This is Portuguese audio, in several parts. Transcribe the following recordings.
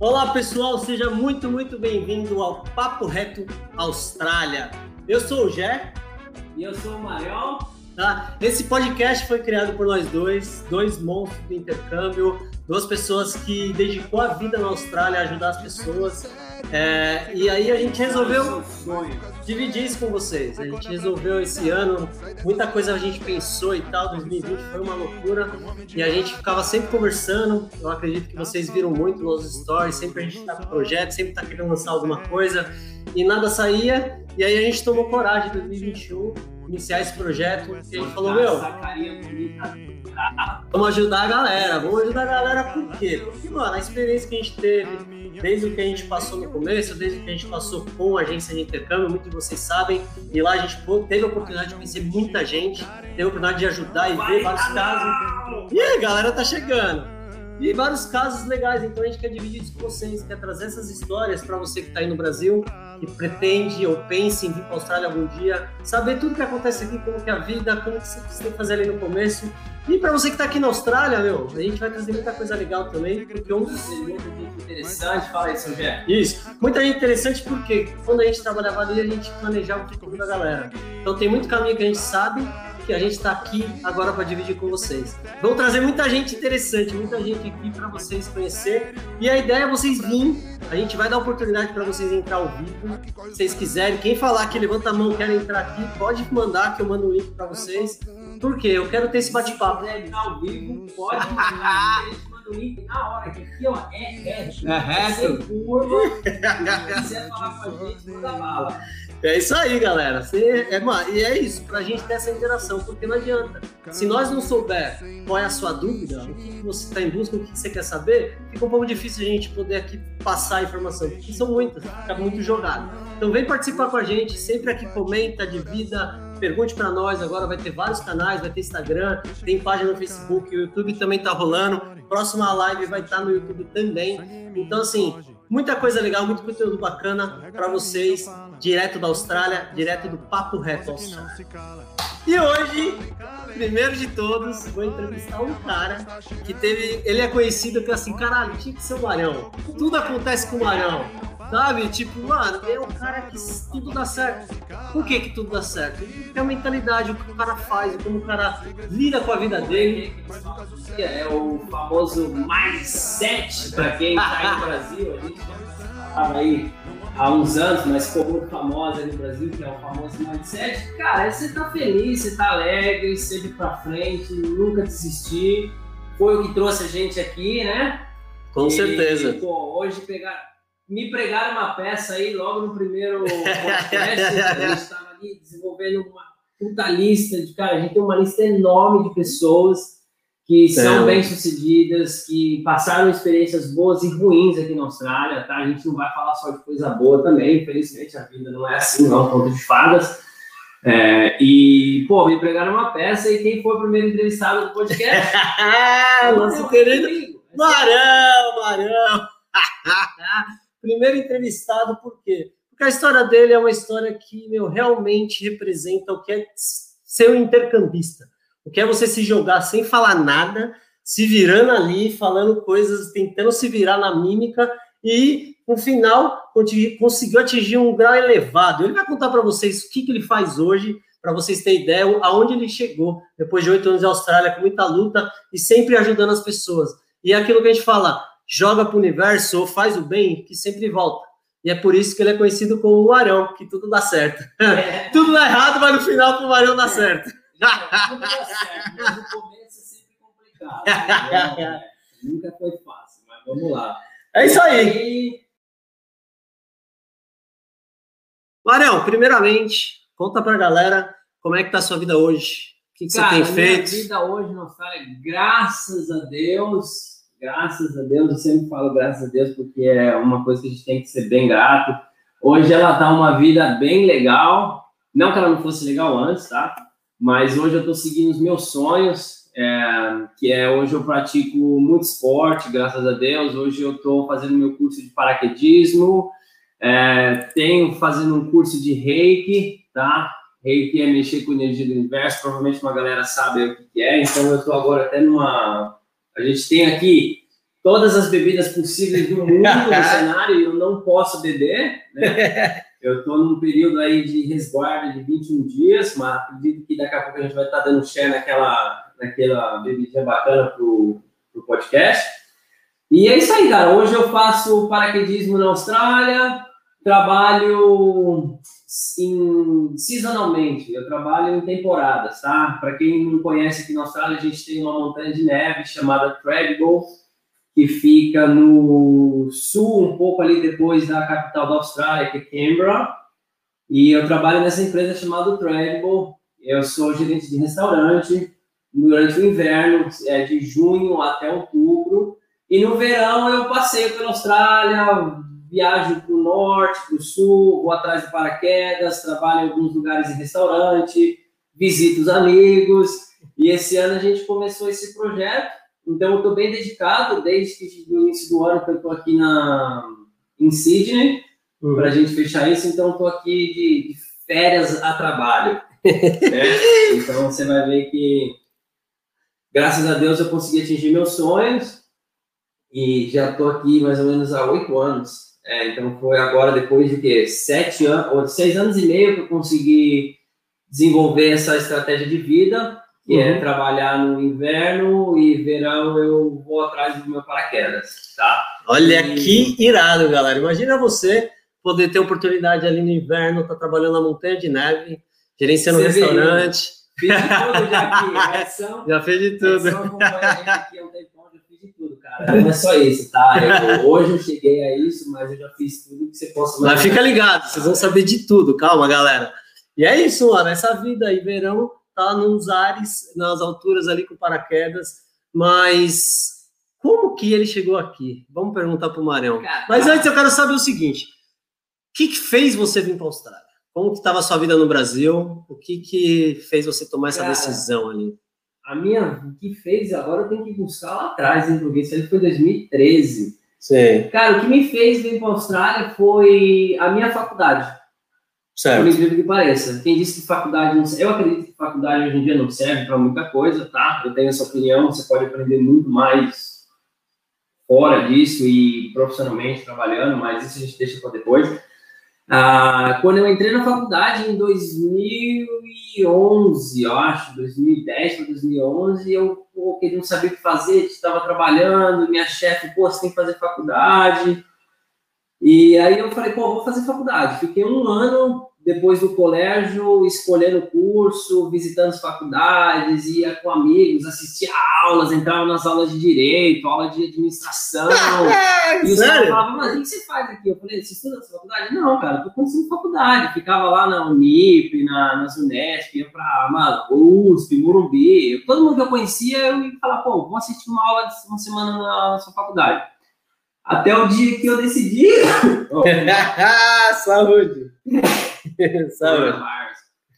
Olá pessoal, seja muito, muito bem-vindo ao Papo Reto Austrália. Eu sou o Gé. E eu sou o Mariel. Tá? Esse podcast foi criado por nós dois, dois monstros do intercâmbio, duas pessoas que dedicou a vida na Austrália a ajudar as pessoas. É, e aí a gente resolveu dividir isso com vocês. A gente resolveu esse ano, muita coisa a gente pensou e tal, 2020 foi uma loucura. E a gente ficava sempre conversando. Eu acredito que vocês viram muito nos stories, sempre a gente tá com projeto, sempre tá querendo lançar alguma coisa e nada saía. E aí a gente tomou coragem em 2021 iniciar esse projeto. E a gente falou, meu, vamos ajudar a galera. Vamos ajudar a galera por quê? Porque, mano, a experiência que a gente teve, desde o que a gente passou no começo, desde o que a gente passou com a agência de intercâmbio, muitos de vocês sabem, e lá a gente teve a oportunidade de conhecer muita gente, teve a oportunidade de ajudar e ver vários casos. E aí, a galera tá chegando. E vários casos legais, então a gente quer dividir isso com vocês, quer trazer essas histórias para você que está aí no Brasil, que pretende ou pensa em vir para a Austrália algum dia, saber tudo que acontece aqui, como que é a vida, como que você tem que fazer ali no começo. E para você que está aqui na Austrália, meu, a gente vai trazer muita coisa legal também, porque um dos interessante, fala isso, Gé. Isso, muita gente interessante porque quando a gente trabalhava ali, a gente planejava o futuro da galera. Então tem muito caminho que a gente sabe que a gente está aqui agora para dividir com vocês. Vamos trazer muita gente interessante, muita gente aqui para vocês conhecer. E a ideia é vocês virem. A gente vai dar oportunidade para vocês entrar ao vivo. Se vocês quiserem, quem falar que levanta a mão quer entrar aqui, pode mandar que eu mando o link para vocês. Por quê? Eu quero ter esse bate-papo. Se entrar ao vivo, pode mandar o link na hora, que aqui ó, é reto. É reto. Curva. Se quiser falar com a gente, manda bala. É isso aí, galera. Você, é, mano, e é isso, pra gente ter essa interação, porque não adianta. Se nós não souber qual é a sua dúvida, o que você está em busca, o que você quer saber, fica um pouco difícil a gente poder aqui passar a informação, porque são muitas, fica muito jogado. Então vem participar com a gente, sempre aqui comenta, divida, pergunte para nós. Agora vai ter vários canais, vai ter Instagram, tem página no Facebook, o YouTube também tá rolando. Próxima live vai estar tá no YouTube também. Então, assim, muita coisa legal, muito conteúdo bacana para vocês direto da Austrália, direto do Papo Reto Austrália. E hoje, primeiro de todos, vou entrevistar um cara que teve. Ele é conhecido por assim, caralho, tinha que ser o Marão. Tudo acontece com o Marão. Sabe? Tipo, mano, é um cara que tudo dá certo. Por que que tudo dá certo? Porque a mentalidade, o que o cara faz, como o cara lida com a vida dele. É o famoso mindset para quem tá no Brasil. A gente aí há uns anos, mas ficou muito famosa no Brasil, que é o famoso mindset. Cara, você tá feliz, você tá alegre, sempre pra frente, nunca desistir. Foi o que trouxe a gente aqui, né? Com e, certeza. Pô, hoje pegar, me pregaram uma peça aí logo no primeiro podcast. a gente estava ali desenvolvendo uma puta lista de cara, a gente tem uma lista enorme de pessoas que são bem-sucedidas, que passaram experiências boas e ruins aqui na Austrália, tá? A gente não vai falar só de coisa boa também, infelizmente a vida não é assim, não, conta de fadas. É, e, pô, me pregaram uma peça e quem foi o primeiro entrevistado do podcast? Nosso querido Marão, Marão! primeiro entrevistado por quê? Porque a história dele é uma história que, meu, realmente representa o que é ser um intercambista o que é você se jogar sem falar nada, se virando ali, falando coisas, tentando se virar na mímica e no final conseguiu atingir um grau elevado. Ele vai contar para vocês o que, que ele faz hoje, para vocês terem ideia aonde ele chegou depois de oito anos de Austrália, com muita luta e sempre ajudando as pessoas. E é aquilo que a gente fala, joga para o universo ou faz o bem, que sempre volta. E é por isso que ele é conhecido como o Arão, que tudo dá certo. É. tudo dá errado, mas no final o Arão dá certo. Tudo dá certo, mas o começo é sempre complicado. Né? Nunca foi fácil, mas vamos lá. É isso aí. Marião, primeiramente, conta pra galera como é que tá a sua vida hoje. O que, que Cara, você tem feito? Minha vida hoje na Austrália, graças a Deus, graças a Deus, eu sempre falo graças a Deus porque é uma coisa que a gente tem que ser bem grato. Hoje ela tá uma vida bem legal. Não que ela não fosse legal antes, tá? Mas hoje eu estou seguindo os meus sonhos, é, que é hoje eu pratico muito esporte, graças a Deus. Hoje eu estou fazendo meu curso de paraquedismo, é, tenho fazendo um curso de reiki, tá? Reiki é mexer com energia do universo, provavelmente uma galera sabe o que é, então eu estou agora até numa. A gente tem aqui todas as bebidas possíveis do mundo no cenário e eu não posso beber, né? Eu estou num período aí de resguardo de 21 dias, mas acredito que daqui a pouco a gente vai estar tá dando share naquela, naquela bebidinha bacana pro, pro podcast. E é isso aí, cara. Hoje eu faço paraquedismo na Austrália, trabalho em, sazonalmente, eu trabalho em temporadas, tá? Para quem não conhece aqui na Austrália, a gente tem uma montanha de neve chamada Treadgold, que fica no sul, um pouco ali depois da capital da Austrália, que é Canberra. E eu trabalho nessa empresa chamada Treadgold. Eu sou gerente de restaurante durante o inverno, é de junho até outubro. E no verão eu passeio pela Austrália, viajo para o norte, para o sul, vou atrás de paraquedas, trabalho em alguns lugares em restaurante, visito os amigos. E esse ano a gente começou esse projeto. Então eu estou bem dedicado desde que o início do ano que eu estou aqui na em Sydney uhum. para a gente fechar isso. Então estou aqui de, de, férias a trabalho. né? Então você vai ver que graças a Deus eu consegui atingir meus sonhos e já estou aqui mais ou menos há oito anos. É, então foi agora depois de que sete anos ou seis anos e meio que eu consegui desenvolver essa estratégia de vida que é uhum. é trabalhar no inverno e verão eu vou atrás do meu paraquedas, tá? Olha e... que irado, galera. Imagina você poder ter oportunidade ali no inverno, tá trabalhando na montanha de neve, gerenciando um restaurante. Fiz de tudo já aqui. já fez de tudo. Aqui, cara. Não é só isso, tá? Eu, hoje eu cheguei a isso, mas eu já fiz tudo que você possa Mas fica ligado, vocês vão saber de tudo, calma, galera. E é isso, mano, essa vida aí, verão, tá nos ares, nas alturas ali com paraquedas, mas como que ele chegou aqui? Vamos perguntar pro Marião. Mas antes eu quero saber o seguinte, o que, que fez você vir para a Austrália? Como que estava a sua vida no Brasil? O que que fez você tomar essa Cara, decisão ali? a minha que fez agora eu tenho que buscar lá atrás, hein, porque isso aí foi 2013. Sim. Cara, o que me fez vir para a Austrália foi a minha faculdade. Certo. Por incrível que pareça. Quem disse que faculdade não eu acredito que faculdade hoje em dia não serve para muita coisa, tá? Eu tenho essa opinião, você pode aprender muito mais fora disso e profissionalmente trabalhando, mas isso a gente deixa para depois. Ah, quando eu entrei na faculdade em 2011, eu acho, 2010 para 2011, eu pô, queria não saber o que fazer, estava trabalhando, minha chefe, pô, você tem que fazer faculdade. E aí eu falei, pô, vou fazer faculdade. Fiquei um ano depois do colégio, escolhendo curso, visitando as faculdades, ia com amigos, assistia aulas, entrava nas aulas de direito, aula de administração. e os caras falavam, mas o que você faz aqui? Eu falei, você estuda nessa faculdade? Não, cara, eu tô conhecendo faculdade. Ficava lá na Unip, na, nas Unesp, ia pra mano, USP, Morumbi. Todo mundo que eu conhecia, eu ia falar, pô, vou assistir uma aula de uma semana na, na sua faculdade. Até o dia que eu decidi. Saúde! Saúde!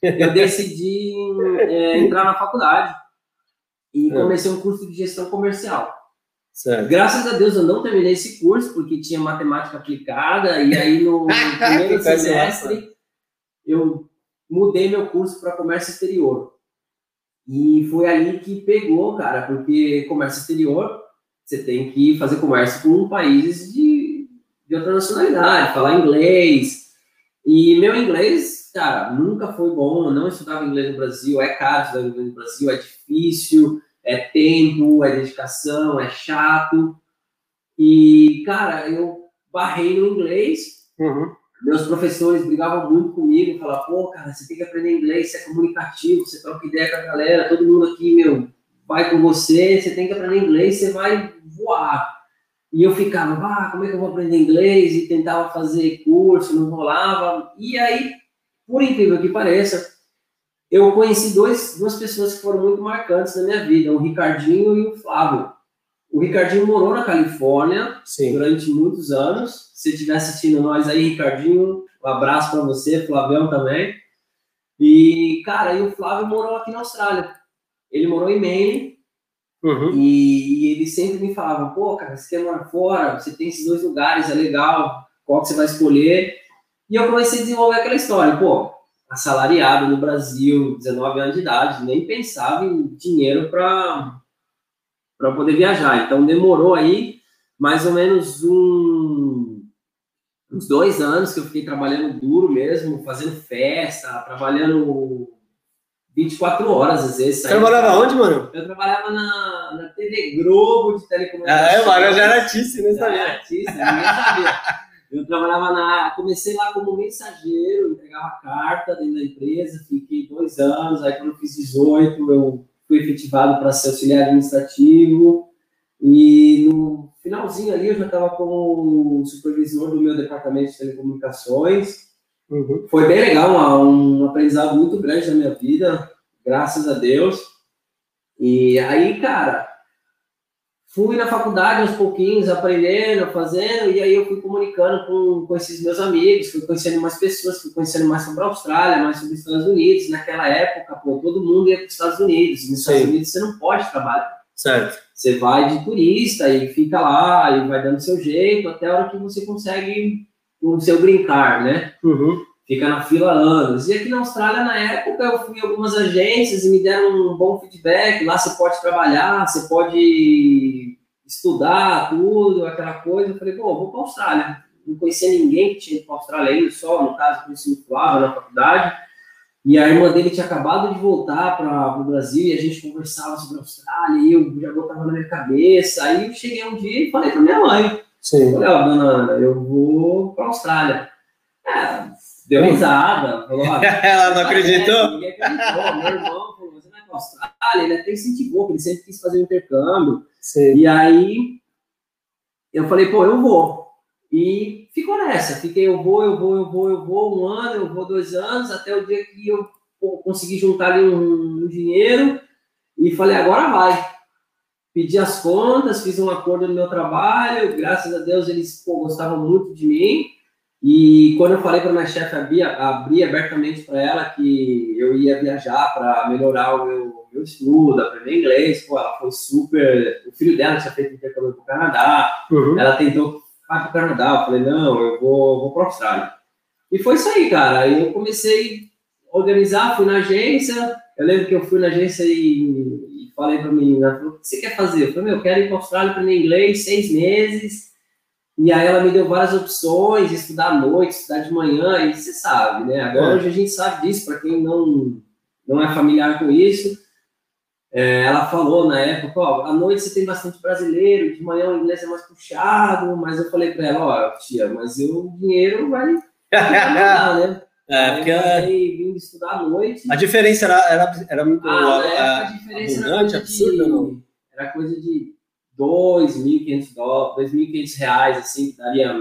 Eu decidi é, entrar na faculdade e é. comecei um curso de gestão comercial. Certo. Graças a Deus eu não terminei esse curso porque tinha matemática aplicada e aí no, no primeiro semestre eu mudei meu curso para comércio exterior. E foi ali que pegou, cara, porque comércio exterior você tem que fazer comércio com países de, de outra nacionalidade, falar inglês. E meu inglês, cara, nunca foi bom. Eu não estudava inglês no Brasil. É caro estudar inglês no Brasil, é difícil, é tempo, é dedicação, é chato. E, cara, eu barrei no inglês. Uhum. Meus professores brigavam muito comigo, falavam, pô, cara, você tem que aprender inglês, você é comunicativo, você troca ideia com a galera, todo mundo aqui, meu, vai com você, você tem que aprender inglês, você vai voar. E eu ficava, ah, como é que eu vou aprender inglês? E tentava fazer curso, não rolava. E aí, por incrível que pareça, eu conheci dois, duas pessoas que foram muito marcantes na minha vida, o Ricardinho e o Flávio. O Ricardinho morou na Califórnia Sim. durante muitos anos. Se estiver assistindo nós aí, Ricardinho, um abraço para você, Flavião também. E, cara, e o Flávio morou aqui na Austrália. Ele morou em Maine uhum. e, e, ele sempre me falava, pô, cara, você quer morar fora, você tem esses dois lugares, é legal, qual que você vai escolher? E eu comecei a desenvolver aquela história, pô, assalariado no Brasil, 19 anos de idade, nem pensava em dinheiro para poder viajar. Então demorou aí mais ou menos um, uns dois anos que eu fiquei trabalhando duro mesmo, fazendo festa, trabalhando 24 horas às vezes. Você trabalhava onde, mano? Eu trabalhava na, na TV Globo de telecomunicações. Ah, é, mano, eu já era artista, nem sabia. Era artista, ninguém sabia. Eu trabalhava na. Comecei lá como mensageiro, entregava carta dentro da empresa, fiquei dois anos. Aí, quando eu fiz 18, eu fui efetivado para ser auxiliar administrativo. E no finalzinho ali, eu já estava como supervisor do meu departamento de telecomunicações. Uhum. Foi bem legal, um, um aprendizado muito grande na minha vida, graças a Deus. E aí, cara, fui na faculdade aos pouquinhos, aprendendo, fazendo, e aí eu fui comunicando com, com esses meus amigos, fui conhecendo mais pessoas, fui conhecendo mais sobre a Austrália, mais sobre os Estados Unidos. Naquela época, pô, todo mundo ia para os Estados Unidos. Nos Estados Unidos você não pode trabalhar. Certo. Você vai de turista e fica lá e vai dando seu jeito até a hora que você consegue o seu brincar, né? Uhum fica na fila anos. E aqui na Austrália, na época, eu fui em algumas agências e me deram um bom feedback. Lá você pode trabalhar, você pode estudar, tudo, aquela coisa. Eu falei, pô, vou para a Austrália. Não conhecia ninguém que tinha ido para a Austrália ainda, só, no caso, conheci o Flávio na faculdade. E a irmã dele tinha acabado de voltar para o Brasil e a gente conversava sobre a Austrália e eu já botava na minha cabeça. Aí eu cheguei um dia e falei para minha mãe. Sim. Falei, ó, oh, dona Ana, eu vou para a Austrália. É, deu risada, falou, ela não acreditou? Ninguém acreditou. Meu irmão falou, você vai Austrália, ele até incentivou, ele sempre quis fazer um intercâmbio. Sim. E aí eu falei, pô, eu vou. E ficou nessa, fiquei, eu vou, eu vou, eu vou, eu vou, um ano, eu vou dois anos, até o dia que eu consegui juntar ali um, um dinheiro e falei, agora vai. Pedi as contas, fiz um acordo no meu trabalho, graças a Deus eles pô, gostavam muito de mim. E quando eu falei para minha chefe, abri, abri abertamente para ela que eu ia viajar para melhorar o meu, meu estudo, aprender inglês, pô, ela foi super. O filho dela tinha feito intercâmbio para o Canadá, uhum. ela tentou ir para o Canadá. Eu falei, não, eu vou, vou para a Austrália. E foi isso aí, cara. Aí eu comecei a organizar, fui na agência. Eu lembro que eu fui na agência e, e falei para a menina: o que você quer fazer? Eu falei, meu, eu quero ir para a Austrália aprender inglês seis meses e aí ela me deu várias opções, estudar à noite, estudar de manhã, e você sabe, né? Agora é. hoje a gente sabe disso, para quem não, não é familiar com isso. É, ela falou na época, ó, à noite você tem bastante brasileiro, de manhã o inglês é mais puxado, mas eu falei para ela, ó, tia, mas o dinheiro vai, vai né? É, porque eu vim estudar à noite. A diferença era, era, era muito ah, a, a diferença abundante, era absurda, não? Era coisa de 2.500 dólares, 2.500 reais, assim, que daria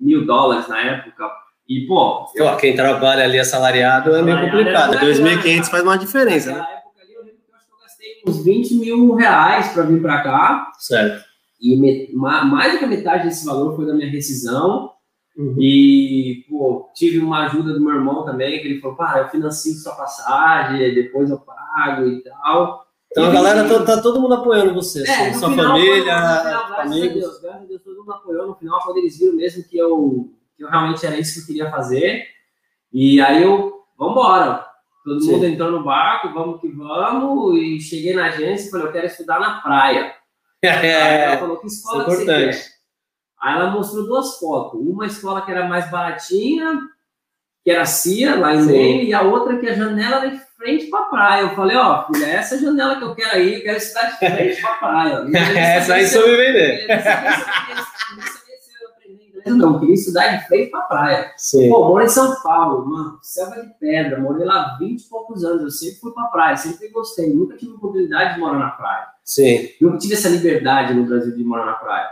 mil dólares na época. E, pô. Eu, quem trabalha ali assalariado é meio complicado. 2.500 faz uma diferença, né? Na época ali, eu lembro que eu acho que eu gastei uns 20 mil reais para vir para cá. Certo. E me, mais do que a metade desse valor foi da minha rescisão. Uhum. E, pô, tive uma ajuda do meu irmão também, que ele falou, pá, eu financio sua passagem, depois eu pago e tal. Então a galera tá, tá, todo mundo apoiando você, é, assim, sua final, família, final, amigos. A Deus, graças a Deus, todo mundo apoiou no final, quando eles viram mesmo que eu, que eu realmente era isso que eu queria fazer. E aí eu, vambora. Todo Sim. mundo entrou no barco, vamos que vamos. E cheguei na agência e falei, eu quero estudar na praia. É, ela falou, que escola é que você quer? Aí ela mostrou duas fotos. Uma escola que era mais baratinha, que era a CIA, lá em Maine, e a outra que é a janela de frente para a praia. Eu falei, ó, filha, é essa janela que eu quero aí, eu quero estudar de frente para a praia. essa aí soube vender. Não, eu queria estudar de frente para a praia. Sim. Pô, moro em São Paulo, mano, selva de pedra, morei lá 20 e poucos anos, eu sempre fui para a praia, sempre gostei, nunca tive oportunidade de morar na praia. Sim. Nunca tive essa liberdade no Brasil de morar na praia.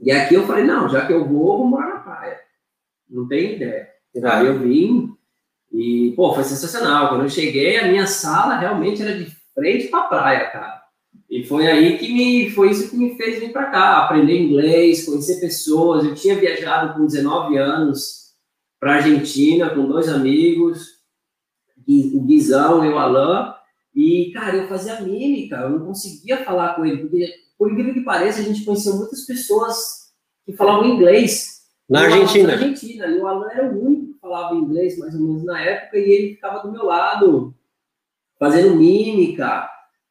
E aqui eu falei, não, já que eu vou, eu vou morar na praia. Não tem ideia. Aí eu vim, e, pô, foi sensacional. Quando eu cheguei, a minha sala realmente era de frente para a praia, cara. E foi aí que me, foi isso que me fez vir para cá, aprender inglês, conhecer pessoas. Eu tinha viajado com 19 anos para Argentina com dois amigos, o Guizão e o Alain. E, cara, eu fazia mímica, eu não conseguia falar com ele, porque, por incrível que pareça, a gente conheceu muitas pessoas que falavam inglês. Na Argentina. Na Argentina, e o Alain era o único falava inglês mais ou menos na época e ele ficava do meu lado, fazendo mímica.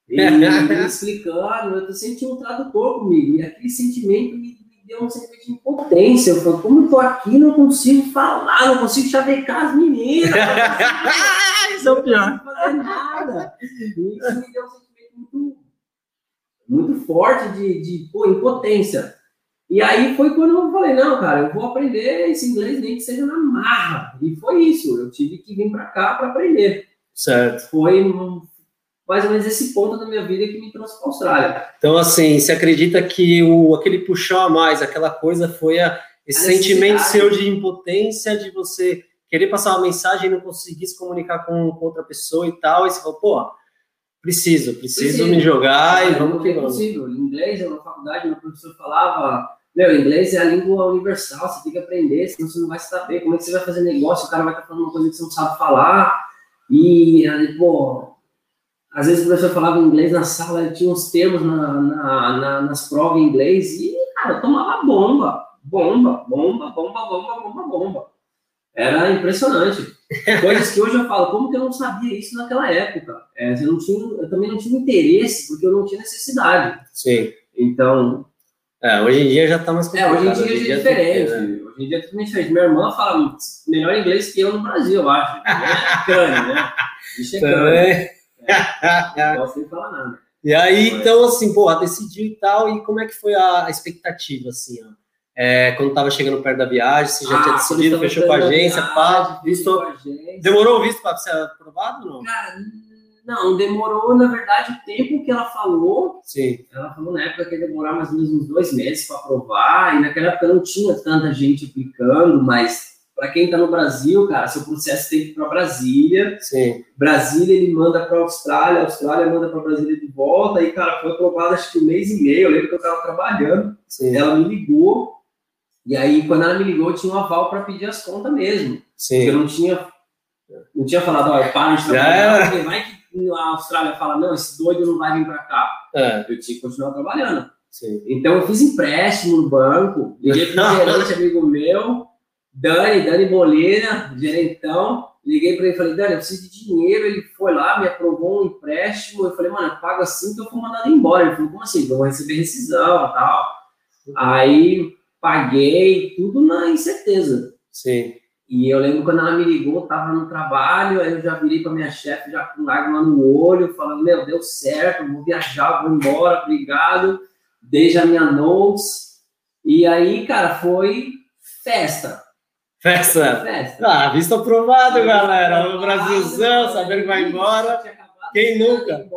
E explicando, eu senti um tradutor comigo, e aquele sentimento me, me deu um sentimento de impotência. Eu falei, como eu tô aqui, não consigo falar, não consigo chavecar as meninas. Isso é o pior. Não consigo fazer nada. E isso me deu um sentimento muito, muito forte de, de pô, impotência. E aí foi quando eu falei, não, cara, eu vou aprender esse inglês nem que seja na marra. E foi isso, eu tive que vir para cá para aprender. Certo. Foi mais ou menos esse ponto da minha vida que me trouxe para a Austrália. Então, assim, você acredita que o, aquele puxão a mais, aquela coisa foi a, esse a sentimento seu de impotência, de você querer passar uma mensagem e não conseguir se comunicar com, com outra pessoa e tal, e você falou, pô, preciso, preciso, preciso. me jogar e vamos que é vamos. possível. Em inglês, na faculdade, meu professor falava meu, inglês é a língua universal, você tem que aprender, senão você não vai saber. Como é que você vai fazer negócio? O cara vai estar falando uma coisa que você não sabe falar. E, aí, pô, às vezes o professor falava inglês na sala, tinha uns termos na, na, na, nas provas em inglês, e, cara, eu tomava bomba, bomba, bomba, bomba, bomba, bomba, bomba. Era impressionante. Coisas que hoje eu falo, como que eu não sabia isso naquela época? É, eu, não tinha, eu também não tinha interesse, porque eu não tinha necessidade. Sim. Então, é, hoje em dia já tá mais complicado. É, hoje em dia, hoje é diferente. Tem, né? Hoje em dia é totalmente diferente. Minha irmã fala melhor inglês que eu no Brasil, eu acho. É cane, né? Isso é cane. É, não posso nem falar nada. E aí, então, assim, pô, decidiu e tal, e como é que foi a expectativa, assim, ó? É, quando tava chegando perto da viagem, você já ah, tinha decidido, fechou com a agência, pá, visto... Demorou o visto para ser aprovado ou não? Cara, não, demorou, na verdade, o tempo que ela falou. Sim. Ela falou na época que ia demorar mais ou menos uns dois meses para aprovar, e naquela época não tinha tanta gente aplicando, mas para quem está no Brasil, cara, seu processo tem que ir para Brasília. Sim. Brasília ele manda para a Austrália, Austrália manda para Brasília de volta, e, cara, foi aprovado acho que um mês e meio. Eu lembro que eu estava trabalhando, Sim. ela me ligou, e aí, quando ela me ligou, eu tinha um aval para pedir as contas mesmo. Sim. Porque eu não tinha, não tinha falado, olha, para de trabalhar, vai que a Austrália fala, não, esse doido não vai vir para cá. É. Eu tinha que continuar trabalhando. Sim. Então eu fiz empréstimo no banco, liguei para um gerente amigo meu, Dani, Dani Bolina, gerentão, liguei para ele e falei, Dani, eu preciso de dinheiro. Ele foi lá, me aprovou um empréstimo. Eu falei, mano, eu pago assim que eu for mandado embora. Ele falou, como assim? Eu vou receber rescisão e tal. Aí paguei, tudo na incerteza. Sim. E eu lembro quando ela me ligou, tava no trabalho, aí eu já virei para minha chefe, já com lágrima no olho, falando: Meu, deu certo, vou viajar, vou embora, obrigado. Dei já minha notes. E aí, cara, foi festa. Festa? Festa. Ah, visto aprovado, foi galera. No Brasilzão, sabendo que vai embora. Quem nunca?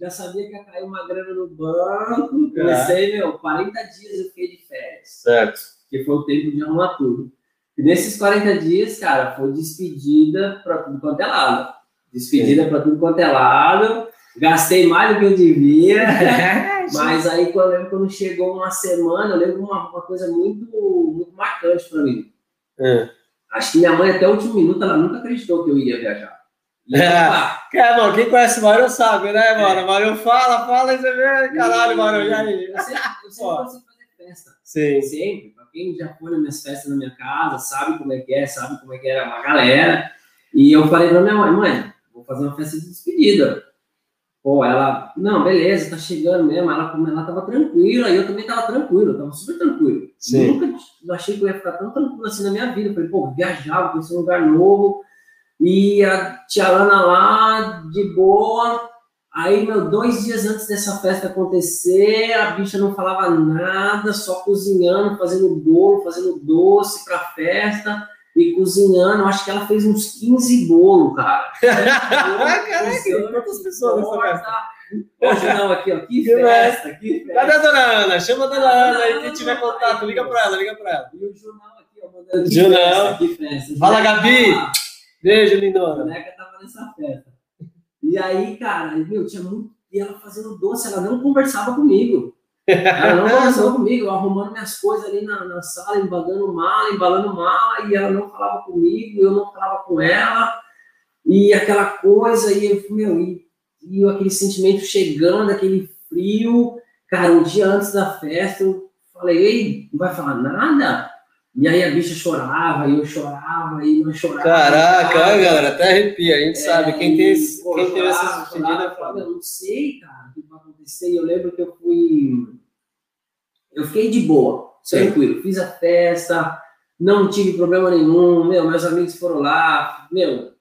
já sabia que ia cair uma grana no banco. Comecei, meu, 40 dias eu fiquei de férias. Certo. Que foi o tempo de arrumar tudo. E nesses 40 dias, cara, foi despedida para tudo quanto é lado. Despedida para tudo quanto é lado. Gastei mais do que eu devia. mas aí, quando, eu lembro, quando chegou uma semana, eu lembro uma, uma coisa muito, muito marcante para mim. É. Acho que minha mãe, até o último minuto, ela nunca acreditou que eu ia viajar. É, é, mano, quem conhece o Mário sabe, né, mano? É. Mário fala, fala e você vê, caralho, Mário, já aí. Eu sempre, eu sempre consigo fazer festa. Sim. Sempre quem já foi nas minhas festas na minha casa sabe como é que é, sabe como é que era uma galera. E eu falei pra minha mãe, mãe, vou fazer uma festa de despedida. Pô, ela, não, beleza, tá chegando mesmo. Ela, como ela tava tranquila, e eu também tava tranquilo, tava super tranquilo. Sim. Nunca achei que eu ia ficar tão tranquilo assim na minha vida. Eu falei, pô, viajar, vou conhecer um lugar novo. E a tia Ana lá, de boa, Aí, meu, dois dias antes dessa festa acontecer, a bicha não falava nada, só cozinhando, fazendo bolo, fazendo doce pra festa e cozinhando. Acho que ela fez uns 15 bolos, cara. Caraca, quantas pessoas nessa festa? Hoje não, aqui, ó. Que festa, que festa. Cadê a dona Ana? Chama a dona Ana aí, quem tiver contato, liga pra ela, liga pra ela. E o Junão aqui, ó, mandando que que festa. Fala, Gabi! Beijo, lindona. A boneca tava nessa festa. E aí, cara, meu, tinha muito. E ela fazendo doce, ela não conversava comigo. Ela não conversava comigo, eu arrumando minhas coisas ali na, na sala, embalando mala, embalando mala, e ela não falava comigo, eu não falava com ela. E aquela coisa, e eu, meu, e, e aquele sentimento chegando, aquele frio. Cara, um dia antes da festa, eu falei, ei, não vai falar nada? E aí a bicha chorava, e eu chorava, e não chorava. Caraca, olha, galera, até arrepia. A gente é, sabe, quem tem esse, pô, quem teve essa despedida. Eu, eu não sei, cara, o que vai acontecer. Eu lembro que eu fui. Eu fiquei de boa, Sim. tranquilo. Fiz a festa, não tive problema nenhum. Meu, meus amigos foram lá. Meu,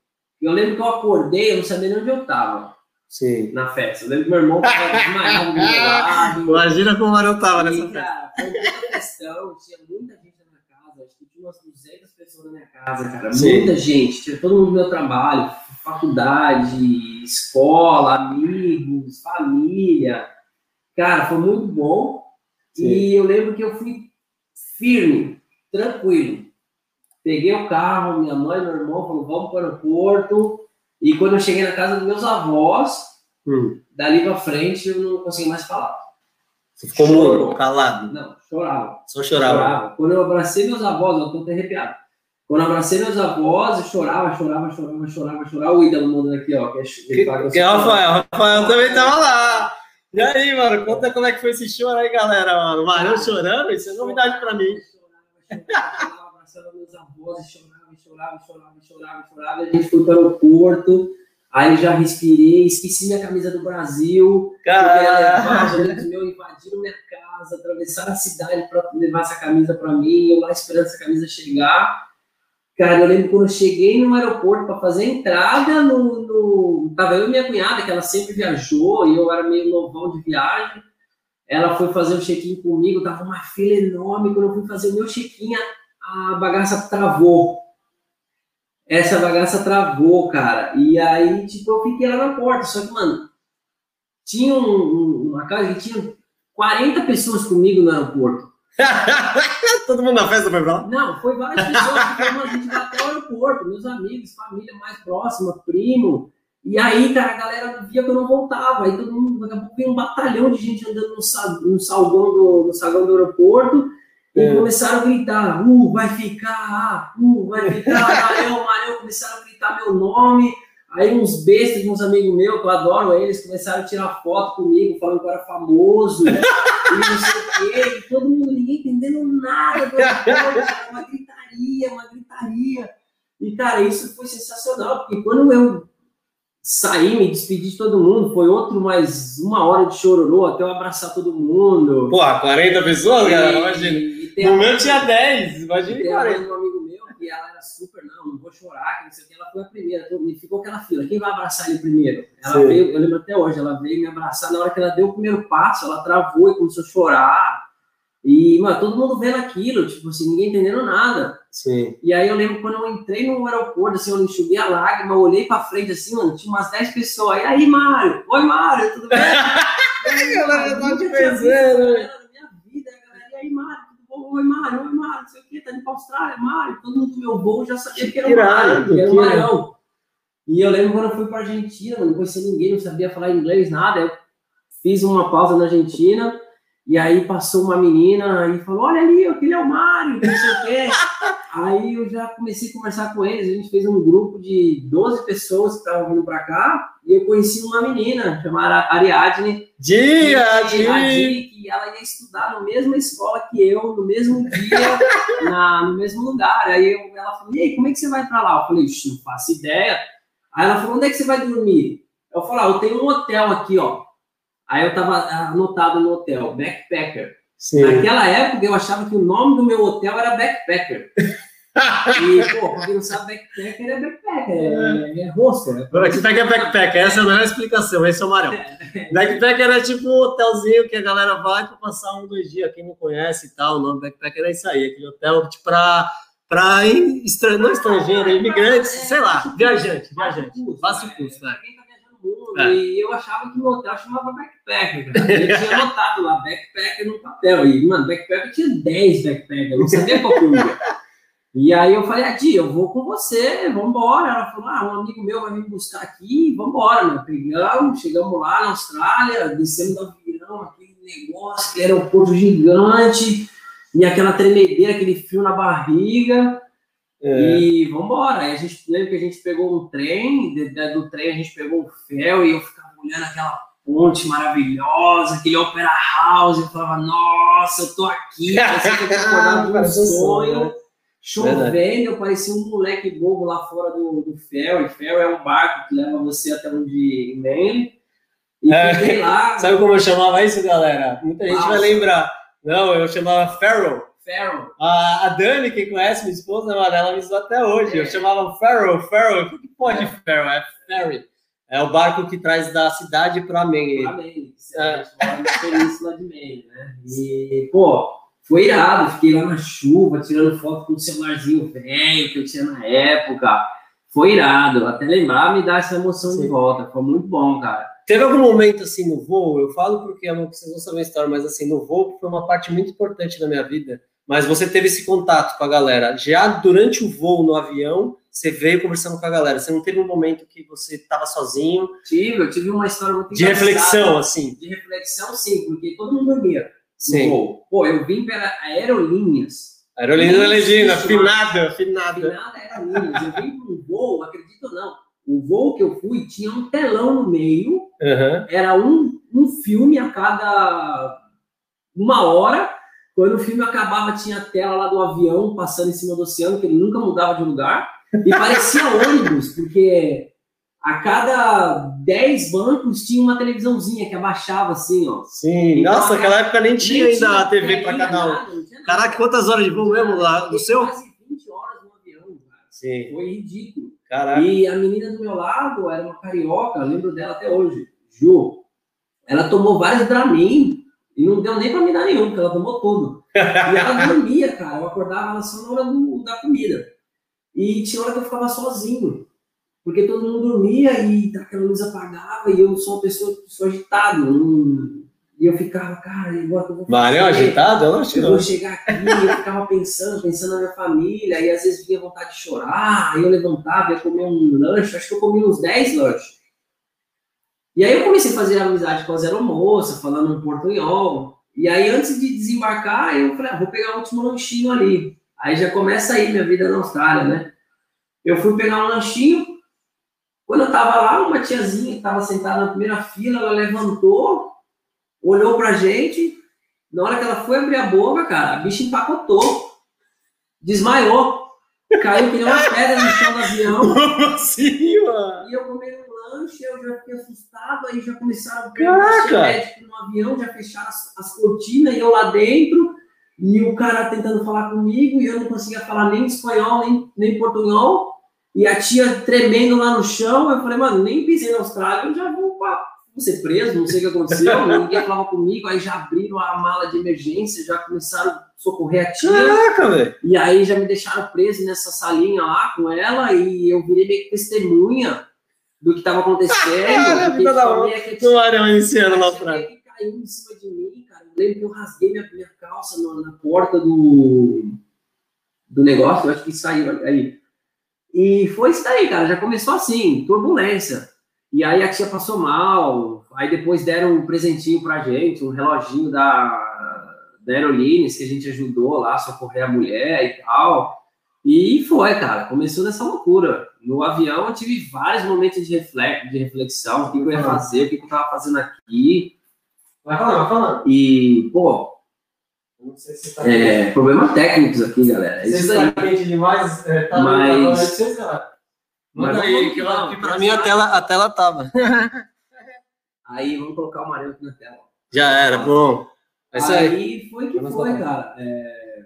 eu lembro que eu acordei, eu não sabia nem onde eu tava. Sim. Na festa. Eu lembro que meu irmão tava desmaiado do meu lado. Imagina como eu tava nessa festa. Cara, foi muita questão, tinha muita gente na minha casa, acho que tinha umas 200 pessoas na minha casa, cara. Sim. Muita gente, tinha todo mundo no meu trabalho, faculdade, escola, amigos, família. Cara, foi muito bom. Sim. E eu lembro que eu fui firme, tranquilo. Peguei o carro, minha mãe meu irmão falaram, vamos para o aeroporto. E quando eu cheguei na casa dos meus avós, hum. dali para frente eu não consegui mais falar. Você ficou Chorou. calado? Não, chorava. Só chorava. chorava. Quando eu abracei meus avós, eu tô até arrepiado. Quando eu abracei meus avós, eu chorava, chorava, chorava, chorava, chorava. O Ida mandando aqui, ó. Que, é, que, que é o Rafael. O Rafael também tava lá. E aí, mano, conta como é que foi esse choro aí, galera, mano. O Marão chorando, isso é novidade pra mim. Chorava, chorava, chorava, abraçando meus avós, chorava, chorava, chorava, chorava, chorava. A gente foi para o Porto, aí já respirei, esqueci minha camisa do Brasil. Caralho! Os amigos meus invadiram minha casa, atravessaram a cidade para levar essa camisa para mim, eu lá esperando essa camisa chegar. Cara, eu lembro quando eu cheguei no aeroporto para fazer a entrada no, no. Tava eu e minha cunhada, que ela sempre viajou, e eu era meio novão de viagem. Ela foi fazer o check-in comigo, tava uma fila enorme. Quando eu fui fazer o meu check-in, a bagaça travou. Essa bagaça travou, cara. E aí, tipo, eu fiquei lá na porta. Só que, mano, tinha um, uma casa que tinha 40 pessoas comigo no aeroporto. Todo mundo na festa foi pra lá? Não, foi várias pessoas que foram a gente até o aeroporto, meus amigos, família mais próxima, primo. E aí, cara, a galera via que eu não voltava. Aí todo mundo, daqui a pouco veio um batalhão de gente andando no, no, salgão, do, no salgão do aeroporto. E é. começaram a gritar, uh, vai ficar, uh, vai ficar, Mareu, Mareu, começaram a gritar meu nome. Aí uns bestas, uns amigos meus, que eu adoro eles, começaram a tirar foto comigo, falando que eu era famoso, e não sei o quê, e todo mundo, ninguém entendendo nada do uma gritaria, uma gritaria. E, cara, isso foi sensacional, porque quando eu saí, me despedi de todo mundo, foi outro mais uma hora de chororô, até eu abraçar todo mundo. Pô, 40 pessoas, e, cara, imagina. No meu tinha 10, imagina 40 e ela era super, não, não vou chorar, que não sei o que, ela foi a primeira, me ficou aquela fila, quem vai abraçar ele primeiro? Ela Sim. veio, eu lembro até hoje, ela veio me abraçar, na hora que ela deu o primeiro passo, ela travou e começou a chorar, e, mano, todo mundo vendo aquilo, tipo assim, ninguém entendendo nada. Sim. E aí eu lembro quando eu entrei no aeroporto, assim, eu enxuguei a lágrima, eu olhei pra frente, assim, mano, tinha umas 10 pessoas, e aí, Mário? Oi, Mário, tudo bem? aí, galera, tá te conhecendo. Minha vida, galera, e aí, Mário? Oi, Mário, oi, Mário, não sei o que, tá indo pra Austrália, Mário, todo mundo do meu voo já sabia que era o Mário, que era o Marião. E eu lembro quando eu fui pra Argentina, não conhecia ninguém, não sabia falar inglês, nada, eu fiz uma pausa na Argentina, e aí passou uma menina e falou, olha ali, aquele é o Mário, não sei o quê. aí eu já comecei a conversar com eles, a gente fez um grupo de 12 pessoas que estavam vindo pra cá, e eu conheci uma menina chamada Ariadne. Dia, Dia! Que ela ia estudar na mesma escola que eu, no mesmo dia, na, no mesmo lugar. Aí eu, ela falou, e aí, como é que você vai para lá? Eu falei, não faço ideia. Aí ela falou, onde é que você vai dormir? Eu falei, ah, eu tenho um hotel aqui, ó. Aí eu tava anotado no hotel, Backpacker. Sim. Naquela época eu achava que o nome do meu hotel era Backpacker. E, pô, pra quem não sabe, backpacker é backpacker, é, é hostel. É backpacker é backpacker, essa não é a explicação, esse é o Marão. Backpacker é tipo um hotelzinho que a galera vai para passar um, dois dias, quem não conhece e tal, o nome backpacker é isso aí, aquele hotel tipo, para para estran... não estrangeiro, imigrantes, sei lá, viajante, viajante, faça o curso, né? É. E eu achava que o hotel chamava backpacker, cara. Eu tinha anotado lá, backpacker no papel. E, mano, backpacker tinha 10 backpackers, não sabia qual que. E aí eu falei, ah, tia, eu vou com você, vamos embora. Ela falou, ah, um amigo meu vai me buscar aqui, vamos embora, né? Pegamos, chegamos lá na Austrália, descemos do avião, aquele negócio, aquele aeroporto gigante, e aquela tremedeira, aquele frio na barriga. É. E vamos embora. A gente lembra que a gente pegou um trem, de, de, do trem a gente pegou o fel e eu ficava olhando aquela ponte maravilhosa, aquele Opera House, eu falava, nossa, eu tô aqui, parece que eu tô um sonho. Chovendo, eu parecia um moleque bobo lá fora do, do ferry. Ferry é um barco que leva você até onde vem. E é, lá. Sabe como eu chamava isso, galera? Muita gente Nossa. vai lembrar. Não, eu chamava Farrell. Farrell. A, a Dani, quem conhece minha esposa, ela me zoou até hoje. É. Eu chamava Farrell, Farrell. O que pode é. Farrell? É ferry. É o barco que traz da cidade para Maine. Para Maine. É. península de Maine, né? E, pô, foi irado. Fiquei lá na chuva, tirando foto com o celularzinho velho que eu tinha na época. Foi irado. Até lembrar me dá essa emoção Sim. de volta. Foi muito bom, cara. Teve algum momento assim no voo, eu falo porque é uma, vocês não sabem a história, mas assim, no voo foi uma parte muito importante da minha vida. Mas você teve esse contato com a galera. Já durante o voo no avião, você veio conversando com a galera. Você não teve um momento que você estava sozinho? Tive, eu tive uma história muito De reflexão, assim. De reflexão, sim, porque todo mundo dormia. Sim. Voo. Pô, eu vim pela Aerolinhas. Aerolinhas da Legenda, finada, afinada. Finada Aerolinhas. Eu vim para um voo, acredito ou não, o voo que eu fui tinha um telão no meio, uhum. era um, um filme a cada uma hora. Quando o filme acabava, tinha a tela lá do avião passando em cima do oceano, que ele nunca mudava de lugar. E parecia ônibus, porque a cada 10 bancos tinha uma televisãozinha que abaixava assim, ó. Sim, então, nossa, naquela época nem tinha ainda tinha, a TV para cada um. Caraca, quantas horas de voo mesmo lá do seu? Quase 20 horas no avião, cara. Sim. Foi ridículo. Caraca. E a menina do meu lado era uma carioca, lembro dela até hoje, Ju. Ela tomou vários Dramin e não deu nem para me dar nenhum, porque ela tomou tudo. E ela dormia, cara. Eu acordava ela só na hora do, da comida. E tinha hora que eu ficava sozinho. Porque todo mundo dormia e aquela luz apagava e eu sou uma pessoa sou agitado. Não, e eu ficava, cara, igual que eu vou? Mário agitado? Eu, eu vou chegar aqui, eu ficava pensando, pensando na minha família, e às vezes vinha vontade de chorar, aí eu levantava, ia comer um lanche, acho que eu comi uns 10 lanches. E aí eu comecei a fazer amizade com a Zero Moça, falando um portunhol. E aí, antes de desembarcar, eu falei, ah, vou pegar o último lanchinho ali. Aí já começa aí minha vida na Austrália, né? Eu fui pegar um lanchinho. Quando eu tava lá, uma tiazinha que tava sentada na primeira fila, ela levantou, olhou pra gente, na hora que ela foi abrir a boca, cara, a bicha empacotou, desmaiou, caiu que nem uma pedra no chão do avião. Como assim, mano? E eu comendo um lanche, eu já fiquei assustado, aí já começaram a ver médico no avião, já fecharam as, as cortinas, e eu lá dentro, e o cara tentando falar comigo, e eu não conseguia falar nem espanhol, nem, nem portunhol, e a tia tremendo lá no chão, eu falei, mano, nem pisei na Austrália, eu já vou pra vou ser preso, não sei o que aconteceu, ninguém falava comigo, aí já abriram a mala de emergência, já começaram a socorrer a tia. Caraca, velho! E aí já me deixaram preso nessa salinha lá com ela, e eu virei meio que testemunha do que estava acontecendo. Ah, da é que no arão iniciando lá atrás. caiu em cima de mim, cara. Eu lembro que eu rasguei minha, minha calça na, na porta do, do negócio, eu acho que saiu aí. E foi isso daí, cara. Já começou assim, turbulência. E aí a tia passou mal, aí depois deram um presentinho pra gente, um reloginho da, da Aerolines, que a gente ajudou lá a socorrer a mulher e tal. E foi, cara, começou nessa loucura. No avião eu tive vários momentos de, reflex, de reflexão, o que, eu ia fazer, o que, eu tava fazendo aqui. Vai falando, vai falando. E, pô, não sei se tá é, problemas técnicos aqui, galera. É isso aí. Tá quente demais, é, tá Mas... Manda aí, que, lá, que pra mim a tela, a tela tava. aí, vamos colocar o amarelo aqui na tela. Já era, bom. É aí, aí foi que foi, cara. É...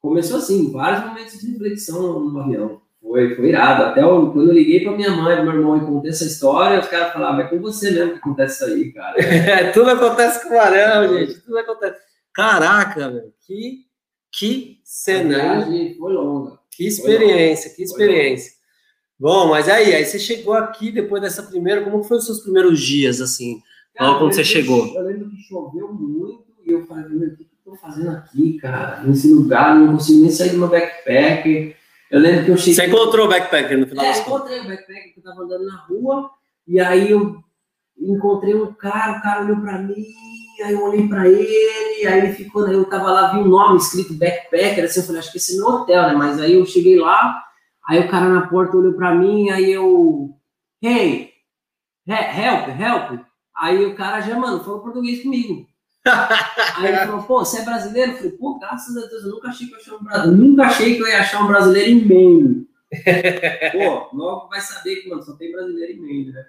Começou assim, vários momentos de reflexão no avião. Foi, foi irado. Até eu, quando eu liguei pra minha mãe, pro meu irmão, e contei essa história, os caras falavam, é com você mesmo que acontece isso aí, cara. É, tudo acontece com o Arão, gente. Tudo acontece. Caraca, velho. Que, que cena. Foi longa. Que experiência, que experiência. Bom, mas aí, aí você chegou aqui depois dessa primeira, como foram os seus primeiros dias, assim, cara, quando você chegou? Eu lembro que choveu muito e eu falei, meu, o que eu tô fazendo aqui, cara, nesse lugar, não consigo nem sair do meu backpack. Eu lembro que eu cheguei... Você encontrou o backpacker no final é, das contas? encontrei o backpacker, que eu tava andando na rua, e aí eu encontrei um cara, o cara olhou pra mim, aí eu olhei pra ele, aí ele ficou, eu tava lá, vi um nome escrito backpacker, assim, eu falei, acho que esse é meu hotel, né, mas aí eu cheguei lá, Aí o cara na porta olhou para mim, aí eu, hey, help, help. Aí o cara já, mano, falou português comigo. Aí ele falou, pô, você é brasileiro? Eu falei, pô, graças a Deus, eu nunca achei que eu, achei um brasileiro. nunca achei que eu ia achar um brasileiro em Maine. pô, logo vai saber que, mano, só tem brasileiro em Maine, né?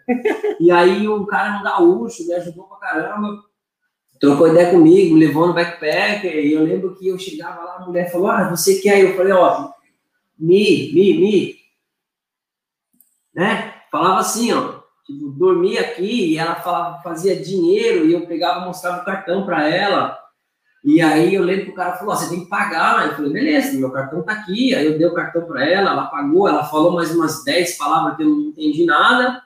E aí o cara um gaúcho, me ajudou pra caramba. Trocou ideia comigo, me levou no backpacker, e eu lembro que eu chegava lá, a mulher falou, ah, você quer? Eu falei, ó, me, me, me. Né? Falava assim, ó, tipo, dormia aqui e ela falava, fazia dinheiro e eu pegava, mostrava o cartão para ela. E aí eu lembro que o cara falou, você tem que pagar. Eu falei, beleza, meu cartão tá aqui. Aí eu dei o cartão para ela, ela pagou, ela falou mais umas 10 palavras que eu não entendi nada.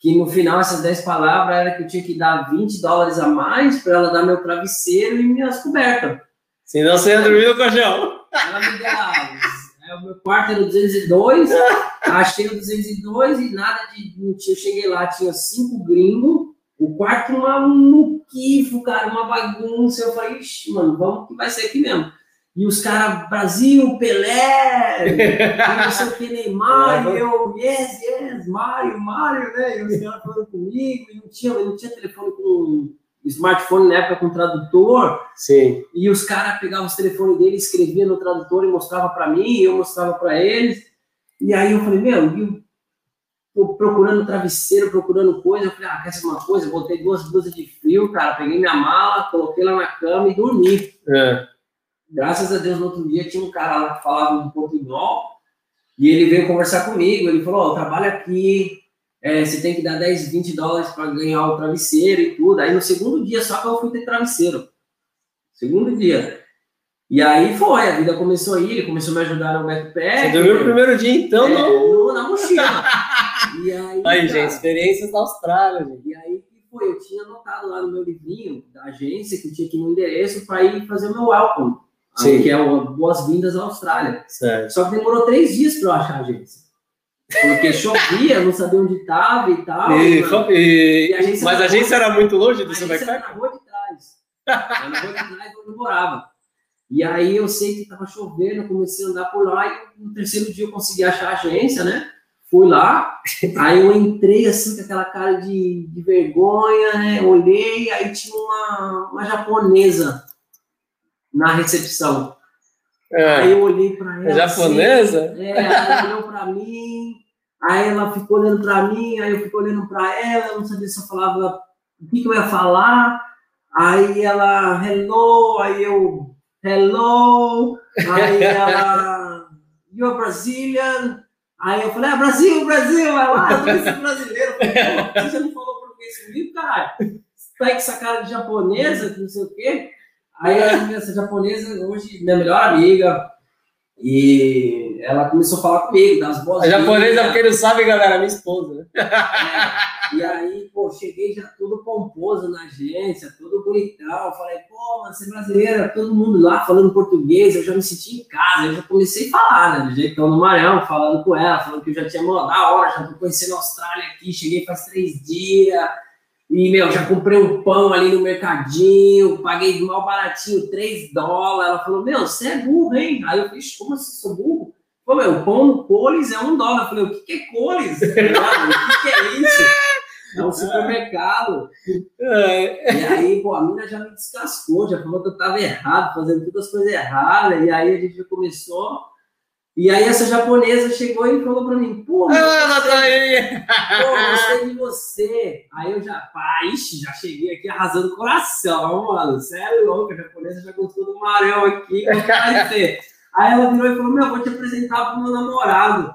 Que no final essas 10 palavras era que eu tinha que dar 20 dólares a mais para ela dar meu travesseiro e minhas cobertas. Senão você ia dormir no colchão. Ela me deu é, o meu quarto era o 202, achei o 202 e nada de. Eu cheguei lá, tinha cinco gringos, o quarto maluquifo, cara, uma bagunça. Eu falei, ixi, mano, vamos que vai ser aqui mesmo. E os caras, Brasil, Pelé, não sei o que, Neymar, eu, yes, yes, Mário, Mário, né? E os caras falando comigo, e não tinha, não tinha telefone com smartphone na época com tradutor. Sim. E os caras pegavam os telefones dele, escreviam no tradutor e mostrava para mim, e eu mostrava para eles. E aí eu falei, meu, eu procurando travesseiro, procurando coisa. Eu falei, ah, quer ser uma coisa? Eu botei duas blusas de frio, cara, peguei minha mala, coloquei lá na cama e dormi. É. Graças a Deus, no outro dia tinha um cara lá que falava um portunhol e ele veio conversar comigo. Ele falou: Ó, oh, trabalho aqui, é, você tem que dar 10, 20 dólares para ganhar o travesseiro e tudo. Aí no segundo dia só que eu fui ter travesseiro. Segundo dia. E aí foi, a vida começou a ir, ele começou a me ajudar no backpack. Você dormiu no primeiro dia, então, é, no... Na mochila. e aí, aí gente, experiências da Austrália, gente. E aí foi, eu tinha anotado lá no meu livrinho da agência que eu tinha aqui no endereço para ir fazer o meu welcome. Sim. que é o Boas-Vindas à Austrália. Certo. Só que demorou três dias para eu achar a agência. Porque chovia, não sabia onde estava e tal. E, e, e a mas a agência era muito longe do seu backpack? Era na rua de trás. Era na rua de trás onde eu morava. E aí eu sei que estava chovendo, comecei a andar por lá e no terceiro dia eu consegui achar a agência, né? Fui lá, aí eu entrei assim com aquela cara de, de vergonha, né? Olhei, aí tinha uma, uma japonesa na recepção. É. Aí eu olhei para ela. É japonesa? Assim, é, ela olhou para mim, aí ela ficou olhando para mim, aí eu fico olhando para ela, eu não sabia se eu falava o que, que eu ia falar. Aí ela, hello, aí eu, hello, aí ela, you're Brazilian. Aí eu falei, ah, Brasil, Brasil, vai lá, eu tô brasileiro. Falei, você não falou português comigo, cara? Você tá com essa cara de japonesa, não sei o quê. Aí essa japonesa, hoje, minha melhor amiga, e ela começou a falar comigo, das boas. A japonesa, porque não sabe, galera, minha esposa. Né? É, e aí, pô, cheguei já todo pomposo na agência, todo bonitão. Falei, pô, mano, você é brasileira, todo mundo lá falando português, eu já me senti em casa, eu já comecei a falar, né? Do jeitão no Maranhão, falando com ela, falando que eu já tinha, mano, da hora, já tô conhecendo a Austrália aqui, cheguei faz três dias e, meu, já comprei um pão ali no mercadinho, paguei mal baratinho, 3 dólares. Ela falou, meu, você é burro, hein? Aí eu falei, como assim, sou burro? Pô, meu, pão no Coles é um dólar. Eu falei, o que, que é Coles? o que, que é isso? É um supermercado. É. E aí, pô, a mina já me descascou, já falou que eu tava errado, fazendo todas as coisas erradas. E aí a gente já começou e aí essa japonesa chegou e falou pra mim, pô, ah, ela tá aí. pô, gostei de você. Aí eu já, pá, ixi, já cheguei aqui arrasando o coração, mano. Você é louco, a japonesa já gostou do Marão aqui, como vai ser? Aí ela virou e falou, meu, vou te apresentar pro meu namorado.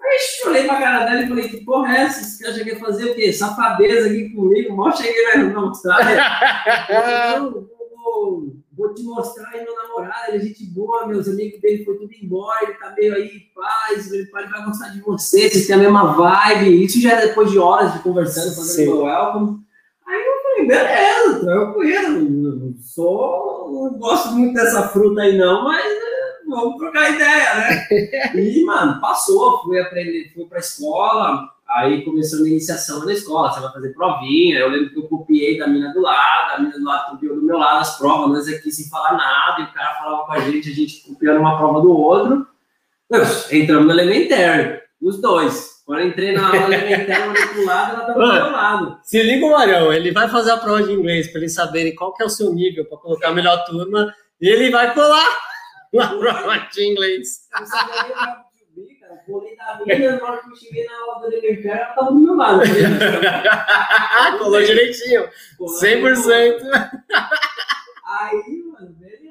Aí eu olhei pra cara dela e falei, que porra é essa? Esse cara já quer fazer o quê? Safadeza aqui comigo? Mal cheguei na Austrália. vou te mostrar aí meu namorado, ele é gente boa, meus amigos dele foi tudo embora, ele tá meio aí, paz, ele vai gostar de você, vocês têm a mesma vibe. Isso já é depois de horas de conversando, fazendo meu welcome. Aí eu falei, beleza, tranquilo, sou, não gosto muito dessa fruta aí não, mas eh, vamos trocar ideia, né? E, mano, passou, fui aprender, fui pra escola, Aí começou a iniciação na escola, você vai fazer provinha. Eu lembro que eu copiei da mina do lado, a mina do lado copiou do meu lado as provas, nós aqui sem falar nada, e o cara falava com a gente, a gente copiando uma prova do outro. Entramos no elementário, os dois. Quando eu entrei na aula elementar, ela olhei pro lado, ela tava do meu lado. Se liga o Marão, ele vai fazer a prova de inglês para eles saberem qual que é o seu nível para colocar a melhor turma e ele vai colar na prova de inglês. Eu Colei da minha, na hora que eu cheguei na aula do elementar, ela tava do meu lado. Colou direitinho, Colou 100%. Aí, mano, beleza.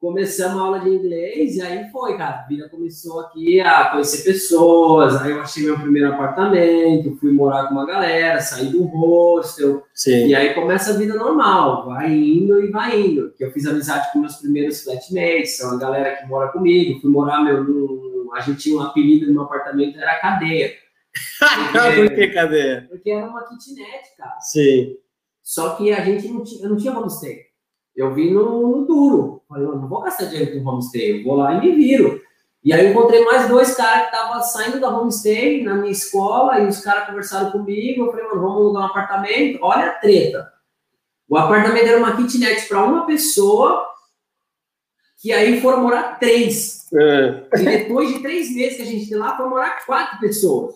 Começamos a aula de inglês e aí foi, cara. A vida começou aqui a conhecer pessoas. Aí eu achei meu primeiro apartamento, fui morar com uma galera, saí do hostel. Sim. E aí começa a vida normal, vai indo e vai indo. Que eu fiz amizade com meus primeiros flatmates, são a galera que mora comigo. Fui morar, meu, no, a gente tinha um apelido no meu apartamento, era cadeia. Por que cadeia? Porque era uma kitnet, cara. Sim. Só que a gente não tinha, eu não tinha homestay. Eu vim no, no duro. Falei, não vou gastar dinheiro com homestay, eu vou lá e me viro. E aí eu encontrei mais dois caras que estavam saindo da homestay na minha escola, e os caras conversaram comigo. Eu falei, mano, vamos alugar um apartamento. Olha a treta. O apartamento era uma kitnet para uma pessoa, que aí foram morar três. É. E depois de três meses que a gente tem lá, foram morar quatro pessoas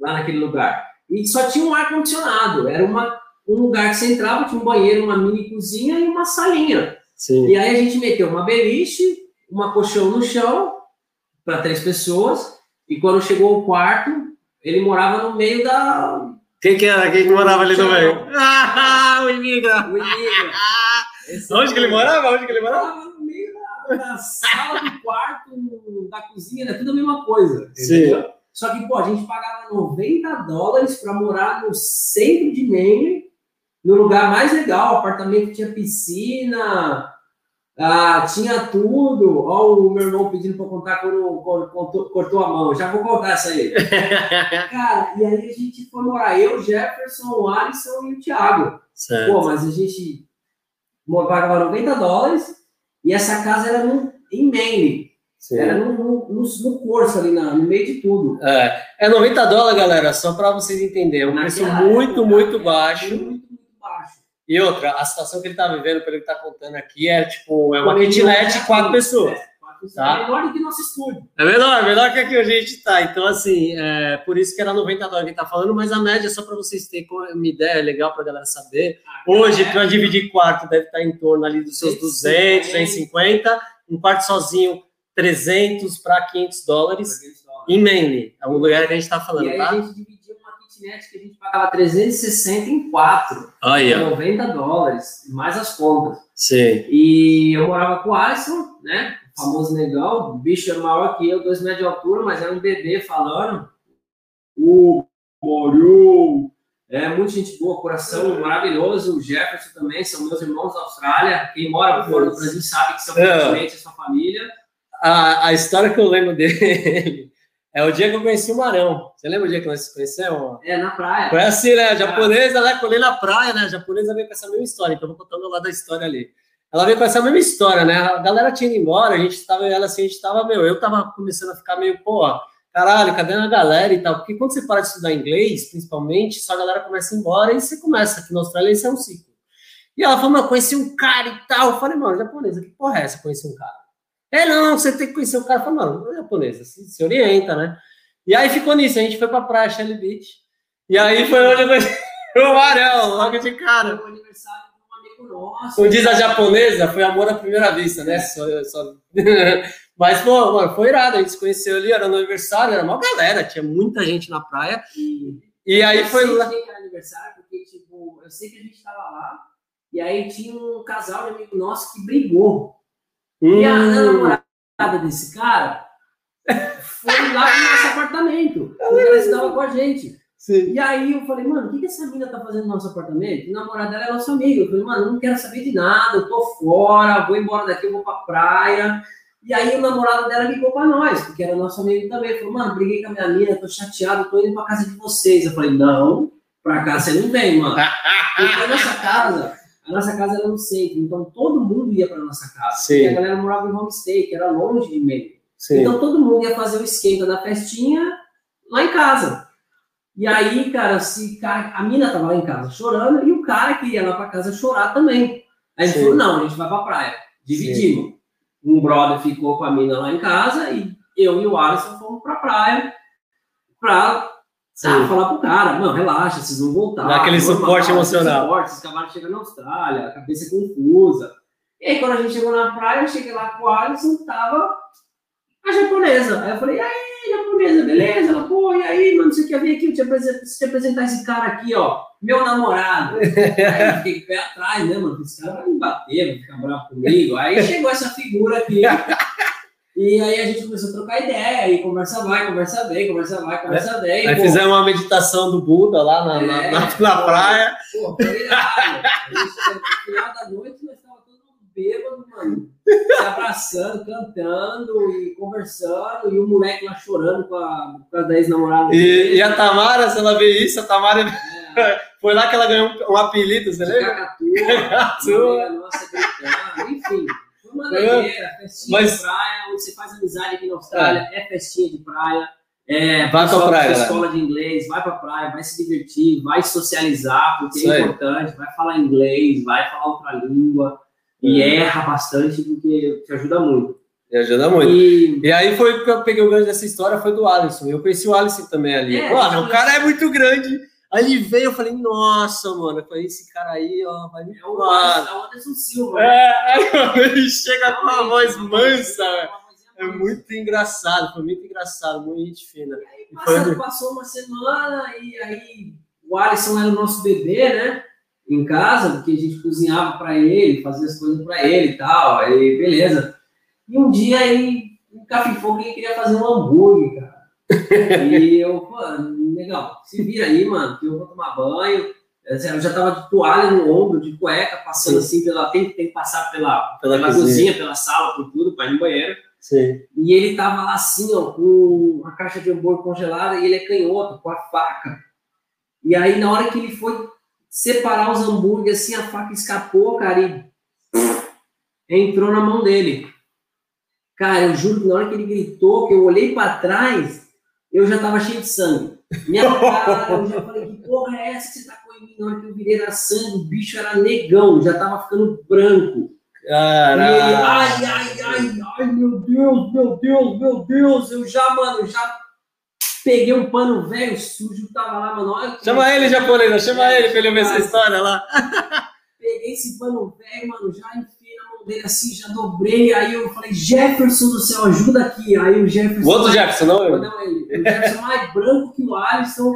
lá naquele lugar. E só tinha um ar-condicionado. Era uma, um lugar que você entrava, tinha um banheiro, uma mini cozinha e uma salinha. Sim. E aí a gente meteu uma beliche, uma colchão no chão, para três pessoas. E quando chegou o quarto, ele morava no meio da. Quem que era? Quem que morava ali no meio? Ah, o imigra! o inimigo. Esse Onde que ele morava? Onde que ele morava? Da, da sala do quarto, da cozinha, né? Tudo a mesma coisa. Sim. entendeu? Só que, pô, a gente pagava 90 dólares para morar no centro de Maine, no lugar mais legal, apartamento que tinha piscina, ah, tinha tudo. Ó, o meu irmão pedindo para contar quando, quando contou- cortou a mão. Já vou contar essa aí. Cara, e aí a gente foi morar, eu, Jefferson, o Alisson e o Thiago. Certo. Pô, mas a gente pagava 90 dólares e essa casa era no, em Maine. Sim. Era no, no, no, no curso ali, na, no meio de tudo. É, é 90 dólares, galera, só para vocês entenderem. Um preço muito, época, muito baixo. Muito, muito baixo. E outra, a situação que ele tá vivendo, pelo que tá contando aqui, é tipo, é uma kitnet de quatro é- pessoas. é, Tá. É menor do que nosso estúdio. É menor, é menor que aqui a gente tá. Então, assim, é por isso que era 90 dólares que tá falando, mas a média, só para vocês terem uma ideia legal pra galera saber. Hoje, É, para dividir quarto, deve estar em torno ali dos seus 200, 250. Um quarto sozinho, 300 para 500 dólares. Em Maine, é um lugar que a gente tá E falando, aí a tá? gente dividia uma kitnet que a gente pagava 360 em quatro. Aí, ó. 90 dólares, mais as contas. Sim. E eu morava com o Alisson, né? O famoso negão. O bicho é maior que eu, dois metros de altura, mas era um bebê falando. O Mario. É muito gente boa, coração maravilhoso. O Jefferson também, são meus irmãos da Austrália. Quem mora fora do Brasil sabe que são É. praticamente a sua família. A, a história que eu lembro dele é o dia que eu conheci o Marão. Você lembra o dia que nós se conhecemos? É, na praia. Foi assim, né? A japonesa, né? Colei na praia, né? A japonesa veio com essa mesma história, então eu vou contando lá da história ali. Ela veio com essa mesma história, né? A galera tinha ido embora, a gente tava, ela assim, a gente tava, meu, eu tava começando a ficar meio, pô, caralho, cadê a galera e tal? Porque quando você para de estudar inglês, principalmente, só a galera começa a ir embora e você começa aqui na Austrália, isso é um ciclo. E ela falou, mano, conheci um cara e tal. Eu falei, mano, japonesa, que porra é essa? Conheci um cara. É, não, você tem que conhecer o cara. Eu falei, mano, é japonesa, se, se orienta, né? E aí ficou nisso, a gente foi pra praia, Shelly Beach. E aí foi onde eu conheci o Marão, logo de cara. Foi o aniversário de um nosso. Como diz a japonesa, foi amor à primeira vista, né? Só, só... Mas, pô, mano, foi irado. A gente se conheceu ali, era no aniversário, era uma galera, tinha muita gente na praia. E E aí eu foi lá. aniversário, porque, tipo, eu sei que a gente tava lá, e aí tinha um casal de amigo nosso que brigou. E a Hum, namorada desse cara foi lá pro nosso apartamento, ela estava com a gente. Sim. E aí eu falei, mano, o que, que essa mina tá fazendo no nosso apartamento? E o namorado dela é nosso amigo. Eu falei, mano, eu não quero saber de nada, eu tô fora, vou embora daqui, eu vou pra praia. E aí o namorado dela ligou pra nós, porque era nosso amigo também. Falou, mano, briguei com a minha mina, tô chateado, tô indo pra casa de vocês. Eu falei, não, pra cá você não vem, mano. Porque a nossa casa, a nossa casa era no centro, então todo mundo ia pra nossa casa. Sim. Porque a galera morava em homestay, que era longe de meio. Sim. Então todo mundo ia fazer o esquenta da festinha lá em casa. E aí, cara, se cara, a mina tava lá em casa chorando e o cara queria lá pra casa chorar também. Aí ele Sim. falou: não, a gente vai pra praia. Dividimos. Um brother ficou com a mina lá em casa e eu e o Alisson fomos pra praia. pra sabe, falar pro cara, mano, relaxa, vocês vão voltar. Dá aquele suporte emocional. Suporte, esses cavalos chegam na Austrália, a cabeça confusa. E aí, quando a gente chegou na praia, eu cheguei lá com o Alisson, tava a japonesa. Aí eu falei, e aí, japonesa, beleza? Ela, pô, e aí, mano, você quer vir aqui? Eu te apresentar, te apresentar esse cara aqui, ó, meu namorado. aí eu fiquei pé atrás, né, mano? Esse cara vai me bater, vai ficar bravo comigo. Aí chegou essa figura aqui. E aí a gente começou a trocar ideia, e conversa vai, conversa vem, conversa vai, conversa vem. Aí pô. fizemos uma meditação do Buda lá na, é, na, na, na praia. Pô, foi irado. Final da noite bêbados, mano. Se abraçando, cantando e conversando, e o moleque lá chorando com a, da ex-namorada. E, e, a Tamara, se ela vê isso, a Tamara. É. Foi lá que ela ganhou um, um apelido, você lembra? Cacatua. Cacatua. Nossa, gritando, enfim uma doideira, festinha Mas... de praia, onde você faz amizade aqui na Austrália, é, é festinha de praia. É, vai pra praia, escola de inglês, vai pra praia, vai se divertir, vai socializar, porque Isso é importante, vai falar inglês, vai falar outra língua, e é. erra bastante, porque te ajuda muito. Me ajuda muito. E... e, aí foi que eu peguei o gancho dessa história, foi do Alisson. Eu conheci o Alisson também ali. É, Mano, o cara é muito grande. Aí ele veio, eu falei, nossa, mano, eu falei, esse cara aí, ó, vai me É o Anderson Silva. É, aí ele chega com uma voz mansa, é muito engraçado, foi muito engraçado, muito gente fina. E aí passa, foi... passou uma semana e aí o Alisson era o nosso bebê, né? Em casa, porque a gente cozinhava para ele, fazia as coisas para ele e tal, aí beleza. E um dia aí, um café fogo, ele queria fazer um hambúrguer, cara. e eu, pô, legal, se vira aí, mano, que eu vou tomar banho. Eu já tava de toalha no ombro, de cueca, passando Sim. assim pela. Tem, tem que passar pela, pela, pela cozinha. cozinha. pela sala, por tudo, para ir no banheiro. Sim. E ele tava lá assim, ó, com a caixa de hambúrguer congelada e ele é canhoto, com a faca. E aí, na hora que ele foi separar os hambúrgueres, assim, a faca escapou, cara, e entrou na mão dele. Cara, eu juro que na hora que ele gritou, que eu olhei para trás, eu já tava cheio de sangue. Minha cara, eu já falei, que porra é essa que você tá com em mim? Na hora que eu virei na sangue, o bicho era negão, já tava ficando branco. Caralho. E ele, ai, ai, ai, ai, meu Deus, meu Deus, meu Deus. Eu já, mano, já peguei um pano velho sujo, tava lá, mano. Olha, chama ele, japonês, chama ele pra ele ver essa história lá. Peguei esse pano velho, mano, já dele assim, já dobrei. Aí eu falei, Jefferson do céu, ajuda aqui. Aí o Jefferson. O outro mais, Jefferson, não eu? Não, ele. O Jefferson mais branco que o Alisson,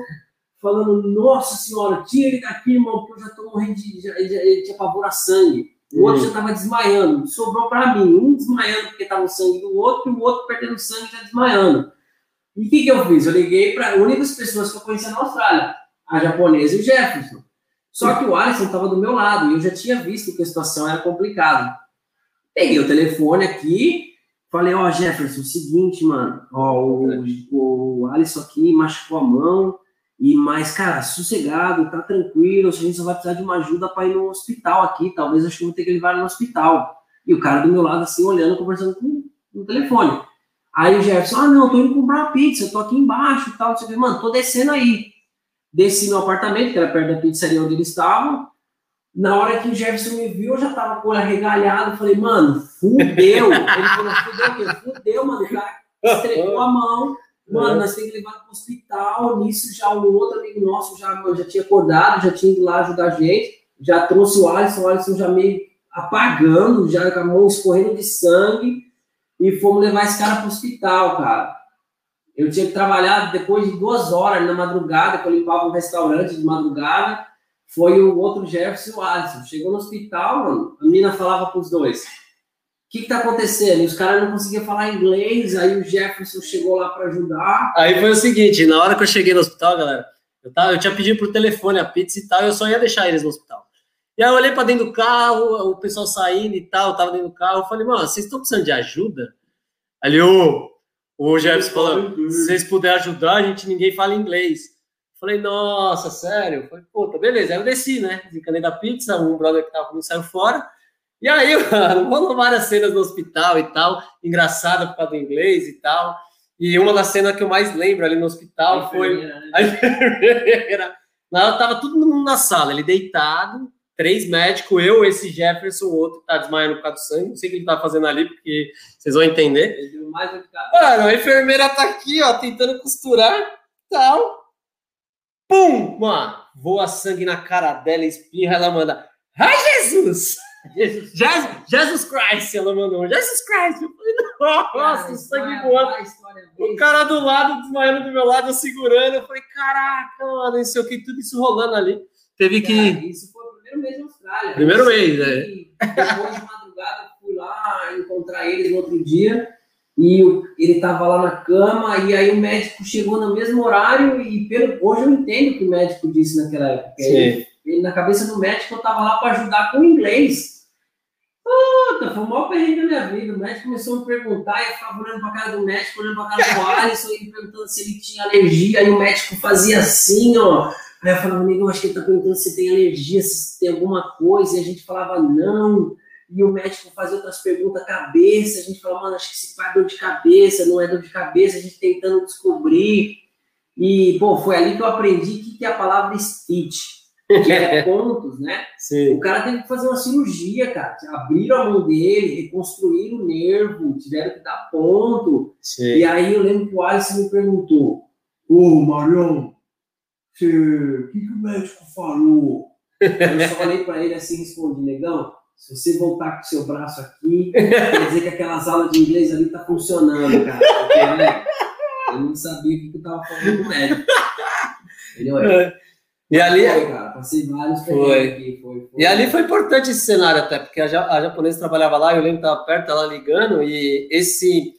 falando, nossa senhora, tira ele daqui, irmão, porque eu já tô morrendo de. Ele tinha pavor a sangue. O outro já tava desmaiando. Sobrou para mim. Um desmaiando porque tava o sangue do outro, e o outro perdendo sangue já desmaiando. E o que, que eu fiz? Eu liguei para únicas pessoas que eu conhecia na Austrália, a japonesa e o Jefferson. Só que o Alisson estava do meu lado e eu já tinha visto que a situação era complicada. Peguei o telefone aqui, falei, ó, oh, Jefferson, seguinte, mano, ó, o, o Alisson aqui machucou a mão, e mais, cara, sossegado, tá tranquilo, a gente só vai precisar de uma ajuda para ir no hospital aqui, talvez acho que vou ter que levar no hospital. E o cara do meu lado, assim, olhando, conversando com no telefone. Aí o Jefferson, ah, não, tô indo comprar uma pizza, tô aqui embaixo e tal. Você mano, tô descendo aí. Desci no apartamento, que era perto da pizzaria onde eles estavam. Na hora que o Jefferson me viu, eu já tava com a regalhada. Falei, mano, fudeu. Ele falou, fudeu o quê? Fudeu, mano. O cara a mão. Mano, nós temos que levar pro hospital. Nisso, já um outro amigo nosso já, já tinha acordado, já tinha ido lá ajudar a gente. Já trouxe o Alisson, o Alisson já meio apagando, já com a mão escorrendo de sangue. E fomos levar esse cara pro hospital, cara. Eu tinha que trabalhar depois de duas horas na madrugada, que eu limpava um restaurante de madrugada foi o outro Jefferson e o Alisson. Chegou no hospital, mano, a menina falava com os dois. O que, que tá acontecendo? E os caras não conseguiam falar inglês, aí o Jefferson chegou lá para ajudar. Aí foi o seguinte, na hora que eu cheguei no hospital, galera, eu, tava, eu tinha pedido por telefone a pizza e tal, eu só ia deixar eles no hospital. E aí eu olhei para dentro do carro, o pessoal saindo e tal, tava dentro do carro, eu falei, mano, vocês estão precisando de ajuda? Ali, o, o Jefferson falou, se vocês puderem ajudar, a gente ninguém fala inglês. Falei, nossa, sério? Falei, puta, beleza. Aí eu desci, né? Desencanei da pizza, um brother que tava comigo saiu fora. E aí, mano, rolou várias cenas no hospital e tal, engraçada por causa do inglês e tal. E uma das cenas que eu mais lembro ali no hospital a foi né? a enfermeira. Tava todo mundo na sala, ele deitado, três médicos, eu, esse Jefferson, o outro que tá desmaiando por causa do sangue, não sei o que ele tá fazendo ali, porque vocês vão entender. Mais Mano, a enfermeira tá aqui, ó, tentando costurar tal. Pum! Mano, voa sangue na cara dela, espirra, ela manda. Ai, Jesus! Jesus, Jesus Christ, ela mandou. Jesus Christ! Eu falei, nossa, sangue voando. O cara do lado, desmaiando do meu lado, eu segurando. Eu falei, caraca, mano, isso aqui, tudo isso rolando ali. Teve que. isso foi o primeiro mês na Austrália. Primeiro mês, né? Depois de madrugada, eu fui lá encontrar eles no outro dia. E ele estava lá na cama, e aí o médico chegou no mesmo horário, e pelo, hoje eu entendo o que o médico disse naquela época. Ele, ele, na cabeça do médico, eu estava lá para ajudar com o inglês. Puta, foi o maior perrengue da minha vida. O médico começou a me perguntar, eu ficava olhando para a cara do médico, olhando para a cara do Alisson, e perguntando se ele tinha alergia, aí o médico fazia assim, ó. Aí eu falava, amigo, acho que ele está perguntando se tem alergia, se tem alguma coisa, e a gente falava, não e o médico fazia outras perguntas, cabeça, a gente falava, mano, acho que se faz dor de cabeça, não é dor de cabeça, a gente tentando descobrir. E, pô, foi ali que eu aprendi que, que é a palavra stitch, que é pontos, né? Sim. O cara teve que fazer uma cirurgia, cara. Abriram a mão dele, reconstruíram o nervo, tiveram que dar ponto. Sim. E aí eu lembro que o Alisson me perguntou, ô, oh, Marion, o que, que o médico falou? Eu só falei para ele assim, respondi, negão, se você voltar com o seu braço aqui, quer dizer que aquelas aulas de inglês ali tá funcionando, cara. Porque, né, eu não sabia o que eu tava falando com o médico. Entendeu? É. E ali. Foi, cara, passei vários foi. Aqui, foi, foi. E ali foi importante esse cenário até, porque a, japonesa trabalhava lá, eu lembro que estava perto, ela ligando, e esse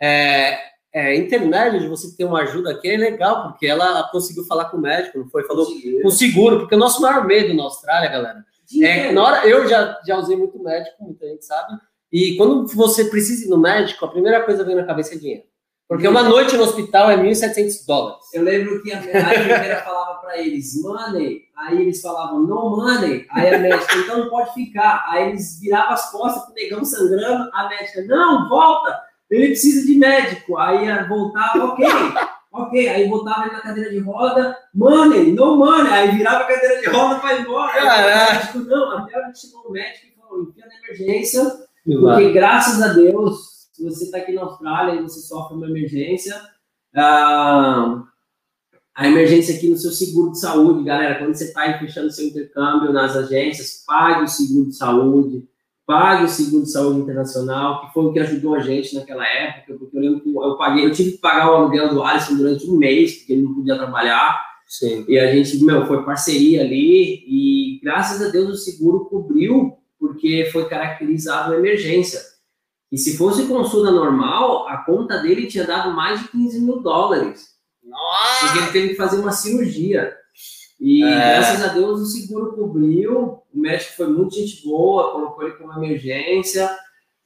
é, é, de você ter uma ajuda aqui é legal, porque ela conseguiu falar com o médico, não foi? Falou Conseguiu. com seguro, porque o nosso maior medo na Austrália, galera, é, na hora, eu já, já usei muito médico, muita gente sabe. E quando você precisa ir no médico, a primeira coisa que vem na cabeça é dinheiro. Porque uma noite no hospital é 1.700 dólares. Eu lembro que a, a enfermeira falava para eles, money, aí eles falavam, no money, aí a médica, então não pode ficar. Aí eles viravam as costas pro negão sangrando, a médica, não, volta, ele precisa de médico. Aí voltava, ok, ok. Aí botava ele na cadeira de roda, money, no money, aí virava a cadeira de roda para ir embora. Caraca. Não, até a gente chegou no médico e falou, enfia na emergência, porque graças a Deus se você está aqui na Austrália e você sofre uma emergência, ah, a emergência aqui no seu seguro de saúde, galera, quando você está fechando seu intercâmbio nas agências, pague o seguro de saúde, pague o seguro de saúde internacional, que foi o que ajudou a gente naquela época, porque eu lembro que eu paguei, eu tive que pagar o aluguel do Alisson durante um mês, porque ele não podia trabalhar, Sim. e a gente, meu, foi parceria ali, e graças a Deus o seguro cobriu, porque foi caracterizado uma emergência. E se fosse consulta normal, a conta dele tinha dado mais de 15 mil dólares. Nossa! Porque ele teve que fazer uma cirurgia. E É. graças a Deus o seguro cobriu. O médico foi muito gente boa, colocou ele como emergência.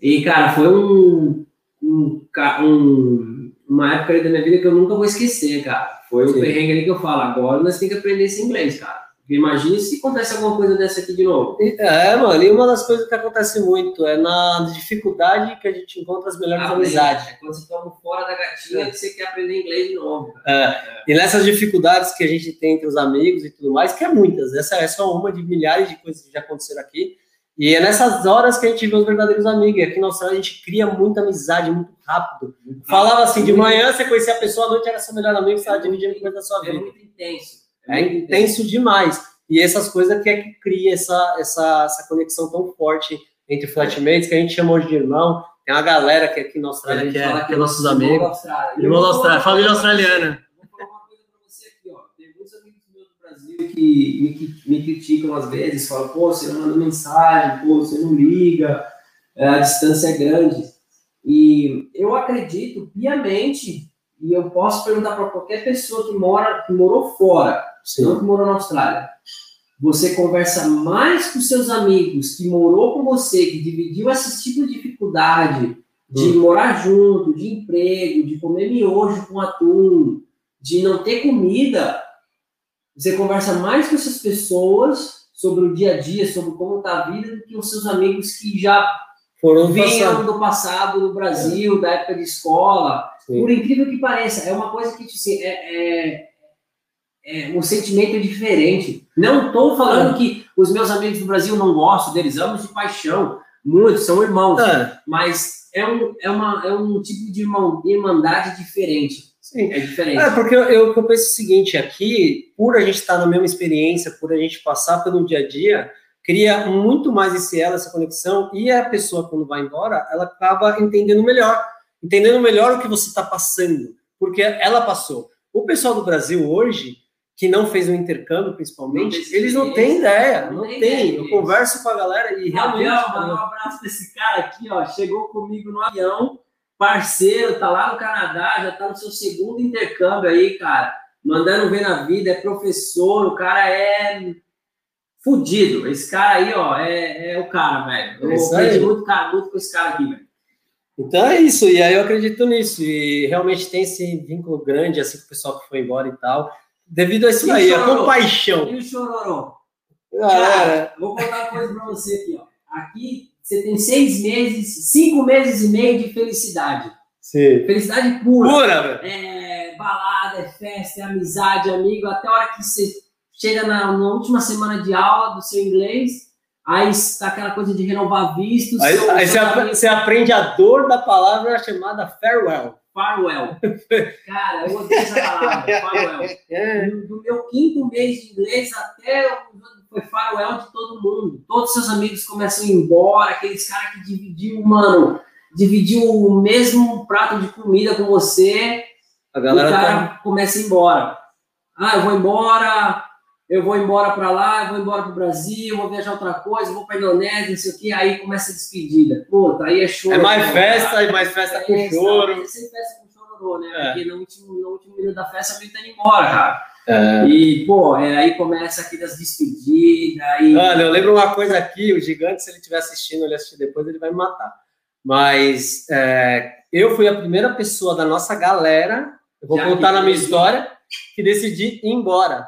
E, cara, foi um, um, um- uma época ali da minha vida que eu nunca vou esquecer, cara. Foi um Sim. perrengue ali que eu falo. Agora nós temos que aprender esse inglês, cara. Imagine se acontece alguma coisa dessa aqui de novo. É, mano, e uma das coisas que acontece muito é na dificuldade que a gente encontra as melhores Aprende. amizades. É quando você toma fora da gatinha que você quer aprender inglês de novo. cara. É, e nessas dificuldades que a gente tem entre os amigos e tudo mais, que é muitas, essa é só uma de milhares de coisas que já aconteceram aqui. E é nessas horas que a gente vê os verdadeiros amigos. E aqui na Austrália a gente cria muita amizade muito rápido. Falava assim, de manhã você conhecia a pessoa, à noite era seu melhor amigo, você estava dividindo coisa da sua É vida. muito intenso. É intenso demais. E essas coisas que é que cria essa, essa, essa conexão tão forte entre flatmates, que a gente chama hoje de irmão. Tem uma galera que aqui na Austrália, Olha, que, é, que é nossos amigos. Austrália. Irmão da Austrália, família australiana. Vou falar uma coisa pra você aqui, ó. Tem muitos amigos meus do Brasil que me, me criticam às vezes, falam, pô, você não manda mensagem, pô, você não liga, é, a distância é grande. E eu acredito piamente, e eu posso perguntar para qualquer pessoa que mora, que morou fora, não que morou na Austrália. Você conversa mais com seus amigos que morou com você, que dividiu esse tipo de dificuldade de morar junto, de emprego, de comer miojo com atum, de não ter comida. Você conversa mais com essas pessoas sobre o dia a dia, sobre como está a vida, do que os seus amigos que já Foram vinham do passado no Brasil, da época de escola. Sim. Por incrível que pareça, é uma coisa que tipo assim, é, é, é um sentimento diferente. Não estou falando que os meus amigos do Brasil não gosto deles, amo de paixão. Muitos são irmãos, É, mas é um, é, uma, é um tipo de irmão, irmandade diferente. Sim. É diferente. É, porque eu, eu, eu penso o seguinte, aqui, por a gente estar na mesma experiência, por a gente passar pelo dia a dia, cria muito mais esse ela, essa conexão, e a pessoa, quando vai embora, ela acaba entendendo melhor, entendendo melhor o que você está passando, porque ela passou. O pessoal do Brasil hoje, que não fez um intercâmbio, principalmente, não eles não têm ideia, não, não tem. Eu converso com a galera e realmente. Gabriel, um abraço para esse cara aqui, ó. Chegou comigo no avião, parceiro, tá lá no Canadá, já tá no seu segundo intercâmbio aí, cara. Mandando ver na vida, é professor, o cara é fudido. Esse cara aí, ó, é, é o cara, velho. Eu é aprendi muito, cara, muito com esse cara aqui, velho. Então é isso, e aí eu acredito nisso, e realmente tem esse vínculo grande, assim, com o pessoal que foi embora e tal, devido a isso aí, a compaixão. E o chororô? Cara, vou contar uma coisa pra você aqui, ó. Aqui você tem seis meses, cinco meses e meio de felicidade. Sim. Felicidade pura. Pura, velho. É balada, é festa, é amizade, amigo, até a hora que você chega na, na última semana de aula do seu inglês, aí está aquela coisa de renovar vistos. Aí, seu, aí você, aprende, você, aprende a dor da palavra chamada farewell. Farewell. Cara, eu odeio essa palavra, farewell. É. Do meu quinto mês de inglês até foi farewell de todo mundo. Todos seus amigos começam a ir embora, aqueles caras que dividiu, mano, dividiu o mesmo prato de comida com você. A galera o cara tá... começa a ir embora. Ah, eu vou embora, eu vou embora para lá, eu vou embora para o Brasil, vou viajar outra coisa, vou para a Indonésia, não sei o que, aí começa a despedida. Puta, aí é choro. É mais né, festa, e mais festa com é, choro. É sempre festa com choro, né? É. Porque no último, no último minuto da festa alguém tá indo embora, cara. É. E, pô, é, aí começa aqui das despedidas. Aí... Olha, eu lembro uma coisa aqui, o gigante, se ele estiver assistindo, ele assistir depois, ele vai me matar. Mas é, eu fui a primeira pessoa da nossa galera, eu vou Já contar na minha história, que decidi ir embora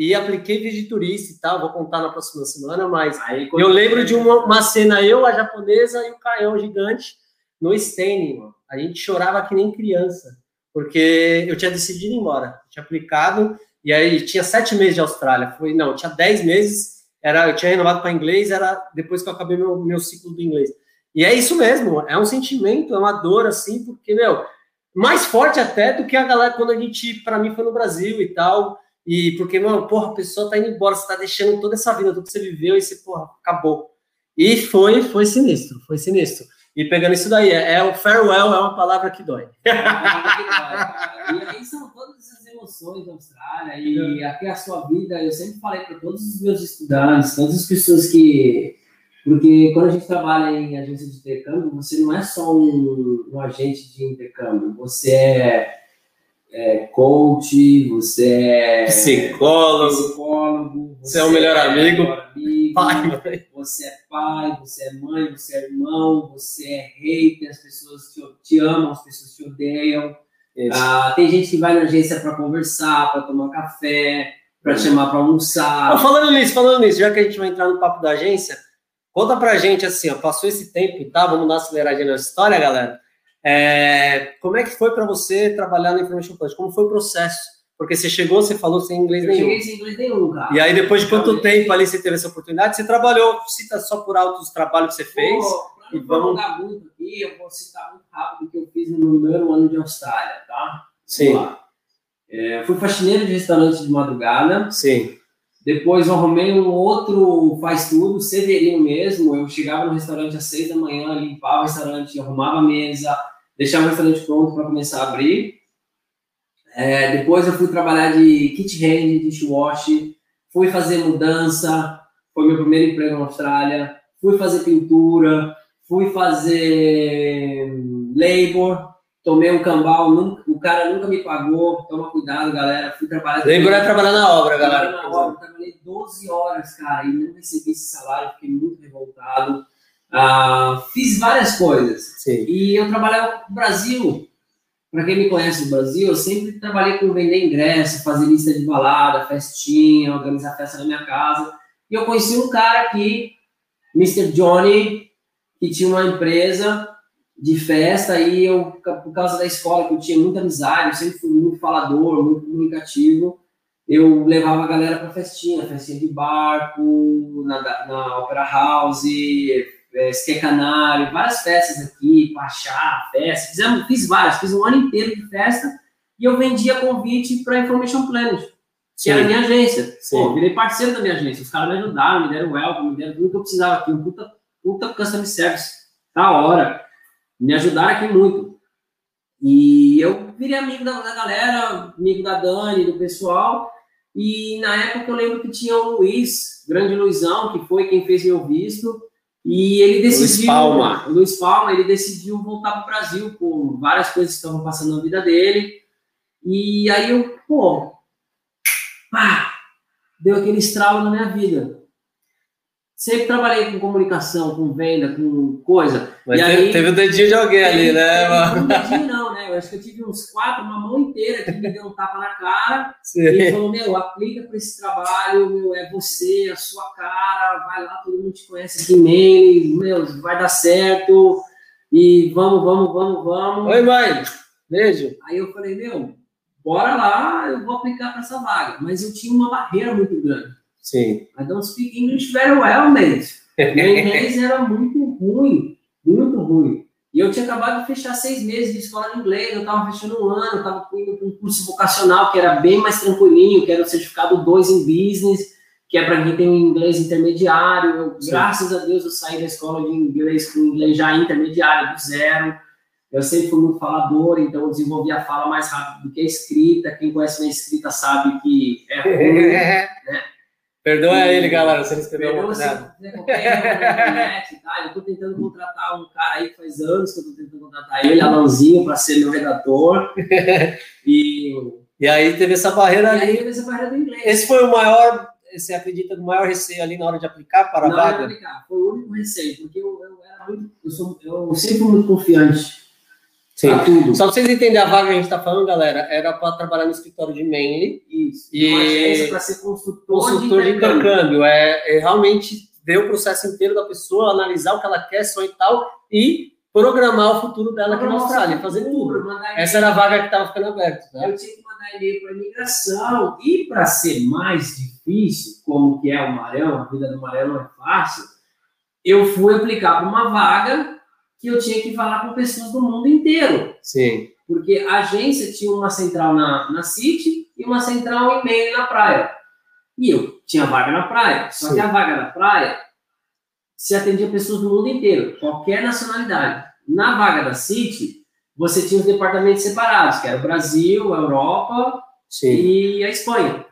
e apliquei turista e tal, vou contar na próxima semana, mas Aí, eu lembro de uma, uma, cena, eu, a japonesa e o Caião gigante no Stênin, a gente chorava que nem criança, porque eu tinha decidido ir embora, tinha aplicado, e aí tinha sete meses de Austrália, foi, não, tinha dez meses, era, eu tinha renovado para inglês, era depois que eu acabei meu, meu ciclo do inglês. E é isso mesmo, é um sentimento, é uma dor, assim, porque, meu, mais forte até do que a galera quando a gente, para mim, foi no Brasil e tal, e porque, mano, porra, a pessoa tá indo embora, você tá deixando toda essa vida, tudo que você viveu, e você, porra, acabou. E foi, foi sinistro, foi sinistro. E pegando isso daí, é, é o farewell, é uma palavra que dói. É e aí são todas essas emoções da Austrália, e aqui a sua vida, eu sempre falei para todos os meus estudantes, todas as pessoas que. Porque quando a gente trabalha em agência de intercâmbio, você não é só um, um agente de intercâmbio, você é é coach, você é psicólogo, psicólogo você, você é o melhor é amigo, amigo pai, você é pai, você é mãe, você é irmão, você é hater, as pessoas te, te amam, as pessoas te odeiam. Ah, tem gente que vai na agência para conversar, para tomar café, para chamar para almoçar. falando nisso, falando nisso, já que a gente vai entrar no papo da agência, conta pra gente assim, ó, passou esse tempo e tá, vamos dar uma aceleradinha na história, galera. É, como é que foi para você trabalhar na Information Plus? Como foi o processo? Porque você chegou, você falou sem inglês eu nenhum. cheguei sem inglês nenhum, cara. E aí, depois de quanto tempo ali você teve essa oportunidade? Você trabalhou, cita só por alto os trabalhos que você fez. Pô, e vamos muito aqui, eu vou citar muito rápido o que eu fiz no meu primeiro ano de Austrália, tá? Sim. É, fui faxineiro de restaurante de madrugada. Sim. Depois eu arrumei um outro faz tudo, Severino mesmo. Eu chegava no restaurante às seis da manhã, limpava o restaurante, arrumava a mesa, deixar o restaurante pronto para começar a abrir. É, depois eu fui trabalhar de kit hand, dishwash, fui fazer mudança, foi meu primeiro emprego na Austrália, fui fazer pintura, fui fazer labor, tomei um cambal, nunca, o cara nunca me pagou, toma cuidado, galera, fui trabalhar... Labor é trabalhar na obra, galera. Na obra, trabalhei 12 horas, cara, e não recebi esse salário, fiquei muito revoltado. Ah, fiz várias coisas. Sim. E eu trabalhava no Brasil. Para quem me conhece no Brasil, eu sempre trabalhei com vender ingresso, fazer lista de balada, festinha, organizar festa na minha casa. E eu conheci um cara aqui, Mr. Johnny, que tinha uma empresa de festa e eu, por causa da escola, que eu tinha muita amizade, eu sempre fui muito falador, muito comunicativo, eu levava a galera para festinha, festinha de barco, na, na Opera House, é, Canário, várias festas aqui, Pachá, festa, fizemos, fiz várias, fiz um ano inteiro de festa e eu vendia convite para Information Planet, que era a minha agência. Sim. Pô, virei parceiro da minha agência. Os caras me ajudaram, me deram welcome, me deram tudo que eu precisava aqui. Um puta, puta customer service. Da hora. Me ajudaram aqui muito. E eu virei amigo da, da galera, amigo da Dani, do pessoal. E na época eu lembro que tinha o Luiz, grande Luizão, que foi quem fez meu visto. E ele decidiu. Palma. O Luiz Palma, ele decidiu voltar para o Brasil por várias coisas que estavam passando na vida dele. E aí eu, pô, pá, deu aquele estralo na minha vida. Sempre trabalhei com comunicação, com venda, com coisa. Mas E teve, aí- teve o dedinho de alguém ali, né, mano? Um dedinho não? Eu acho que eu tive uns quatro, uma mão inteira que me deu um tapa na cara. Sim. Ele falou, meu, aplica para esse trabalho, meu, é você, a sua cara, vai lá, todo mundo te conhece aqui em Maine, meu, vai dar certo. E vamos, vamos, vamos, vamos. Oi, mãe. Beijo. Aí eu falei, meu, bora lá, eu vou aplicar para essa vaga. Mas eu tinha uma barreira muito grande. Sim. I don't speak English very well, mate. Meu inglês era muito ruim, muito ruim. E eu tinha acabado de fechar seis meses de escola de inglês, eu estava fechando um ano, eu estava indo para um curso vocacional que era bem mais tranquilinho, que era o certificado 2 em business, que é para quem tem um inglês intermediário. Eu, graças a Deus eu saí da escola de inglês com inglês já intermediário, do zero. Eu sempre fui muito falador, então eu desenvolvi a fala mais rápido do que a escrita. Quem conhece minha escrita sabe que é ruim. Perdoa ele, galera, se ele escreveu coisa. na tá? Eu tô tentando contratar um cara aí que faz anos que eu tô tentando contratar ele, Alanzinho, para ser meu redator. E, E aí teve essa e barreira aí ali. teve essa barreira do inglês. Esse foi o maior, você acredita, o maior receio ali na hora de aplicar para a Não era vaga? aplicar, foi o único receio, porque eu, eu era muito, eu, sou, eu sempre fui muito confiante Sim. pra tudo. Só para vocês entenderem a vaga que a gente está falando, galera, era para trabalhar no escritório de Manly, Isso. E- para ser consultor, consultor de intercâmbio. intercâmbio. É, é realmente ver o processo inteiro da pessoa, analisar o que ela quer, sonho e tal, e programar o futuro dela aqui na Austrália, fazer tudo. Essa era a vaga que estava ficando aberta. Né? Eu tinha que mandar e-mail para imigração. E para ser mais difícil, como que é o Marão, a vida do Marão não é fácil, eu fui aplicar para uma vaga que eu tinha que falar com pessoas do mundo inteiro. Sim, Porque a agência tinha uma central na, na City e uma central em Maine na praia. E eu tinha vaga na praia. Só Sim. que a vaga na praia se atendia pessoas do mundo inteiro, qualquer nacionalidade. Na vaga da City, você tinha os departamentos separados, que era o Brasil, a Europa sim. e a Espanha.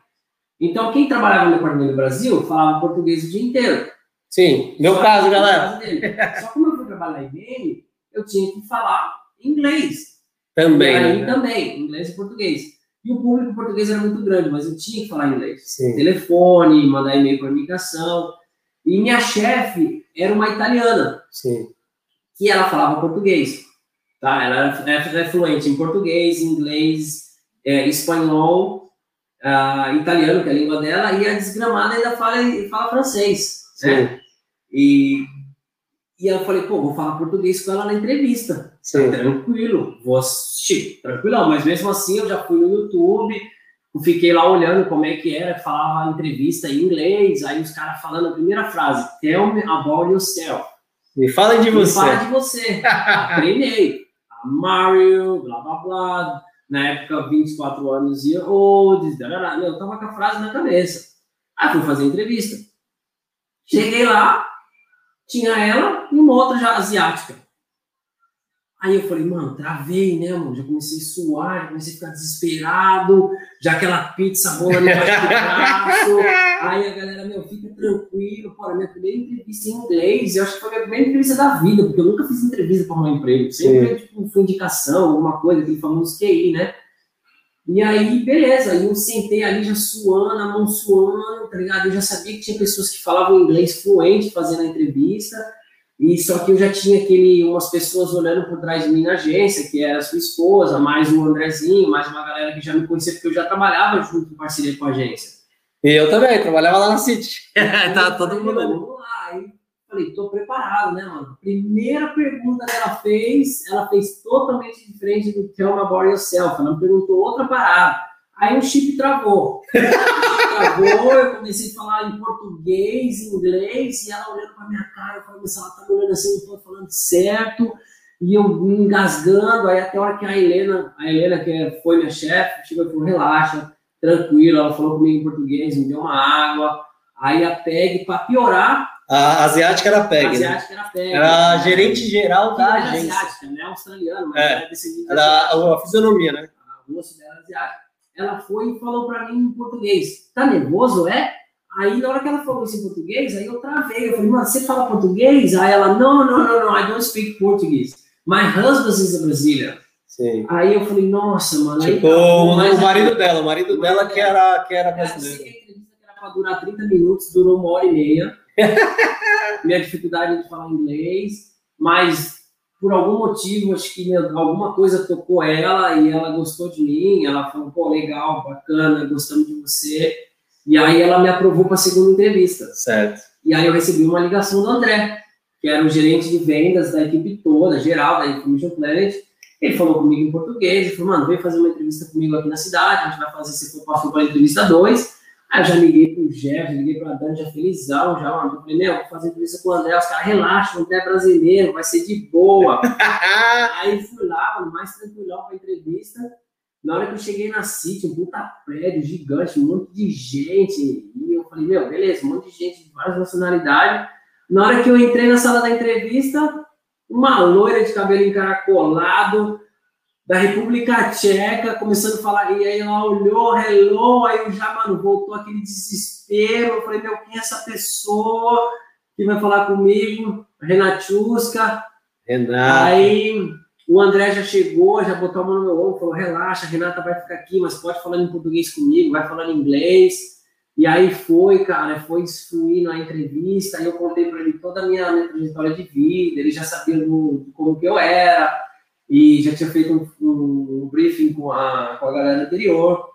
Então, quem trabalhava no departamento do Brasil falava português o dia inteiro. Sim, meu Só caso, galera. Só como eu trabalhar em Maine, eu tinha que falar inglês. Também. E aí né? também, inglês e português. E o público português era muito grande, mas eu tinha que falar inglês. Sim. Telefone, mandar e-mail para imigração. E minha chefe era uma italiana, Sim. que ela falava português. Tá? Ela era, era fluente em português, inglês, é, espanhol, ah, italiano, que é a língua dela, e a desgramada ainda fala, fala francês. né? Sim. E, e eu falei, pô, vou falar português com ela na entrevista. Sim. Tranquilo, vou assistir, tranquilão, mas mesmo assim eu já fui no YouTube, fiquei lá olhando como é que era, falava entrevista em inglês, aí os caras falando a primeira frase, tell me about yourself. Me fala de Me você. Fala de você. Treinei. Mario, blá blá blá. Na época, 24 anos e old, darará. Eu tava com a frase na cabeça. Aí fui fazer a entrevista. Cheguei lá, tinha ela e uma outra já asiática. Aí eu falei, mano, travei, né, mano? Já comecei a suar, já comecei a ficar desesperado, já aquela pizza embaixo do braço. Aí a galera, meu, fica tranquilo. Pô, minha primeira entrevista em inglês, eu acho que foi a minha primeira entrevista da vida, porque eu nunca fiz entrevista para um emprego. Sempre tipo, foi indicação, alguma coisa, aquele famoso QI, né? E aí, beleza, aí eu sentei ali já suando, a mão suando, tá ligado? Eu já sabia que tinha pessoas que falavam inglês fluente fazendo a entrevista, e só que eu já tinha aquele, umas pessoas olhando por trás de mim na agência, que era a sua esposa, mais o Andrezinho, mais uma galera que já me conhecia, porque eu já trabalhava junto em parceria com a agência. E eu também, trabalhava lá na City. tá todo mundo ali. Vamos lá. Aí falei, tô preparado, né, mano? Primeira pergunta que ela fez, ela fez totalmente diferente do Tell Me About Yourself. Ela me perguntou outra parada. Aí o chip travou. Travou, eu comecei a falar em português, em inglês, e ela olhando pra minha cara, eu falei, mas ela tá me olhando assim, não tô falando certo. e eu engasgando, aí até a hora que a Helena, a Helena, que foi minha chefe, chegou e falou, relaxa, tranquilo, ela falou comigo em português, me deu uma água, aí a PEG, para piorar... A asiática era a PEG, A né? asiática era a PEG. Era a né? gerente geral da era agência. asiática, né? Australiana, mas É. era descendente Era a, a fisionomia, né? a moça dela era asiática. Ela foi e falou pra mim em português, tá nervoso, é? Aí, na hora que ela falou isso em português, aí eu travei. Eu falei, mano, você fala português? Aí ela, não, não, não, não, I don't speak Portuguese. My husband is a Brazilian. Sim. Aí eu falei, nossa, mano. aí Tipo, tá, o, mas o marido dela, o marido o dela marido que era, que era Eu que brasileiro. a entrevista que era pra durar 30 minutos, durou uma hora e meia. Minha dificuldade de falar inglês, mas por algum motivo, acho que alguma coisa tocou ela e ela gostou de mim. Ela falou, pô, legal, bacana, gostamos de você. E aí ela me aprovou para a segunda entrevista. Certo. E aí eu recebi uma ligação do André, que era o gerente de vendas da equipe toda, geral, da Information Planet. Ele falou comigo em português, ele falou, mano, vem fazer uma entrevista comigo aqui na cidade, a gente vai fazer, se for para a entrevista 2. Aí eu já liguei pro Jeff, liguei pra Dani, já felizão, já, mano. Falei, meu, vou fazer entrevista com o André, os caras, relaxa, o André é brasileiro, vai ser de boa. Aí fui lá, mano, mais tranquilão pra entrevista. Na hora que eu cheguei na City, um puta prédio gigante, um monte de gente. E eu falei, meu, beleza, um monte de gente de várias nacionalidades. Na hora que eu entrei na sala da entrevista, uma loira de cabelo encaracolado, da República Tcheca, começando a falar, e aí ela olhou, hello, aí eu já, mano, voltou aquele desespero. Eu falei, meu, quem é essa pessoa que vai falar comigo? Renatuska. Renato. Aí o André já chegou, já botou a mão no meu ombro, falou: relaxa, a Renata vai ficar aqui, mas pode falar em português comigo, vai falando inglês. E aí foi, cara, foi instruindo a entrevista, aí eu contei para ele toda a minha, minha trajetória de vida, ele já sabia do, como que eu era, e já tinha feito um, um, um briefing com a, com a galera anterior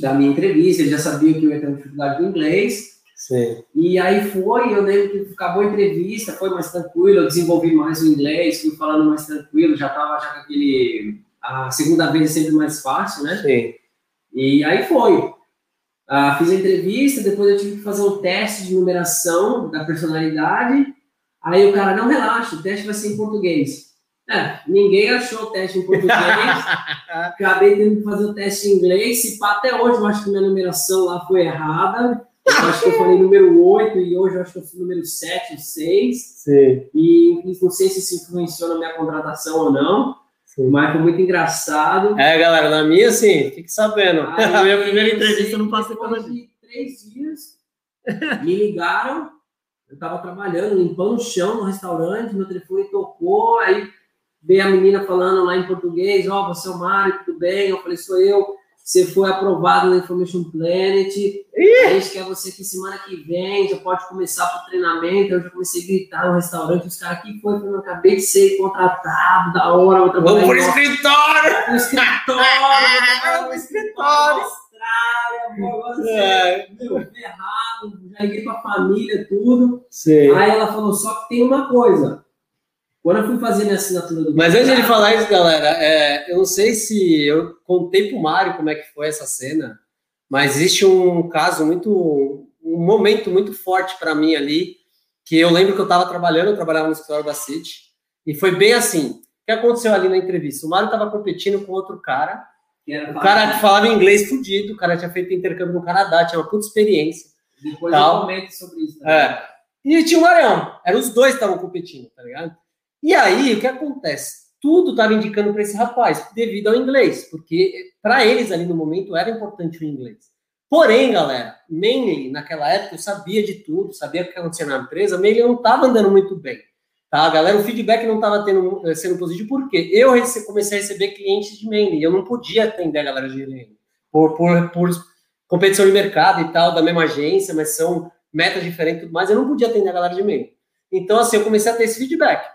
da minha entrevista, ele já sabia que eu ia ter uma dificuldade do inglês, Sim. e aí foi, eu lembro que acabou a entrevista, foi mais tranquilo, eu desenvolvi mais o inglês, fui falando mais tranquilo, já tava já com aquele... A segunda vez é sempre mais fácil, né? Sim. E aí foi. Ah, fiz a entrevista, depois eu tive que fazer um teste de numeração da personalidade. Aí o cara, não relaxa, o teste vai ser em português. É, ninguém achou o teste em português. Acabei tendo que fazer o teste em inglês. Pá, até hoje eu acho que minha numeração lá foi errada. Eu acho que eu falei número 8 e hoje eu acho que eu fui número 7 ou 6. Sim. E não sei se isso influenciou na minha contratação ou não, Sim. mas foi muito engraçado. É, galera, na minha, assim, fique sabendo. Aí, a minha primeira entrevista eu não passei Depois de três dias, me ligaram, eu tava trabalhando, limpando o chão no restaurante, meu telefone tocou, aí veio a menina falando lá em português, ó, você é o Mário, tudo bem? Eu falei, sou eu. Você foi aprovado na Information Planet. A gente quer você aqui semana que vem, já pode começar pro treinamento. Eu já comecei a gritar no restaurante, os caras aqui foi, eu acabei de ser contratado, da hora, vou trabalhar Vamos por em escritório! no escritório, No escritório. Austrália, vou agora É. meu, ferrado, já liguei pra família, tudo. Sim. Aí ela falou, só que tem uma coisa. Quando eu fui fazer minha assinatura do Mas antes de falar isso, galera, é, eu não sei se eu contei pro Mário como é que foi essa cena, mas existe um caso muito, um momento muito forte para mim ali, que eu lembro que eu estava trabalhando, eu trabalhava no escritório da City, e foi bem assim. O que aconteceu ali na entrevista? O Mário estava competindo com outro cara, que era o cara que falava inglês fudido, o cara tinha feito intercâmbio no Canadá, tinha uma puta experiência. Depois tal. eu comento sobre isso. também. É. E tinha o Marião. Eram os dois que estavam competindo, tá ligado? E aí, o que acontece? Tudo estava indicando para esse rapaz, devido ao inglês, porque para eles ali no momento era importante o inglês. Porém, galera, mainly naquela época eu sabia de tudo, sabia o que acontecia na empresa, mainly não estava andando muito bem. Tá, galera, o feedback não estava eh, sendo positivo porque eu comecei a receber clientes de mainly, eu não podia atender a galera de mainly por, por, por competição de mercado e tal, da mesma agência, mas são metas diferentes e tudo mais, eu não podia atender a galera de mainly. Então, assim, eu comecei a ter esse feedback.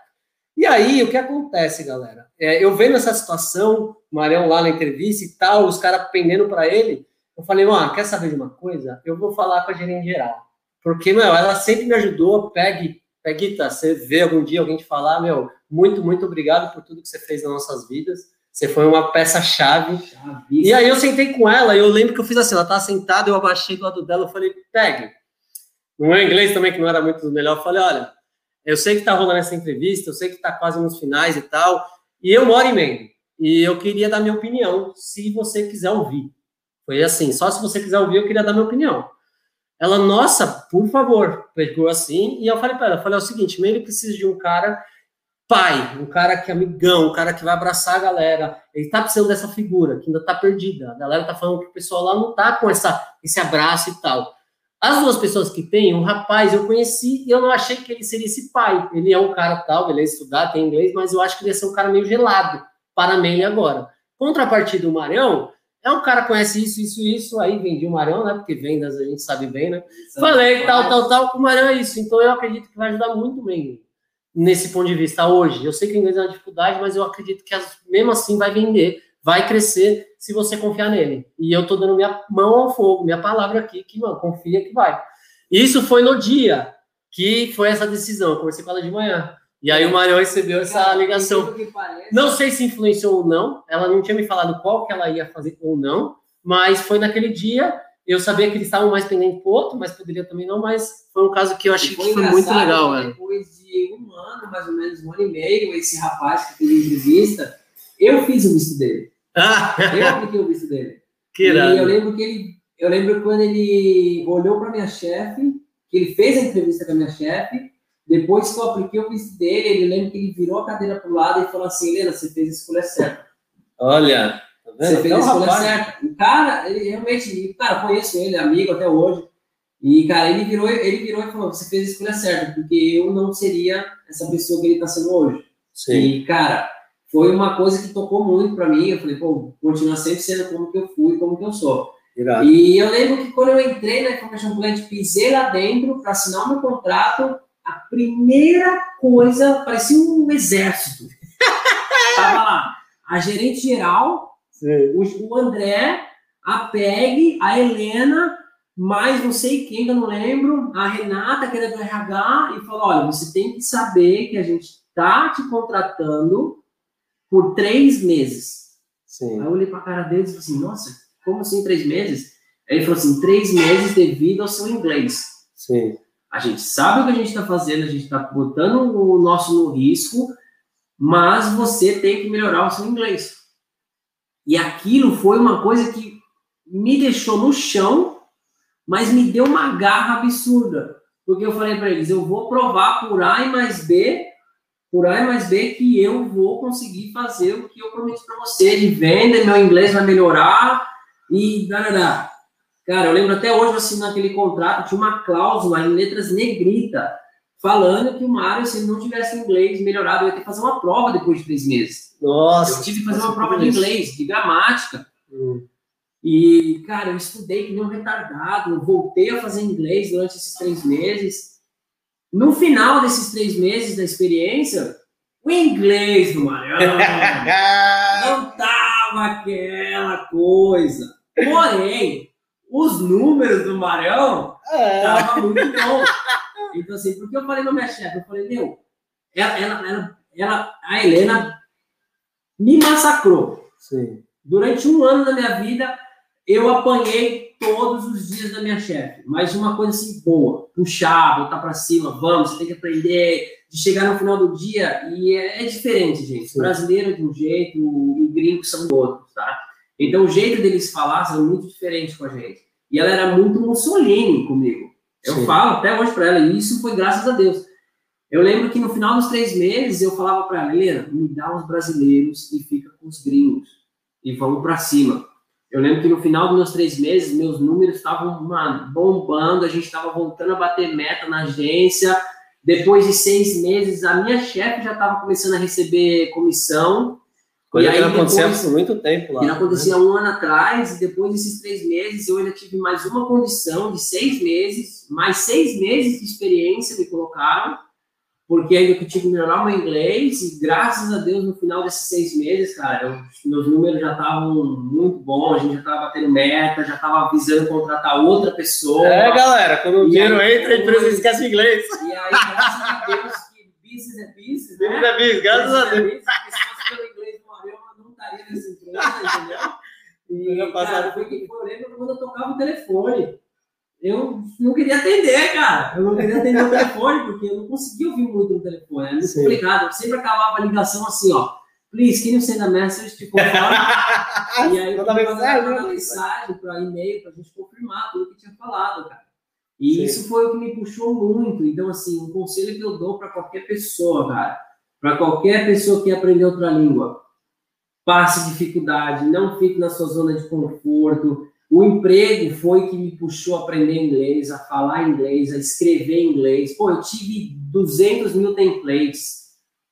E aí, o que acontece, galera? É, eu vendo essa situação, o Marião lá na entrevista e tal, os caras pendendo para ele, eu falei, mano, quer saber de uma coisa? Eu vou falar com a gerente geral. Porque, meu, ela sempre me ajudou, pegue, Peguita, você vê algum dia alguém te falar, meu, muito, muito obrigado por tudo que você fez nas nossas vidas. Você foi uma peça-chave. E aí eu sentei com ela e eu lembro que eu fiz assim, ela tava sentada, eu abaixei do lado dela, eu falei, pegue. No meu inglês também, que não era muito melhor, eu falei, olha, Eu sei que tá rolando essa entrevista, eu sei que tá quase nos finais e tal, e eu moro em Mengo. E eu queria dar minha opinião, se você quiser ouvir. Foi assim, só se você quiser ouvir, eu queria dar minha opinião. Ela, nossa, por favor, pegou assim, e eu falei para ela, falei é o seguinte, ele precisa de um cara pai, um cara que é amigão, um cara que vai abraçar a galera. Ele tá precisando dessa figura, que ainda tá perdida. A galera tá falando que o pessoal lá não tá com essa, esse abraço e tal. As duas pessoas que tem, um rapaz eu conheci e eu não achei que ele seria esse pai. Ele é um cara tal, ele é estudar, tem inglês, mas eu acho que ele ia ser um cara meio gelado para Mene agora. Contrapartida do Marião, é um cara que conhece isso, isso, isso, aí vendi o Marião, né? Porque vendas a gente sabe bem, né? Falei tal, tal, tal, o Marião é isso. Então eu acredito que vai ajudar muito bem nesse ponto de vista hoje. Eu sei que o inglês é uma dificuldade, mas eu acredito que mesmo assim vai vender, vai crescer se você confiar nele. E eu tô dando minha mão ao fogo, minha palavra aqui, que, mano, confia que vai. Isso foi no dia que foi essa decisão. Eu conversei com ela de manhã. E aí o Marião recebeu essa ligação. Não sei se influenciou ou não. Ela não tinha me falado qual que ela ia fazer ou não, mas foi naquele dia eu sabia que eles estavam mais pendentes pro outro, mas poderia também não, mas foi um caso que eu achei foi que foi muito legal, velho. Depois de um ano, mais ou menos, um ano e meio, esse rapaz que fez a entrevista, eu fiz o visto dele. Ah. eu apliquei o visto dele. Que irado. E eu lembro que ele, eu lembro quando ele olhou para minha chefe, que ele fez a entrevista com a minha chefe, depois que eu apliquei o visto dele, ele lembra que ele virou a cadeira para o lado e falou assim, Helena, você fez a escolha certa. Olha, você fez a escolha certa. O cara, ele realmente, cara, conheço ele, amigo até hoje. E, cara, ele virou, ele virou e falou: você fez a escolha certa, porque eu não seria essa pessoa que ele está sendo hoje. Sim. E, cara, foi uma coisa que tocou muito para mim. Eu falei, pô, continua sempre sendo como que eu fui, como que eu sou. Irado. E eu lembro que quando eu entrei na Information Plant, pisei lá dentro para assinar o meu contrato, a primeira coisa parecia um exército. Tava lá a gerente geral, o, o André, a Peg, a Helena, mais não sei quem, eu não lembro, a Renata, que era do RH, e falou: olha, você tem que saber que a gente está te contratando por três meses. Sim. Aí eu olhei para a cara deles e falei assim: nossa, como assim três meses? Aí ele falou assim: três meses devido ao seu inglês. Sim. A gente sabe o que a gente está fazendo, a gente está botando o nosso no risco, mas você tem que melhorar o seu inglês. E aquilo foi uma coisa que me deixou no chão, mas me deu uma garra absurda. Porque eu falei para eles, eu vou provar por A e mais B, por A mais B, que eu vou conseguir fazer o que eu prometi para você de venda, meu inglês vai melhorar e darará. Cara, eu lembro até hoje, eu assinando aquele contrato, tinha uma cláusula em letras negrita, falando que o Mário, se ele não tivesse inglês melhorado, eu ia ter que fazer uma prova depois de três meses. Nossa. Eu tive que fazer uma prova de inglês, de gramática. Hum. E, cara, eu estudei que nem um retardado, eu voltei a fazer inglês durante esses três meses. No final desses três meses da experiência, o inglês do Mariano não tava aquela coisa. Porém, os números do Marião estavam é. muito bons. Então, assim, porque eu falei pra minha chefe, eu falei, meu, ela, ela, ela, ela a Helena me massacrou. Sim. Durante um ano da minha vida, eu apanhei todos os dias da minha chefe, mas uma coisa assim boa, puxar, botar para cima, vamos, você tem que aprender, de chegar no final do dia, e é, é diferente, gente. Sim. Brasileiro é de um jeito, e gringos são outros, tá? Então o jeito deles falar são muito diferente com a gente. E ela era muito Mussolini comigo. Eu Sim. falo até hoje para ela, e isso foi graças a Deus. Eu lembro que no final dos três meses eu falava para ela, Helena, me dá uns brasileiros e fica com os gringos. E vamos para cima. Eu lembro que no final dos meus três meses, meus números estavam bombando, a gente estava voltando a bater meta na agência. Depois de seis meses, a minha chefe já estava começando a receber comissão. Coisa e aí, que não acontecia por muito tempo lá. Que não acontecia né? um ano atrás, e depois desses três meses, eu ainda tive mais uma condição de seis meses, mais seis meses de experiência me colocaram porque ainda que eu tive que melhorar meu inglês e graças a Deus no final desses seis meses, cara, eu, meus números já estavam muito bons, a gente já estava batendo meta, já estava avisando contratar outra pessoa. É, galera, quando o dinheiro entra, a empresa esquece o inglês. E aí, graças a Deus, que business é business, né? Business é business, graças a Deus. se fosse pelo inglês Mario, eu não estaria nessa empresa, entendeu? E, cara, foi que eu lembro quando eu tocava o telefone. Eu não queria atender, cara. Eu não queria atender o telefone, porque eu não conseguia ouvir muito no telefone. É muito Sim. complicado. Eu sempre acabava a ligação assim, ó. Please, can you send a message confirm? e aí eu mandava uma mensagem para e-mail para a gente confirmar tudo que tinha falado, cara. E Sim. isso foi o que me puxou muito. Então, assim, um conselho que eu dou para qualquer pessoa, cara, para qualquer pessoa que aprender outra língua, passe dificuldade, não fique na sua zona de conforto, o emprego foi que me puxou a aprender inglês, a falar inglês, a escrever inglês. Pô, eu tive 200 mil templates.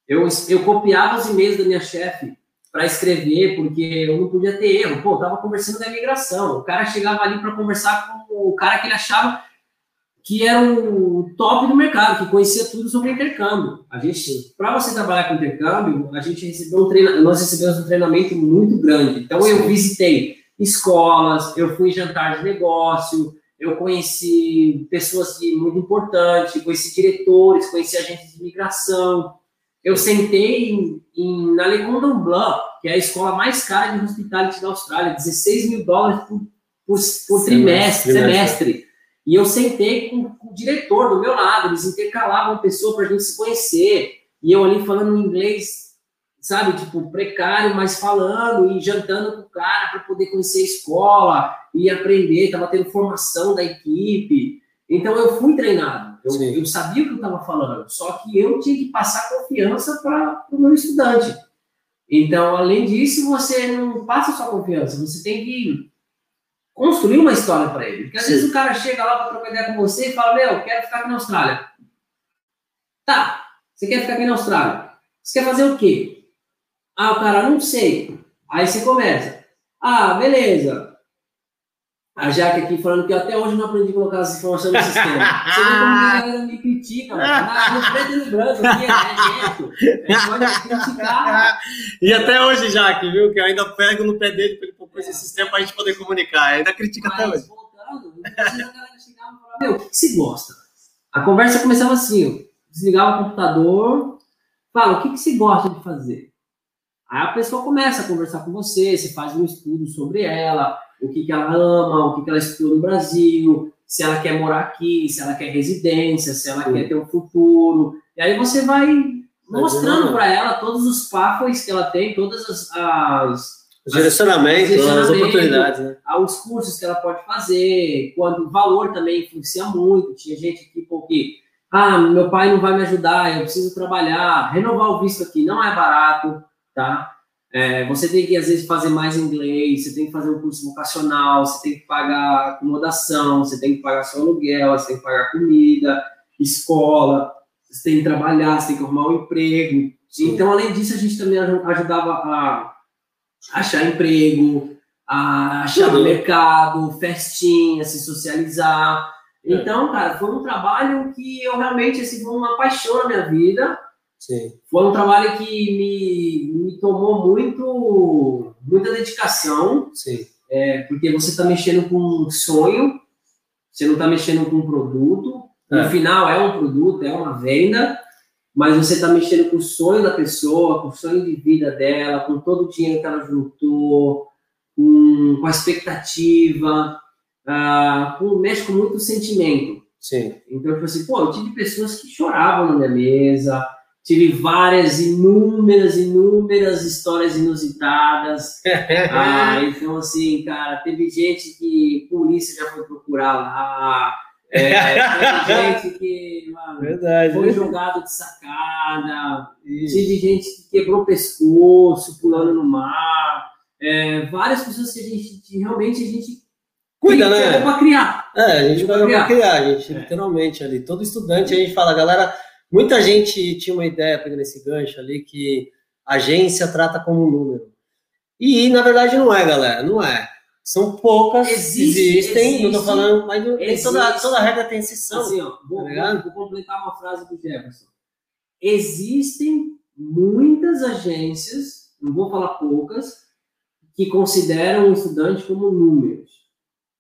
Eu, eu copiava os e-mails da minha chefe para escrever, porque eu não podia ter erro. Pô, eu tava conversando da imigração. O cara chegava ali para conversar com o cara que ele achava que era o top do mercado, que conhecia tudo sobre intercâmbio. A gente, para você trabalhar com intercâmbio, a gente recebeu um treina, nós recebemos um treinamento muito grande. Então eu visitei escolas, eu fui jantar de negócio, eu conheci pessoas de, muito importantes, conheci diretores, conheci agentes de imigração. Eu sentei em, em, na Le Cordon Blanc, que é a escola mais cara de hospitality da Austrália, 16 mil dólares por, por, por trimestre, semestre. E eu sentei com, com, o diretor do meu lado, eles intercalavam pessoa para a gente se conhecer. E eu ali falando inglês sabe, tipo, precário, mas falando e jantando com o cara para poder conhecer a escola e aprender, estava tendo formação da equipe. Então eu fui treinado, eu, eu sabia o que eu estava falando, só que eu tinha que passar confiança para o meu estudante. Então, além disso, você não passa sua confiança, você tem que construir uma história para ele. Porque às Sim. vezes o cara chega lá para trocar ideia com você e fala: Meu, quero ficar aqui na Austrália. Tá, você quer ficar aqui na Austrália? Você quer fazer o quê? Ah, o cara, não sei. Aí você começa. Ah, beleza. A Jaque aqui falando que até hoje não aprendi a colocar as informações no sistema. Você vê como a galera me critica, mano. No preto e no branco aqui, é jeito. pode criticar. E até hoje, Jaque, viu? Que eu ainda pego no pé dele para ele pôr esse sistema para a gente poder comunicar. Ainda critica Mas, até hoje. voltando, a galera chegava e falava, meu, o que você gosta? A conversa começava assim, ó. Desligava o computador, fala, o que, que você gosta de fazer? Aí a pessoa começa a conversar com você, você faz um estudo sobre ela, o que, que ela ama, o que, que ela estudou no Brasil, se ela quer morar aqui, se ela quer residência, se ela Sim. quer ter um futuro. E aí você vai mostrando para ela todos os pathways que ela tem, todas as, as os direcionamentos, as oportunidades, né? Os cursos que ela pode fazer, quando o valor também influencia muito. Tinha gente que, porque, ah, meu pai não vai me ajudar, eu preciso trabalhar, renovar o visto aqui não é barato tá? É, você tem que, às vezes, fazer mais inglês, você tem que fazer um curso vocacional, você tem que pagar acomodação, você tem que pagar seu aluguel, você tem que pagar comida, escola, você tem que trabalhar, você tem que arrumar um emprego. Então, além disso, a gente também ajudava a achar emprego, a achar uhum. mercado, festinha, se socializar. É. Então, cara, foi um trabalho que eu realmente, assim, foi uma paixão na minha vida. Sim. Foi um trabalho que me, me tomou muito, muita dedicação, Sim. É, porque você está mexendo com um sonho, você não está mexendo com um produto. É. No final é um produto, é uma venda, mas você está mexendo com o sonho da pessoa, com o sonho de vida dela, com todo o dinheiro que ela juntou, com, com a expectativa, ah, com, mexe com muito sentimento. Sim. Então, eu falei assim, pô, eu tive pessoas que choravam na minha mesa, tive várias, inúmeras, inúmeras histórias inusitadas. ah, então, assim, cara, teve gente que polícia já foi procurar lá. É, teve gente que mano, Verdade, foi jogado de sacada. Isso. Tive gente que quebrou o pescoço pulando no mar. É, várias pessoas que a gente realmente a gente cuida, né? para criar. É, a gente vai criar. criar, a gente, é. literalmente ali. Todo estudante a gente fala, galera Muita gente tinha uma ideia, pegando esse gancho ali, que agência trata como um número. E, na verdade, não é, galera, não é. São poucas, existe, existem, existe, não tô falando, mas toda, toda regra tem exceção. Assim, ó, vou, tá vou completar uma frase do Jefferson. Existem muitas agências, não vou falar poucas, que consideram o estudante como números,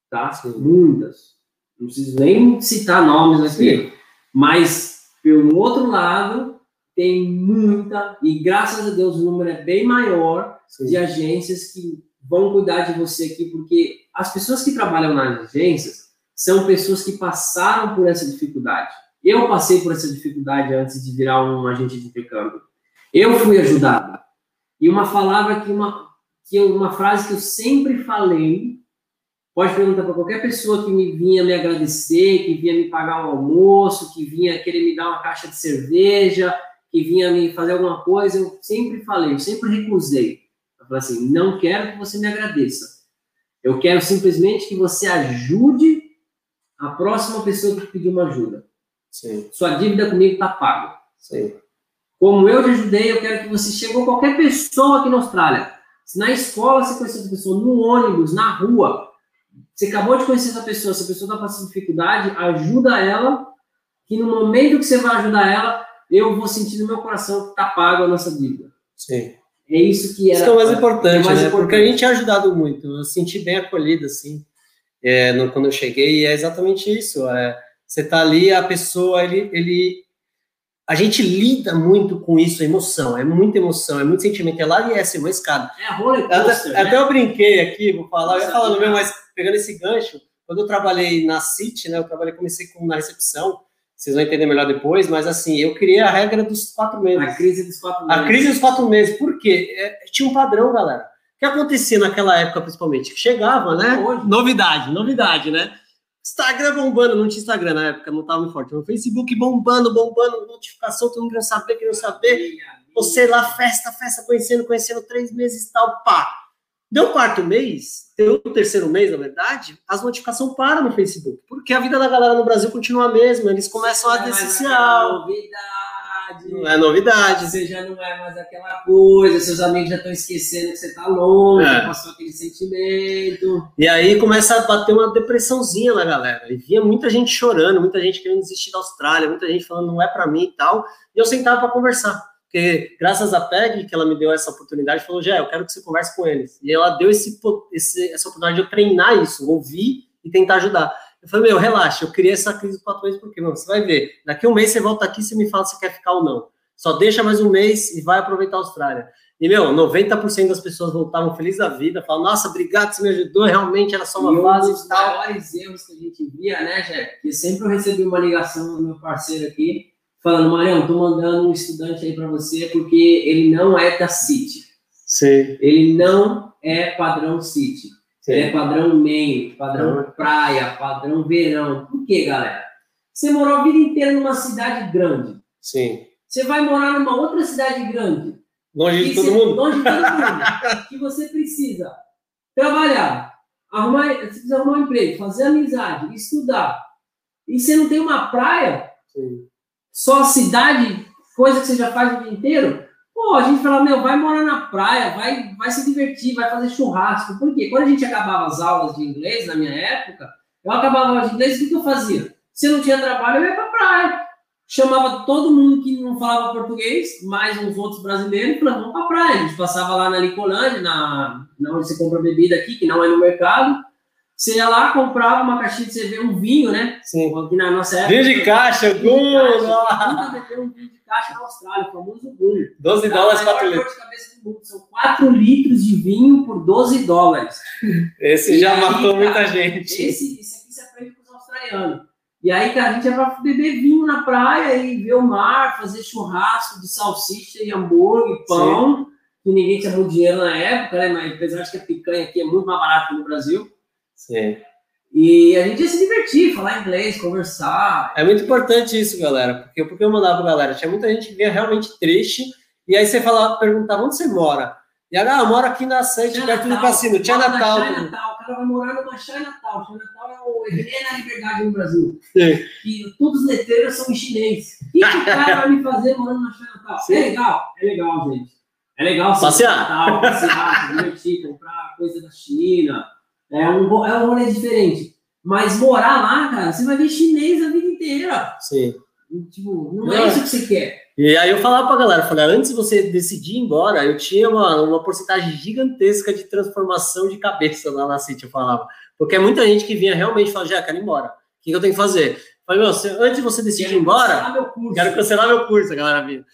tá? Sim. Muitas. Não preciso nem citar nomes aqui, Sim. mas pelo outro lado, tem muita, e graças a Deus o número é bem maior Sim. de agências que vão cuidar de você aqui, porque as pessoas que trabalham nas agências, são pessoas que passaram por essa dificuldade. Eu passei por essa dificuldade antes de virar um agente de intercâmbio. Eu fui ajudado. E uma palavra que uma que uma frase que eu sempre falei, pode perguntar para qualquer pessoa que me vinha me agradecer, que vinha me pagar um almoço, que vinha querer me dar uma caixa de cerveja, que vinha me fazer alguma coisa, eu sempre falei, eu sempre recusei. Eu falei assim, não quero que você me agradeça. Eu quero simplesmente que você ajude a próxima pessoa que pediu uma ajuda. Sim. Sua dívida comigo está paga. Sim. Como eu te ajudei, eu quero que você chegue a qualquer pessoa aqui na Austrália. Se na escola você conheceu essa pessoa, no ônibus, na rua, você acabou de conhecer essa pessoa, essa pessoa está passando dificuldade, ajuda ela, que no momento que você vai ajudar ela, eu vou sentir no meu coração que está pago a nossa dívida. Sim. É isso que era. Isso é o mais importante, é mais né? Importante. Porque a gente é ajudado muito. Eu senti bem acolhido, assim, é, no, quando eu cheguei, e é exatamente isso. É, você tá ali, a pessoa, ele, ele. A gente lida muito com isso, emoção, é muita emoção, é muito sentimento, é lá e é uma escada. É roller coaster, até, né? até eu brinquei aqui, vou falar, eu ia falando mesmo, mas pegando esse gancho, quando eu trabalhei na City, né, eu trabalhei, comecei com, na recepção, vocês vão entender melhor depois, mas assim, eu criei a regra dos quatro meses. A crise dos quatro meses. A crise dos quatro meses, por quê? É, tinha um padrão, galera. O que acontecia naquela época, principalmente? Chegava, né? Hoje. Novidade, novidade, né? Instagram bombando, não tinha Instagram na época, não estava muito forte. O Facebook bombando, bombando, notificação, todo mundo querendo saber, querendo saber. Você lá, festa, festa, conhecendo, conhecendo, três meses e tal, pá. Deu quarto mês, deu o terceiro mês, na verdade, as notificações param no Facebook. Porque a vida da galera no Brasil continua a mesma, eles começam a desociar. Novidade não é novidade. Você já não é mais aquela coisa, seus amigos já estão esquecendo que você está longe, é. passou aquele sentimento. E aí começa a bater uma depressãozinha na galera. E via muita gente chorando, muita gente querendo desistir da Austrália, muita gente falando não é para mim e tal. E eu sentava para conversar. Porque graças a Peg, que ela me deu essa oportunidade, falou: já, eu quero que você converse com eles. E ela deu esse, esse, essa oportunidade de eu treinar isso, ouvir e tentar ajudar. Eu falei, meu, relaxa, eu criei essa crise por quatro meses, porque, meu, você vai ver, daqui um mês você volta aqui e me fala se quer ficar ou não. Só deixa mais um mês e vai aproveitar a Austrália. E, meu, 90% das pessoas voltavam felizes da vida, falam, nossa, obrigado, você me ajudou, realmente era só uma e fase. Um dos maiores erros que a gente via, né, Jé? Que sempre eu recebi uma ligação do meu parceiro aqui, falando, Marião, tô mandando um estudante aí para você, porque ele não é da City. Sim. Ele não é padrão City. Ele é padrão meio, padrão uhum. praia, padrão verão. Por quê, galera? Você morou a vida inteira numa cidade grande. Sim. Você vai morar numa outra cidade grande. Longe de todo você, mundo. Longe de todo mundo. que você precisa trabalhar, arrumar, você precisa arrumar um emprego, fazer amizade, estudar. E você não tem uma praia, Sim. só cidade, coisa que você já faz o dia inteiro, Pô, a gente fala, meu, vai morar na praia, vai, vai se divertir, vai fazer churrasco. Por quê? Quando a gente acabava as aulas de inglês, na minha época, eu acabava a aula de inglês, o que, eu fazia? Se eu não tinha trabalho, eu ia pra praia. Chamava todo mundo que não falava português, mais uns outros brasileiros, falava, vamos pra praia. A gente passava lá na Licolândia, na, na onde você compra bebida aqui, que não é no mercado. Você ia lá, comprava uma caixinha de cerveja, um vinho, né? Sim. Aqui na nossa época. Vinho de caixa, gol! Nunca um vinho de caixa na Austrália, o famoso gol. 12 dólares, 4 litros. São 4 litros de vinho por 12 dólares. Esse e já aí, matou muita gente. Esse, esse aqui se aprende com os australianos. E aí a gente ia para beber vinho na praia e ver o mar, fazer churrasco de salsicha e hambúrguer, pão, Sim. que ninguém tinha muito dinheiro na época, né? Mas apesar de que a picanha aqui é muito mais barata que no Brasil. Sim. E a gente ia se divertir, falar inglês, conversar. É muito importante isso, galera. Porque, porque eu mandava pra galera, tinha muita gente que vinha realmente triste, e aí você falava, perguntava onde você mora. E aí, ah, eu moro aqui na Sete, perto do cassino. Tinha Natal. Tinha Natal. O cara vai morar numa China Natal. China Natal é o René na Liberdade no Brasil. Sim. E todos os letreiros são em chinês. O que o cara vai me fazer morando na China Natal? Sim. É legal, é legal, gente. É legal passear. Natal, passear, se divertir, comprar coisa da China é um, é um rolê diferente. Mas morar lá, cara, você vai ver chinês a vida inteira. Sim. Tipo, não, não é isso que você quer. E aí eu falava pra galera, falei, antes de você decidir ir embora, eu tinha uma, uma porcentagem gigantesca de transformação de cabeça lá na City, eu falava. Porque é muita gente que vinha realmente falar, já, quero ir embora. O que, eu tenho que fazer? Eu falei, meu, antes de você decidir ir embora, quero cancelar meu curso, a galera vinha.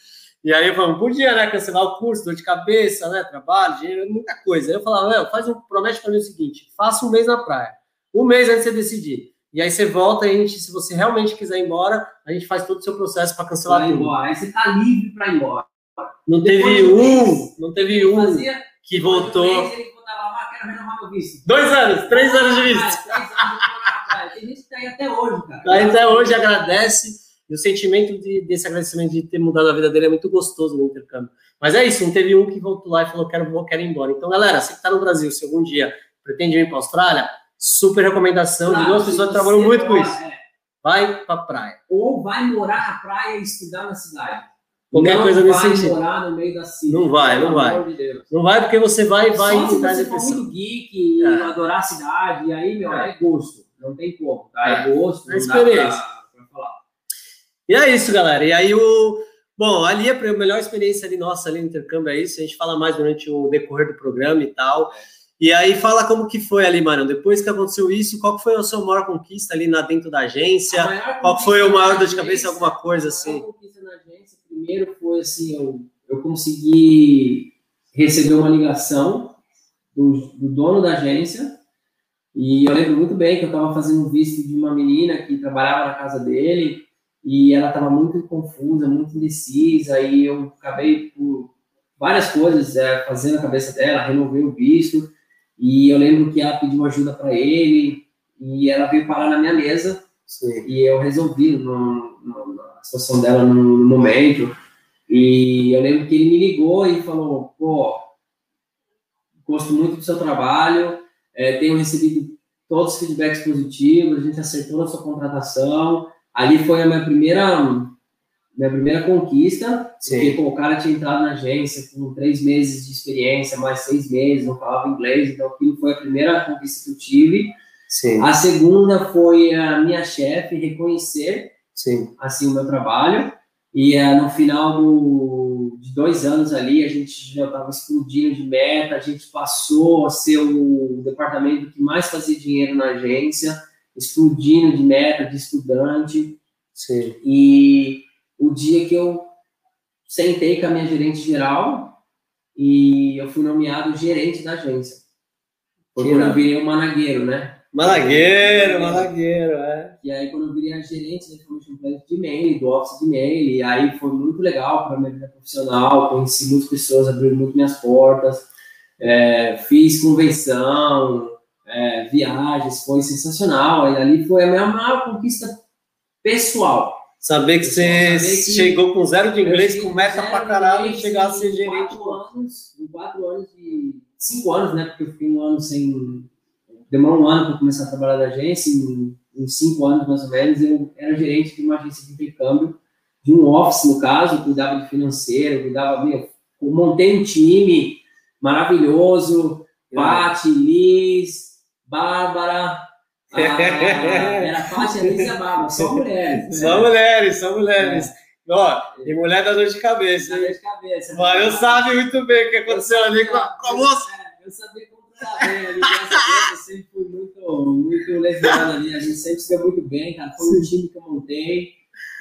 E aí falamos, podia, né, cancelar o curso, dor de cabeça, né, trabalho, dinheiro, muita coisa. Aí eu falava, Léo, faz um, promete para mim o seguinte, faça um mês na praia. Um mês antes de você decidir. E aí você volta e a gente, se você realmente quiser ir embora, a gente faz todo o seu processo para cancelar Vai tudo. embora. Aí você tá livre para ir embora. Não Depois teve um mês, não teve um Fazia, que voltou. mês, ele lá, ah, quero renovar meu visto. Dois anos, três anos de visto. Tem gente que tá aí até hoje, cara. Aí até hoje agradece. E o sentimento de- desse agradecimento de ter mudado a vida dele é muito gostoso no intercâmbio. Mas é isso, não teve um que voltou lá e falou: quero, vou, quero ir embora. Então, galera, você que está no Brasil, se algum dia pretende ir para a Austrália, super recomendação de Claro, duas pessoas trabalham muito com isso. é, Vai para praia. ou vai morar na praia e estudar na cidade. Qualquer não coisa nesse vai sentido. morar no meio da cidade. Não vai, não vai. de. Não vai porque você vai vai Só se você for muito geek e É. adorar a cidade, e aí, meu, É. é, gosto. Não tem como, tá? É, É. gosto. É não dá pra- experiência. pra falar. E é isso, galera. E aí o. Bom, ali a pre- melhor experiência ali nossa ali no intercâmbio é isso. A gente fala mais durante o decorrer do programa e tal. E aí fala como que foi ali, mano. Depois que aconteceu isso, qual foi a sua maior conquista ali na, dentro da agência? A Qual foi o maior dor de cabeça, alguma coisa a assim? maior conquista na agência, primeiro foi assim, eu, eu consegui receber uma ligação do, do dono da agência e eu lembro muito bem que eu estava fazendo um visto de uma menina que trabalhava na casa dele e ela estava muito confusa, muito indecisa e eu acabei por várias coisas é, fazendo a cabeça dela, renovei o visto e eu lembro que ela pediu ajuda para ele e ela veio parar na minha mesa Sim. e eu resolvi no, no, a situação dela no, no momento. E eu lembro que ele me ligou e falou: pô, gosto muito do seu trabalho, eh, tenho recebido todos os feedbacks positivos, a gente acertou na sua contratação. Ali foi a minha primeira, minha primeira conquista, porque pô, o cara tinha entrado na agência com três meses de experiência, mais seis meses, não falava inglês, então aquilo foi a primeira conquista que eu tive. Sim. A segunda foi a minha chefe reconhecer Sim. assim o meu trabalho e eh, no final do, de dois anos ali a gente já estava explodindo de meta, a gente passou a ser o departamento que mais fazia dinheiro na agência, explodindo de meta de estudante Sim. e o dia que eu sentei com a minha gerente geral e eu fui nomeado gerente da agência. Foi Que quando eu virei o managueiro, né? Malagueiro, malagueiro, é. E aí, quando eu virei a gerente da Information Planning de e-mail, do Office de e-mail, e aí foi muito legal para minha vida profissional, conheci muitas pessoas, abriram muito minhas portas, é, fiz convenção, é, viagens, foi sensacional. E ali foi a minha maior conquista pessoal. Saber que você Saber que- chegou com zero de inglês, Eu com meta fiz pra caralho e chegar a ser gerente. Quatro anos, em quatro anos de. Cinco anos, né? Porque eu fiquei um ano sem. Demorou um ano para começar a trabalhar na agência. Em, em cinco anos, mais ou menos, eu era gerente de uma agência de intercâmbio, de um office, no caso, cuidava de financeiro, cuidava. Meu, eu montei um time maravilhoso. Paty, Liz, Bárbara. a- era Paty, a Liz e a Bárbara, só mulheres. Só mulheres, só mulheres. Ó, e mulher dá dor de cabeça, hein? Dor de cabeça. Mário sabe muito bem o que aconteceu ali com a, com a moça. É, eu sabia como tratar bem ali, eu sempre fui muito, muito leviano ali, a gente sempre se deu muito bem, cara, foi um time que eu montei,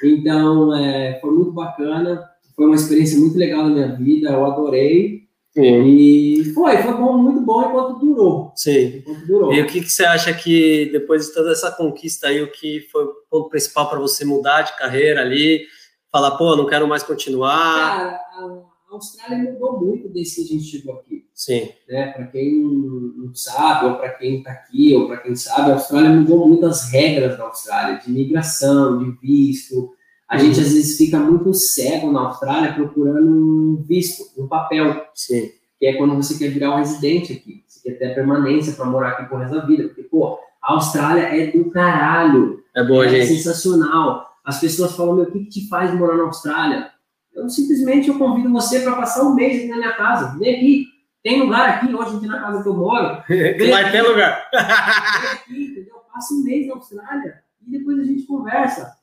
então é, foi muito bacana, foi uma experiência muito legal na minha vida, eu adorei, e foi, foi bom, muito bom enquanto durou, Sim. enquanto durou. E o que, que você acha que, depois de toda essa conquista aí, o que foi o ponto principal para você mudar de carreira ali? Falar, pô, não quero mais continuar. Cara, a a Austrália mudou muito desde que a gente chegou aqui. Sim, né? Para quem não sabe, ou para quem está aqui, ou para quem sabe, a Austrália mudou muito as regras da Austrália, de migração, de visto. A Uhum. gente às vezes fica muito cego na Austrália procurando um visto, um papel, sim. que é quando você quer virar um residente aqui. Você quer ter permanência para morar aqui por resto da vida. Porque, pô, a Austrália é do caralho. É boa, é gente. sensacional. As pessoas falam, meu, o que, que te faz morar na Austrália? Eu simplesmente eu convido você para passar um mês aqui na minha casa. Vem aqui. Tem lugar aqui, hoje aqui na casa que eu moro. Vai ter lugar. Vem aqui, entendeu? Passa um mês na Austrália e depois a gente conversa.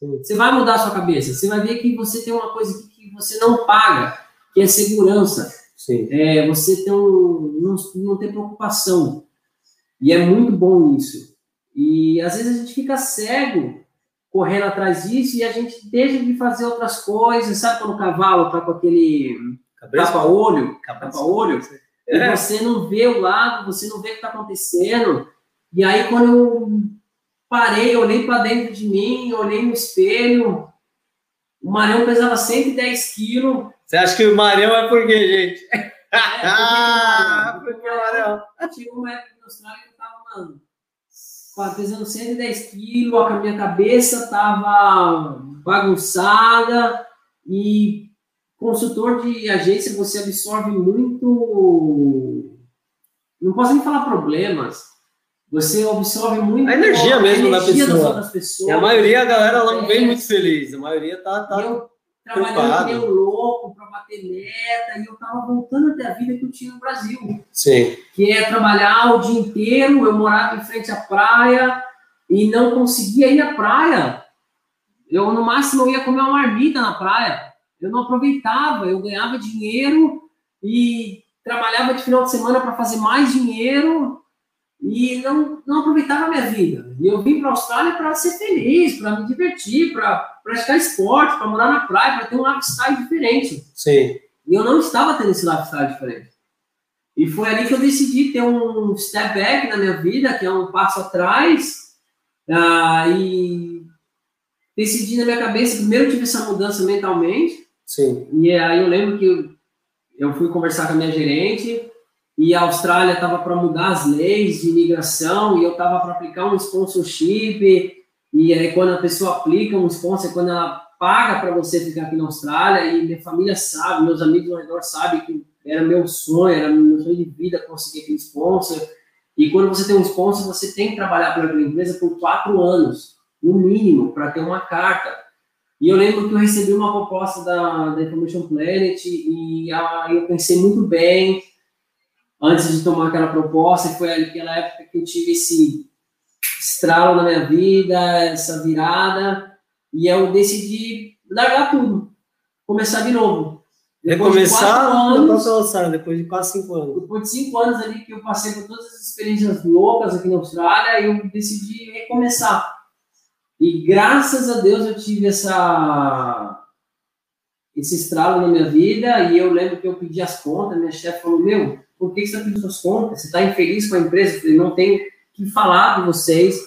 Você vai mudar a sua cabeça. Você vai ver que você tem uma coisa que você não paga, que é segurança. É, você tem um, não, não tem preocupação. E é muito bom isso. E às vezes a gente fica cego correndo atrás disso e a gente deixa de fazer outras coisas. Sabe quando o cavalo tá com aquele tapa-olho? Tapa-olho? E É. você não vê o lado, você não vê o que está acontecendo. E aí, quando eu parei, olhei para dentro de mim, olhei no espelho. O Marião pesava 110 quilos. Você acha que o Marião é por quê, gente? É, ah, porque o Marião. Tinha uma época na Austrália que eu tava, mano, pesando 110 quilos, a minha cabeça tava bagunçada e consultor de agência você absorve muito não posso nem falar problemas você absorve muito a energia a mesmo energia da pessoa. pessoas. E a maioria a galera ela não vem muito feliz a maioria tá, tá eu trabalhando meio louco para bater meta e eu tava voltando até a vida que eu tinha no Brasil. Sim. Que é trabalhar o dia inteiro eu morava em frente à praia e não conseguia ir à praia. Eu no máximo ia comer uma marmita na praia. Eu não aproveitava, eu ganhava dinheiro e trabalhava de final de semana para fazer mais dinheiro e não, não aproveitava a minha vida. E eu vim para a Austrália para ser feliz, para me divertir, para praticar esporte, para morar na praia, para ter um lifestyle diferente. Sim. E eu não estava tendo esse lifestyle diferente. E foi ali que eu decidi ter um step back na minha vida, que é um passo atrás, uh, e decidi na minha cabeça, primeiro eu tive essa mudança mentalmente, Sim. E aí eu lembro que eu fui conversar com a minha gerente e a Austrália estava para mudar as leis de imigração e eu estava para aplicar um sponsorship e aí quando a pessoa aplica um sponsor, quando ela paga para você ficar aqui na Austrália e minha família sabe, meus amigos ao redor sabem que era meu sonho, era meu sonho de vida conseguir aquele sponsor. E quando você tem um sponsor, você tem que trabalhar pela empresa por quatro anos, no mínimo, para ter uma carta. E eu lembro que eu recebi uma proposta da, da Information Planet e a, eu pensei muito bem antes de tomar aquela proposta. E foi aquela época que eu tive esse estralo na minha vida, essa virada. E eu decidi largar tudo, começar de novo. Depois Recomeçar de anos, depois de quase cinco anos. Depois de cinco anos ali que eu passei por todas as experiências loucas aqui na Austrália, eu decidi recomeçar. E graças a Deus eu tive essa esse estralo na minha vida e eu lembro que eu pedi as contas, minha chefe falou, meu, por que você está pedindo suas contas? Você está infeliz com a empresa? Eu não tenho que falar de vocês,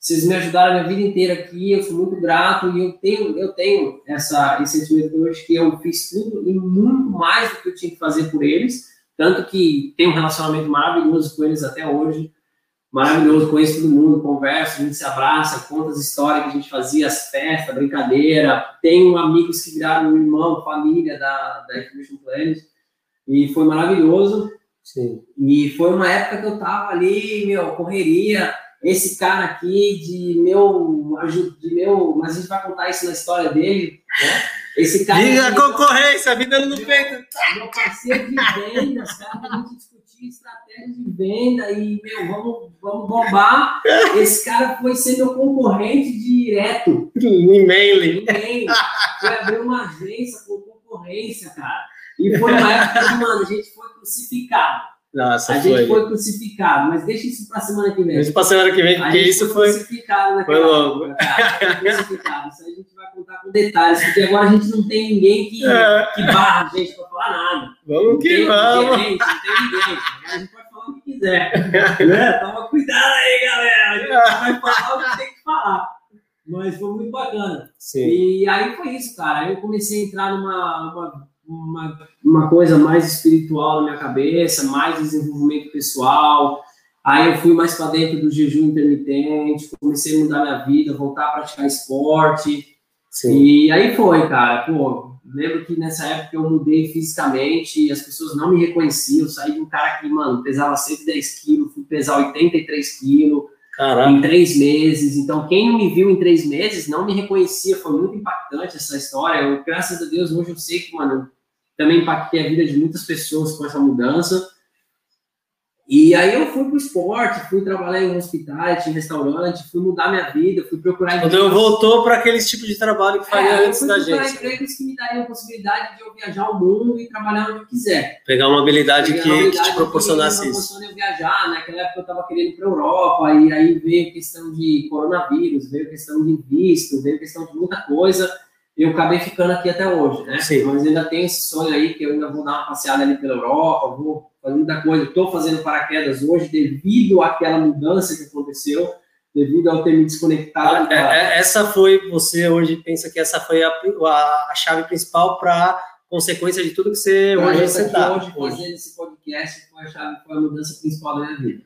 vocês me ajudaram a minha vida inteira aqui, eu sou muito grato e eu tenho, eu tenho essa, esse sentimento hoje que eu fiz tudo e muito mais do que eu tinha que fazer por eles, tanto que tenho um relacionamento maravilhoso com eles até hoje, maravilhoso, conheço todo mundo, converso, a gente se abraça, conta as histórias que a gente fazia, as festas, brincadeira. Tenho amigos que viraram irmão, família da, da Information Planet, e foi maravilhoso. Sim. E foi uma época que eu tava ali, meu, correria. Esse cara aqui de meu, de meu, mas a gente vai contar isso na história dele, né? Esse cara. Diga a concorrência, vida no peito. Meu parceiro de vendas, cara, a gente discutir estratégia de venda e, meu, vamos, vamos bombar. Esse cara foi ser meu concorrente direto. Em mail. Em mail. Foi abrir uma agência com concorrência, cara. E foi uma época que, mano, a gente foi crucificado. Nossa, a foi. gente foi crucificado, mas deixa isso para semana que vem. Deixa para semana que vem, porque isso foi. Crucificado naquela foi logo. Época, crucificado. Isso aí a gente vai contar com detalhes, porque agora a gente não tem ninguém que, é. que barra a gente para falar nada. Vamos não que tem, vamos. Gerente, não tem ninguém. A gente pode falar o que quiser. né? Toma cuidado aí, galera. A gente vai falar o que tem que falar. Mas foi muito bacana. Sim. E aí foi isso, cara. Aí eu comecei a entrar numa, numa uma, uma coisa mais espiritual na minha cabeça, mais desenvolvimento pessoal. Aí eu fui mais para dentro do jejum intermitente, comecei a mudar minha vida, voltar a praticar esporte. Sim. E aí foi, cara. Pô, lembro que nessa época eu mudei fisicamente e as pessoas não me reconheciam. Eu saí de um cara que, mano, pesava 110 quilos, fui pesar 83 quilos em três meses. Então, quem não me viu em três meses não me reconhecia. Foi muito impactante essa história. Eu, graças a Deus, hoje eu sei que, mano, também impactei a vida de muitas pessoas com essa mudança. E aí eu fui para o esporte, fui trabalhar em hospitais, em restaurante, fui mudar minha vida, fui procurar Quando eu voltou para aquele tipo de trabalho que faria é, antes da gente. Eu empregos que me dariam a possibilidade de eu viajar o mundo e trabalhar onde eu quiser. Pegar uma habilidade, que, uma habilidade que, te proporcionasse que isso. eu viajar, naquela época eu estava querendo ir para Europa, e aí veio questão de coronavírus, veio questão de visto, veio questão de muita coisa eu acabei ficando aqui até hoje, né? Sim. Mas ainda tenho esse sonho aí que eu ainda vou dar uma passeada ali pela Europa, vou fazer muita coisa. Estou fazendo paraquedas hoje devido àquela mudança que aconteceu. devido ao ter me desconectado. Ah, essa foi, você hoje pensa que essa foi a, a, a chave principal para consequência de tudo que você pra hoje você tá. Hoje, hoje fazendo esse podcast foi a chave, foi a mudança principal da minha vida.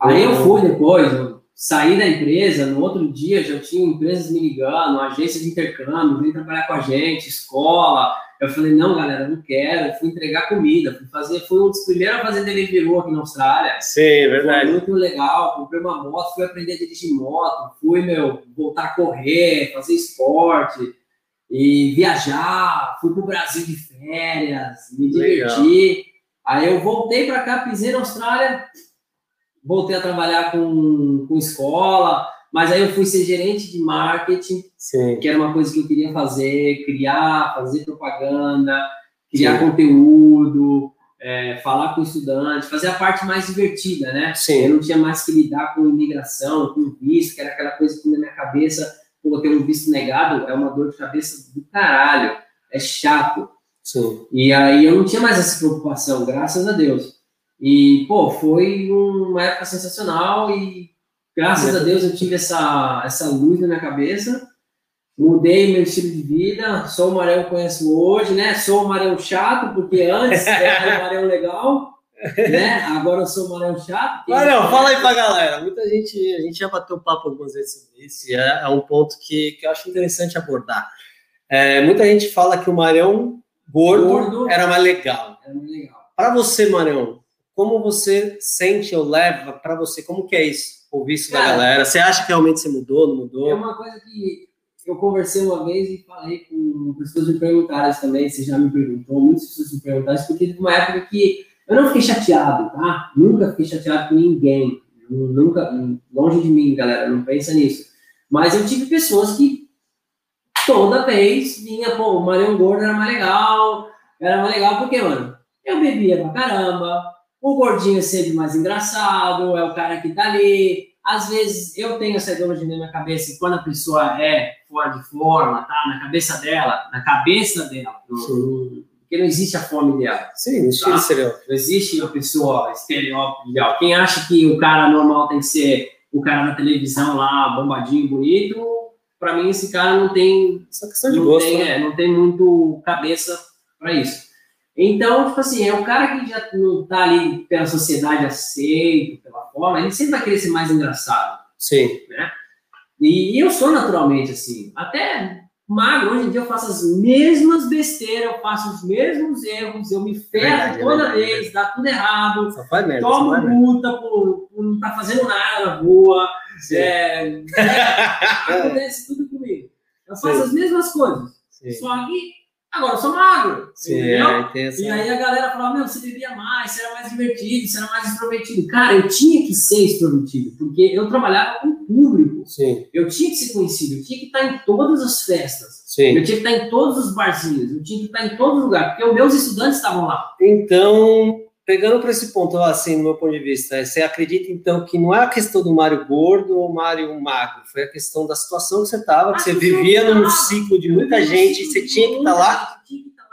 Aí eu fui depois, eu saí da empresa, no outro dia já tinha empresas me ligando, agência de intercâmbio, vem trabalhar com a gente, escola. Eu falei, não, galera, não quero. Eu fui entregar comida, fui fazer, fui um dos primeiros a fazer delivery aqui na Austrália. Sim, é verdade. Foi muito legal, comprei uma moto, fui aprender a dirigir moto, fui, meu, voltar a correr, fazer esporte e viajar, fui pro Brasil de férias, me diverti. Legal. Aí eu voltei para cá, pisei na Austrália, voltei a trabalhar com, com escola, mas aí eu fui ser gerente de marketing, Sim. que era uma coisa que eu queria fazer, criar, fazer propaganda, criar Sim. conteúdo, é, falar com estudante, fazer a parte mais divertida, né? Sim. Eu não tinha mais que lidar com imigração, com visto, que era aquela coisa que na minha cabeça pô, ter um visto negado é uma dor de cabeça do caralho, é chato. Sim. E aí eu não tinha mais essa preocupação, graças a Deus. E, pô, foi uma época sensacional e graças a Deus eu tive essa, essa luz na minha cabeça. Mudei meu estilo de vida, sou o Marão que conheço hoje, né? Sou o Marão chato, porque antes era o Marão legal né? Agora eu sou o Marão Chato. Marão, fala aí pra galera. Muita gente, a gente já bateu papo algumas vezes sobre isso, e é, é um ponto que, que eu acho interessante abordar. É, muita gente fala que o Marão gordo, gordo era mais legal. Era mais legal. Para você, Marão, como você sente ou leva para você? Como que é isso? Ouvir isso Cara, da galera? Você acha que realmente você mudou, não mudou? É uma coisa que eu conversei uma vez e falei com pessoas me perguntaram também, você já me perguntou, muitas pessoas me perguntaram, porque teve uma época que eu não fiquei chateado, tá? Nunca fiquei chateado com ninguém. Nunca, longe de mim, galera, não pensa nisso. Mas eu tive pessoas que toda vez vinha, pô, o Marião Gordo era mais legal. Era mais legal porque, mano, eu bebia pra caramba. O gordinho é sempre mais engraçado, é o cara que tá ali. Às vezes eu tenho essa ideologia na minha cabeça, quando a pessoa é fora de forma, tá? Na cabeça dela, na cabeça dela, no, porque não existe a fome ideal. Sim, não existe tá? estereótipo. Não existe a pessoa estereótipo ideal. Quem acha que o cara normal tem que ser o cara na televisão lá, bombadinho, bonito, para mim esse cara não tem. Essa questão de gosto. Tem, né? é, não tem muito cabeça para isso. Então, tipo assim, é o cara que já não tá ali pela sociedade aceito, pela forma, ele sempre vai querer ser mais engraçado. Sim. Né? E eu sou naturalmente assim. Até magro, hoje em dia eu faço as mesmas besteiras, eu faço os mesmos erros, eu me ferro toda verdade, vez, verdade. dá tudo errado, só faz merda, tomo multa por, por, não estar tá fazendo nada na rua, é, é, acontece tudo comigo. Eu faço Sim. as mesmas coisas, Sim. só que agora eu sou magro, Sim, entendeu? É, e aí a galera fala, meu, você bebia mais, você era mais divertido, você era mais extrovertido. Cara, eu tinha que ser extrovertido, porque eu trabalhava com público. Sim. Eu tinha que ser conhecido, eu tinha que estar em todas as festas. Sim. Eu tinha que estar em todos os barzinhos, eu tinha que estar em todos os lugares, porque os meus estudantes estavam lá. Então, pegando para esse ponto, assim, no meu ponto de vista, você acredita então que não é a questão do Mário gordo ou Mário magro, foi a questão da situação que você estava, que você vivia num ciclo de muita gente, você tinha que estar lá.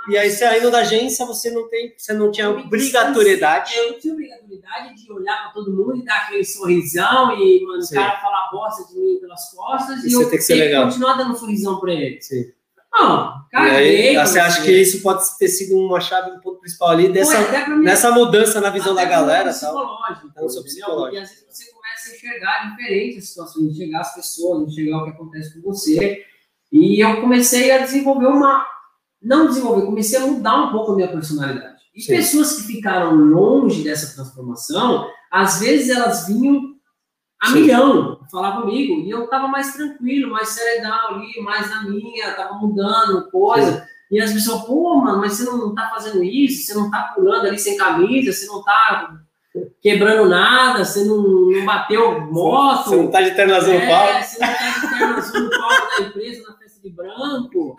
E aí, saindo da agência, você não tem, você não tinha obrigatoriedade. Eu não tinha obrigatoriedade de olhar para todo mundo e dar aquele sorrisão e mano, o cara falar bosta de mim pelas costas e, e eu tem que continuar dando sorrisão para ele. Sim. Não, caguei. Você acha que isso pode ter sido uma chave, um ponto principal ali dessa, mim, nessa mudança na visão da galera? Psicológico, tal. Então, psicológico. E às vezes você começa a enxergar diferente as situações, enxergar as pessoas, enxergar o que acontece com você. E eu comecei a desenvolver uma. Não desenvolver, comecei a mudar um pouco a minha personalidade. E Sim. pessoas que ficaram longe dessa transformação, às vezes elas vinham a milhão falar comigo. E eu tava mais tranquilo, mais serenal ali, mais na minha, tava mudando coisa. Sim. E as pessoas, pô, mano, mas você não tá fazendo isso, você não tá pulando ali sem camisa, você não tá quebrando nada, você não, não bateu moto. Você não tá de terno azul é, no palco. Você não tá de terno azul no palco da empresa, na festa de branco.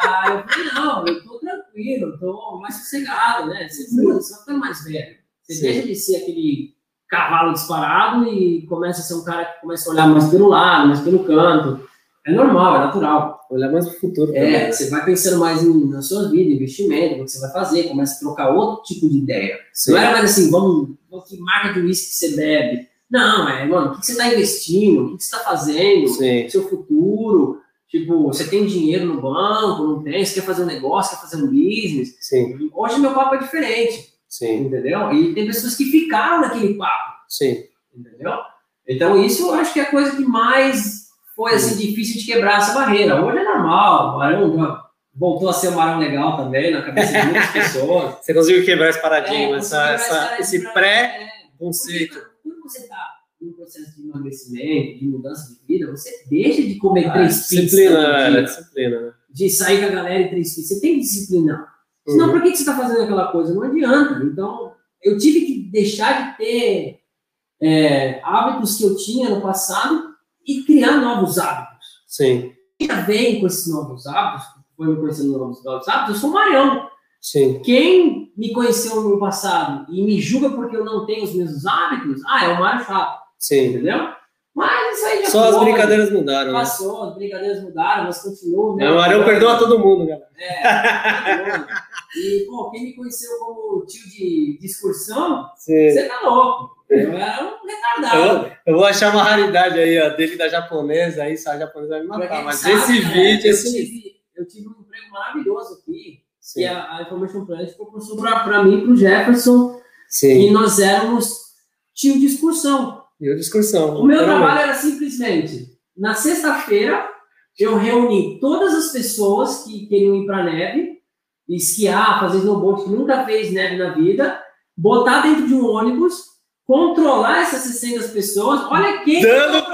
Aí eu falei, não, eu tô tranquilo, eu tô mais sossegado, né? Você, você vai ficando mais velho. Você Sim. deixa de ser aquele cavalo disparado e começa a ser um cara que começa a olhar mais pelo lado, mais pelo canto. É normal, é natural. Olhar mais para o futuro. É, também. você vai pensando mais em, na sua vida, investimento, o que você vai fazer, começa a trocar outro tipo de ideia. Sim. Não era mais assim, vamos, que marca de uísque você bebe. Não, é, mano, o que você está investindo? O que você está fazendo? Sim. Seu futuro? Tipo, você tem dinheiro no banco? Não tem? Você quer fazer um negócio? Quer fazer um business? Sim. Hoje meu papo é diferente, Sim. entendeu? E tem pessoas que ficaram naquele papo, Sim. entendeu? Então isso eu acho que é a coisa que mais foi assim difícil de quebrar essa barreira. Hoje é normal, o Marão voltou a ser um Marão legal também na cabeça de muitas pessoas. Você conseguiu quebrar esse É, paradigma, essa, conseguiu essa- essa- esse pré-conceito. é, Quando você está num processo de emagrecimento, de mudança de vida, você deixa de comer três pizzas Ah, Disciplina, dia, disciplina, né? de sair com a galera em três pizzas. Você tem que disciplinar. Senão, Uhum. por que, que você está fazendo aquela coisa? Não adianta. Então, eu tive que deixar de ter é, hábitos que eu tinha no passado e criar novos hábitos. Sim, Quem já vem com esses novos hábitos, foi me conhecendo novos, novos hábitos, eu sou Marião. sim. Quem me conheceu no passado e me julga porque eu não tenho os mesmos hábitos, ah, é o Mário Chato, Sim. entendeu? Mas isso aí já Só as foi, brincadeiras mudaram, né? Passou, as brincadeiras mudaram, mas continuam. né? O Arão perdoa todo mundo, galera. É, mundo. E, pô, quem me conheceu como tio de, de excursão, você tá louco. Eu era um retardado. Eu, eu vou achar uma raridade aí, ó, dele da japonesa, aí só a japonesa vai me matar. Mas sabe, esse né, vídeo, eu esse. tive, eu tive um emprego maravilhoso aqui, Sim. que a, a Information Planet proporcionou pra, pra mim e pro Jefferson, Sim. e nós éramos tio de excursão. E o discursão. O meu trabalho era simplesmente, na sexta-feira, eu reuni todas as pessoas que queriam ir para neve, esquiar, fazer snowboard, que nunca fez neve na vida, botar dentro de um ônibus, controlar essas 600 pessoas. Olha quem Dando.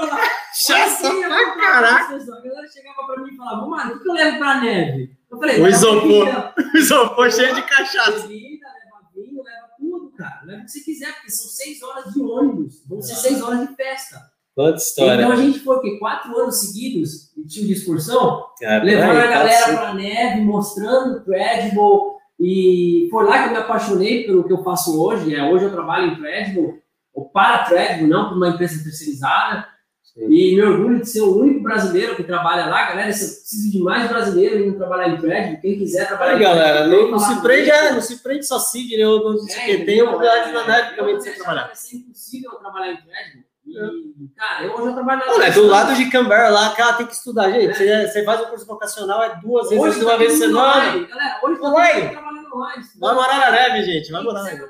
Chaça ia pra caraca. A galera chegava para mim e falava, mano, o que eu levo para neve? Eu falei, O isopor. bebida, Isopor cheio de cachaça leva vinho, leva tudo, cara. Leva o que você quiser, porque são seis horas de ônibus. Vão ser seis horas de festa. Quanta história. Então a gente foi o quê? Quatro anos seguidos de tio de excursão, É, levando peraí, a galera tá pra neve, mostrando o Credible. E foi lá que eu me apaixonei pelo que eu faço hoje. É, hoje eu trabalho em Credible, ou para Credible, não para uma empresa terceirizada. Sim. E me orgulho de ser o único brasileiro que trabalha lá. Galera, você precisa de mais brasileiros indo trabalhar em Credible. Quem quiser trabalhar Aí, em galera, Credible, não, não se prende, a, não se prende só Sidney ou não sei o quê. É, Tem entendeu? oportunidade na É, neve também eu de você achava trabalhar. que ia ser impossível eu trabalhar em Credible. E, cara, eu hoje eu trabalho Olha, é do lado de Canberra lá, cara, tem que estudar, gente. Você, você faz um curso vocacional, é duas vezes, Hoje uma tá vez por semana. Galera, hoje tá Online. todo online. Vai morar na neve, gente. Vai morar na neve.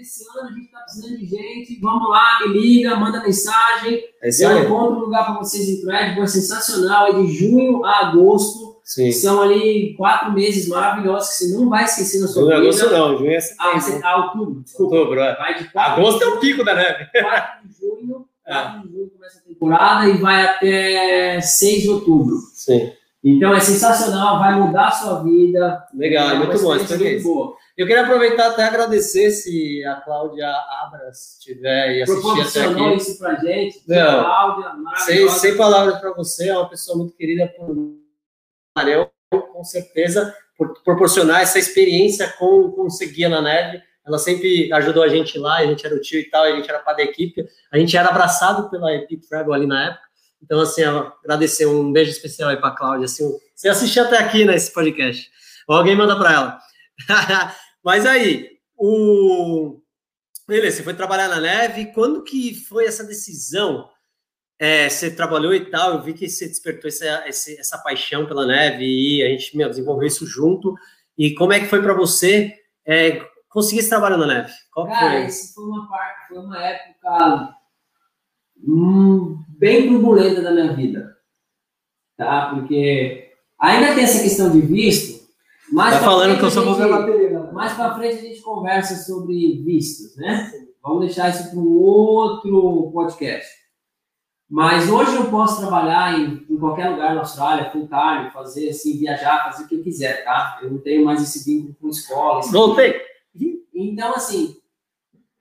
esse ano, a gente tá precisando de gente. Vamos lá, me liga, manda mensagem. É isso Eu encontro um lugar para vocês em é sensacional. É de junho a agosto. Sim. São ali quatro meses maravilhosos que você não vai esquecer na sua Junho, vida. agosto não, junho é Ah, setembro. você, ah, outubro, desculpa. Outubro, é. Vai de 4 Agosto é o pico da neve. 4 de junho, 4 de junho começa a temporada e vai até 6 de outubro. Sim. Então é sensacional, vai mudar a sua vida. Legal, é muito bom. experiência muito boa. Eu queria aproveitar até agradecer se a Cláudia Abras estiver e assistir até Proporcionou aqui. isso pra gente. Não. Cláudia, Sem, sem palavras para você, é uma pessoa muito querida por Ariel, com certeza, por proporcionar essa experiência com, com seguir na neve. Ela sempre ajudou a gente lá, a gente era o tio e tal, a gente era para da equipe, a gente era abraçado pela Epic Travel ali na época. Então, assim, agradecer um beijo especial aí para a Cláudia. Assim, você assistiu até aqui nesse podcast. Ou alguém manda para ela. Mas aí, o. Beleza, você foi trabalhar na neve. Quando que foi essa decisão? É, você trabalhou e tal, eu vi que você despertou essa, essa paixão pela neve e a gente meu, desenvolveu isso junto. E como é que foi para você é, conseguir esse trabalho na neve? Qual Cara, foi? esse foi uma parte, foi uma época bem turbulenta da minha vida. Tá? Porque ainda tem essa questão de visto. Mais Tá falando que eu ver gente- galera. Mais pra frente a gente conversa sobre vistos, né? Vamos deixar isso para um outro podcast. Mas hoje eu posso trabalhar em, em qualquer lugar na Austrália, full time, fazer assim, viajar, fazer o que eu quiser, tá? Eu não tenho mais esse vínculo com escola. Voltei. então, assim,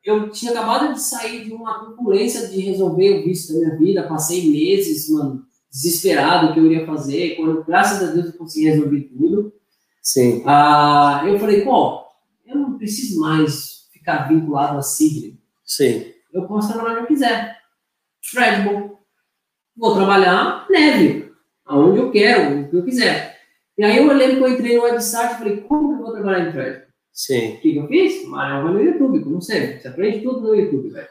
eu tinha acabado de sair de uma turbulência de resolver o visto da minha vida, passei meses, mano, desesperado o que eu iria fazer. Quando, graças a Deus, eu consegui resolver tudo. Sim. Ah, eu falei, pô, eu não preciso mais ficar vinculado a Sidney. Sim. Eu posso trabalhar onde eu quiser. Credible. Vou trabalhar neve, aonde eu quero, o que eu quiser. E aí eu lembro que eu entrei no website e falei, como que eu vou trabalhar em Credible? Sim. O que, eu fiz? Marião vai no YouTube, como sempre. Você aprende tudo no YouTube, velho.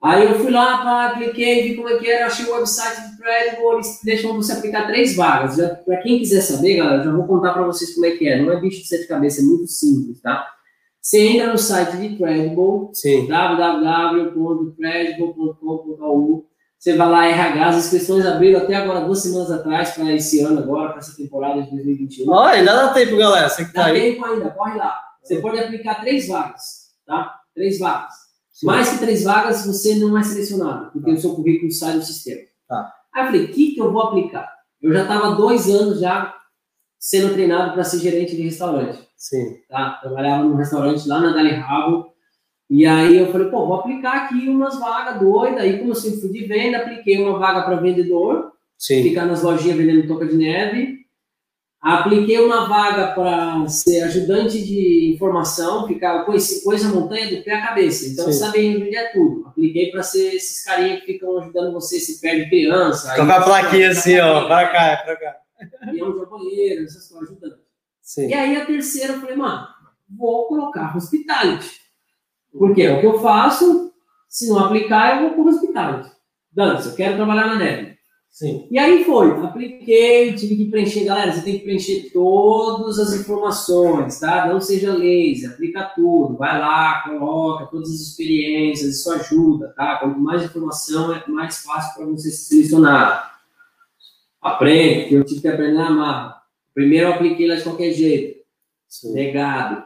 Aí eu fui lá, pá, cliquei, vi como é que era, achei o website do Predible, eles deixam você aplicar três vagas. Para quem quiser saber, galera, já vou contar para vocês como é que é. Não é bicho de sete cabeças, é muito simples, tá? Você entra no site de Credible, www.credible.com.au, você vai lá, RH, as inscrições abriram até agora, duas semanas atrás, para esse ano agora, para essa temporada de 2021. Ó, ainda dá tempo, galera, você que tá Dá aí. tempo ainda, corre lá. Você pode aplicar três vagas, tá? Três vagas. Mais que três vagas, você não é selecionado, porque o seu currículo sai do sistema. Tá. Aí eu falei, o que, que eu vou aplicar? Eu já estava dois anos já sendo treinado para ser gerente de restaurante. Sim. Tá? Trabalhava num restaurante lá na Dali Rabo. E aí eu falei, pô, vou aplicar aqui umas vagas doidas. Aí, como eu sempre fui de venda, apliquei uma vaga para vendedor, Sim. ficar nas lojinhas vendendo toca de neve. Apliquei uma vaga para ser ajudante de informação, ficar coisa a montanha do pé à cabeça. Então, saber onde é tudo. Apliquei para ser esses carinhas que ficam ajudando você se perde criança. Toca a plaquinha assim, ó, pra cá, pra cá. Avião de banheiro, essas coisas ajudando. Sim. E aí a terceira eu falei, mano, vou colocar hospitality. Porque é o que eu faço, se não aplicar, eu vou pro hospitality. Dança, eu quero trabalhar na neve. Sim. E aí foi, apliquei, tive que preencher, galera, você tem que preencher todas as informações, tá? Não seja lazy, aplica tudo, vai lá, coloca todas as experiências, isso ajuda, tá? Quanto mais informação, é mais fácil para você se selecionar. Aprende, porque eu tive que aprender na marra. Primeiro eu apliquei lá de qualquer jeito, Sim. negado.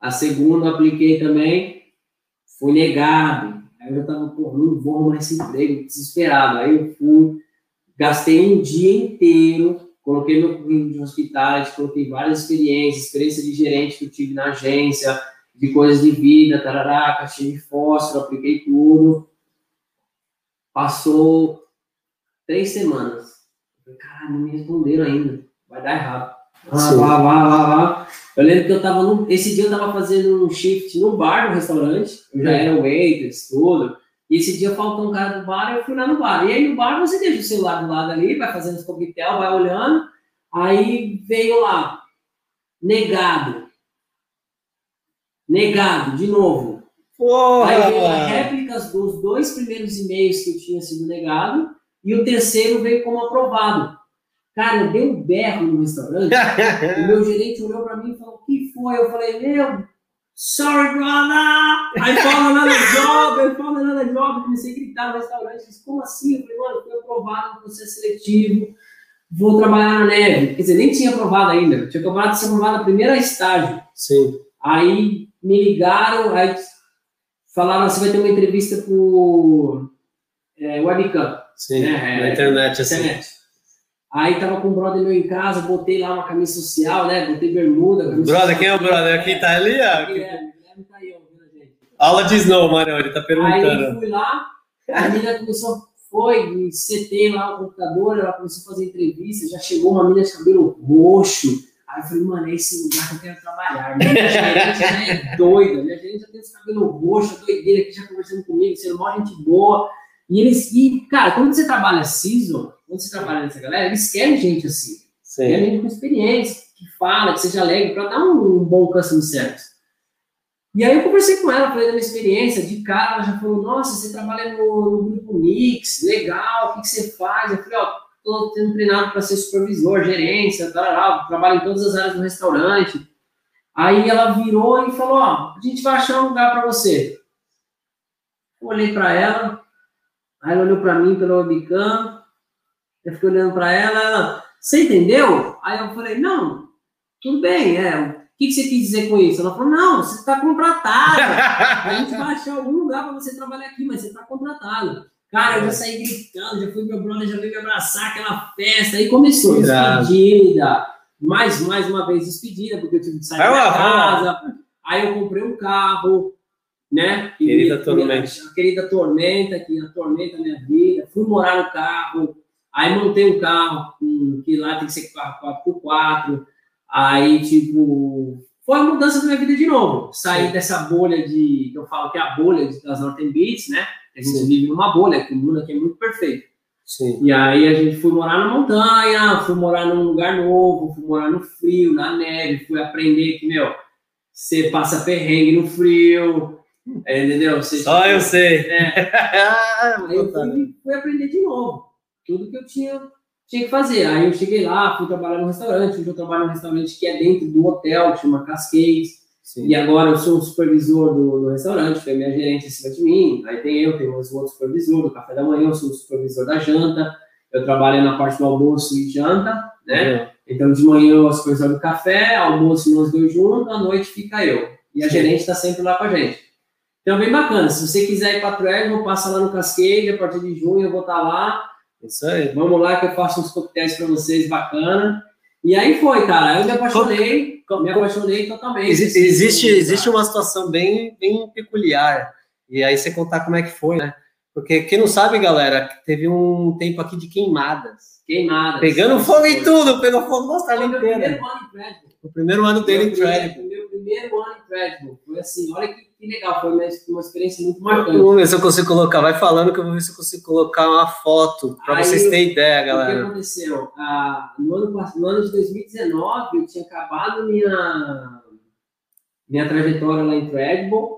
A segunda eu apliquei também, foi negado. Aí eu já tava, pô, não vou arrumar esse emprego, desesperado. Aí eu fui, gastei um dia inteiro, coloquei meu currículo de hospitais, coloquei várias experiências, experiência de gerente que eu tive na agência, de coisas de vida, tarará, caixinha de fósforo, apliquei tudo. Passou três semanas. Caralho, não me responderam ainda. Vai dar errado. Ah, vá, vá, vá, vá. Eu lembro que eu tava no, esse dia eu tava fazendo um shift no bar do restaurante. Eu já era waitress, tudo. E esse dia faltou um cara do bar, eu fui lá no bar. E aí no bar você deixa o celular do lado ali, vai fazendo os coquetel, vai olhando. Aí veio lá, negado. Negado, de novo. Porra, Aí veio réplicas dos dois primeiros e-mails que eu tinha sido negado e o terceiro veio como aprovado. Cara, eu dei um berro no restaurante. o meu gerente olhou pra mim e falou: O que foi? Eu falei: Meu, sorry, brother! I found another job, I found another job. Comecei a gritar no restaurante. Disse, Como assim? Eu falei: Mano, fui aprovado no processo seletivo. Vou trabalhar na neve. Quer dizer, nem tinha aprovado ainda. Tinha acabado de ser aprovado na primeira estágio. Sim. Aí me ligaram, aí falaram: Você vai ter uma entrevista por é, webcam. Sim. É, Na internet, assim. internet. Aí tava com um brother meu em casa, botei lá uma camisa social, né? Botei bermuda. Brother, social. quem é o brother? Quem tá ali, ó? Guilherme, Guilherme tá aí ouvindo a gente. Aula de Snow, mano, ele tá Aí perguntando. fui lá, a menina começou, foi, me setei lá no computador, ela começou a fazer entrevista, já chegou uma menina de cabelo roxo. Aí eu falei, mano, é esse lugar que eu quero trabalhar. Minha gerente já é doida, minha gerente já tem esse cabelo roxo, doideira aqui já conversando comigo, sendo mó gente boa. E eles, e, cara, quando você trabalha season, quando você trabalha nessa galera, eles querem gente assim. Querem Sim. gente com experiência, que fala, que seja alegre, para dar um, um bom customer service. E aí eu conversei com ela, falei da minha experiência, de cara, ela já falou, nossa, você trabalha no, no grupo Mix, legal, o que, que você faz? Eu falei, ó, tô sendo treinado para ser supervisor, gerência, tarará, trabalho em todas as áreas do restaurante. Aí ela virou e falou, ó, a gente vai achar um lugar para você. Eu olhei para ela, aí ela olhou para mim pela webcam, eu fiquei olhando para ela, ela, você entendeu? Aí eu falei, não, tudo bem, é, o que, que você quis dizer com isso? Ela falou, não, você está contratada. A gente vai achar algum lugar para você trabalhar aqui, mas você está contratado. Cara, eu já saí gritando, já fui meu brother, já veio me abraçar, aquela festa, aí começou, Irado. despedida, mais, mais uma vez despedida, porque eu tive que sair da vai casa, aí eu comprei um carro, né? que Querida me- Tormenta. Querida Tormenta, que atormenta a minha vida, fui morar no carro, aí montei um carro, um, que lá tem que ser 4x4, aí, tipo, foi a mudança da minha vida de novo. Sair Sim. dessa bolha de, que eu falo que é a bolha das Northern Beats, né? A gente Sim. vive numa bolha, que o mundo aqui é muito perfeito. Sim. E aí a gente foi morar na montanha, fui morar num lugar novo, fui morar no frio, na neve, fui aprender que, meu, você passa perrengue no frio, É, entendeu? Você, Só eu sei. É. Aí eu fui, fui aprender de novo. Tudo que eu tinha, tinha que fazer. Aí eu cheguei lá, fui trabalhar no restaurante. Hoje eu trabalho num restaurante que é dentro do hotel, que chama Cascades. Sim. E agora eu sou o supervisor do, do restaurante, que é minha gerente em cima de mim. Aí tem eu, tem mais um outro supervisor do café da manhã, eu sou o supervisor da janta. Eu trabalho na parte do almoço e janta, né? É. Então de manhã eu supervisor do café, almoço nós dois juntos, à noite fica eu. E a Sim. gerente está sempre lá com a gente. Então, bem bacana. Se você quiser ir para Treasure, passa lá no Cascade, a partir de junho eu vou estar tá lá. Isso aí. Vamos lá que eu faço uns coquetéis para vocês, bacana. E aí foi, cara. Eu me apaixonei, com, me apaixonei totalmente. Existe, existe, existe uma situação bem, bem peculiar. E aí você contar como é que foi, né? Porque quem não sabe, galera, teve um tempo aqui de queimadas. Queimadas. Pegando fogo em tudo, pegou fogo na Austrália inteira. O primeiro ano dele em Treasure. Primeiro ano em Treasure. Foi assim, olha que que legal, foi uma, uma experiência muito marcante. Vamos ver se eu consigo colocar, vai falando que eu vou ver se eu consigo colocar uma foto, para vocês terem ideia, galera. O que aconteceu? Ah, no, ano, no ano de 2019, eu tinha acabado minha, minha trajetória lá em Credible,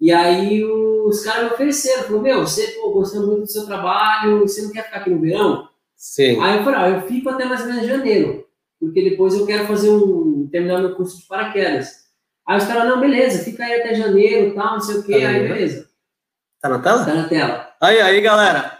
e aí os caras me ofereceram, falaram, meu, você, pô, gostando muito do seu trabalho, você não quer ficar aqui no verão? Sim. Aí eu falei, ah, eu fico até mais ou menos janeiro, porque depois eu quero fazer um, terminar meu curso de paraquedas. Aí os caras, não, beleza, fica aí até janeiro tal, não sei o quê, tá aí beleza. Tá na tela? Tá na tela. Aí, aí, galera.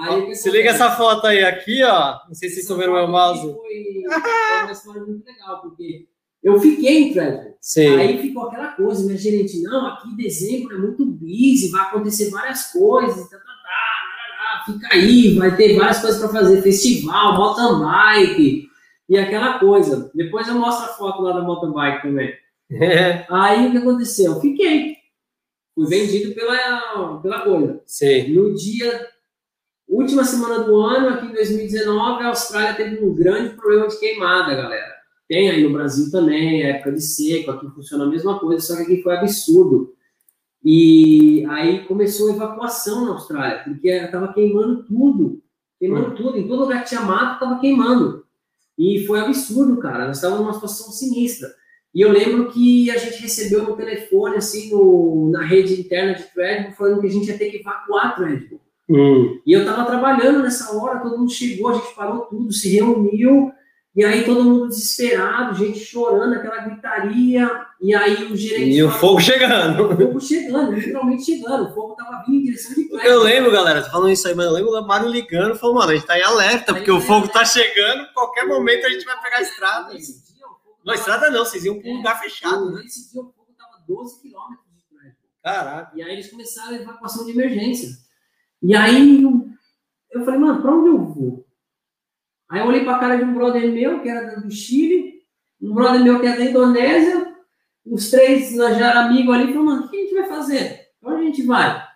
Aí, Se liga essa foto aí, aqui, ó. Não sei se vocês estão vendo o meu mouse. Foi, foi uma história muito legal, porque eu fiquei em. Sim. Aí ficou aquela coisa, minha gerente, não, aqui em dezembro é muito busy, vai acontecer várias coisas, tá, tá, tá, fica aí, vai ter várias coisas para fazer, festival, mountain bike e aquela coisa. Depois eu mostro a foto lá da mountain bike também. É. Aí o que aconteceu? Fiquei. Fui vendido pela, pela coisa. Sim. No dia, última semana do ano, aqui em 2019, a Austrália teve um grande problema de queimada, galera. Tem aí no Brasil também, é época de seco, aqui funciona a mesma coisa, só que aqui foi absurdo. E aí começou a evacuação na Austrália, porque estava queimando tudo. Queimando hum. tudo, em todo lugar que tinha mato, estava queimando. E foi absurdo, cara. Nós estávamos numa situação sinistra. E eu lembro que a gente recebeu no telefone, assim, no, na rede interna de Threadable, falando que a gente ia ter que evacuar Threadable. Hum. E eu estava trabalhando nessa hora, todo mundo chegou, a gente parou tudo, se reuniu, e aí todo mundo desesperado, gente chorando, aquela gritaria, e aí o gerente... E o fogo chegando. O fogo chegando, literalmente chegando, o fogo estava vindo em direção de Threadable. Eu lembro, galera, falando isso aí, mas eu lembro o Mário ligando, falou, mano, a gente tá em alerta, porque o fogo tá chegando, qualquer momento a gente vai pegar a estrada. Não, estrada não, vocês iam para um é, lugar fechado, né? Esse dia o fogo estava 12 quilômetros de trânsito. Caraca. E aí eles começaram a evacuação de emergência. E aí eu, eu falei, mano, para onde eu vou? Aí eu olhei para a cara de um brother meu, que era do Chile, um brother meu que é da Indonésia, os três já eram amigos ali, falou, mano, o que a gente vai fazer? Para onde a gente vai?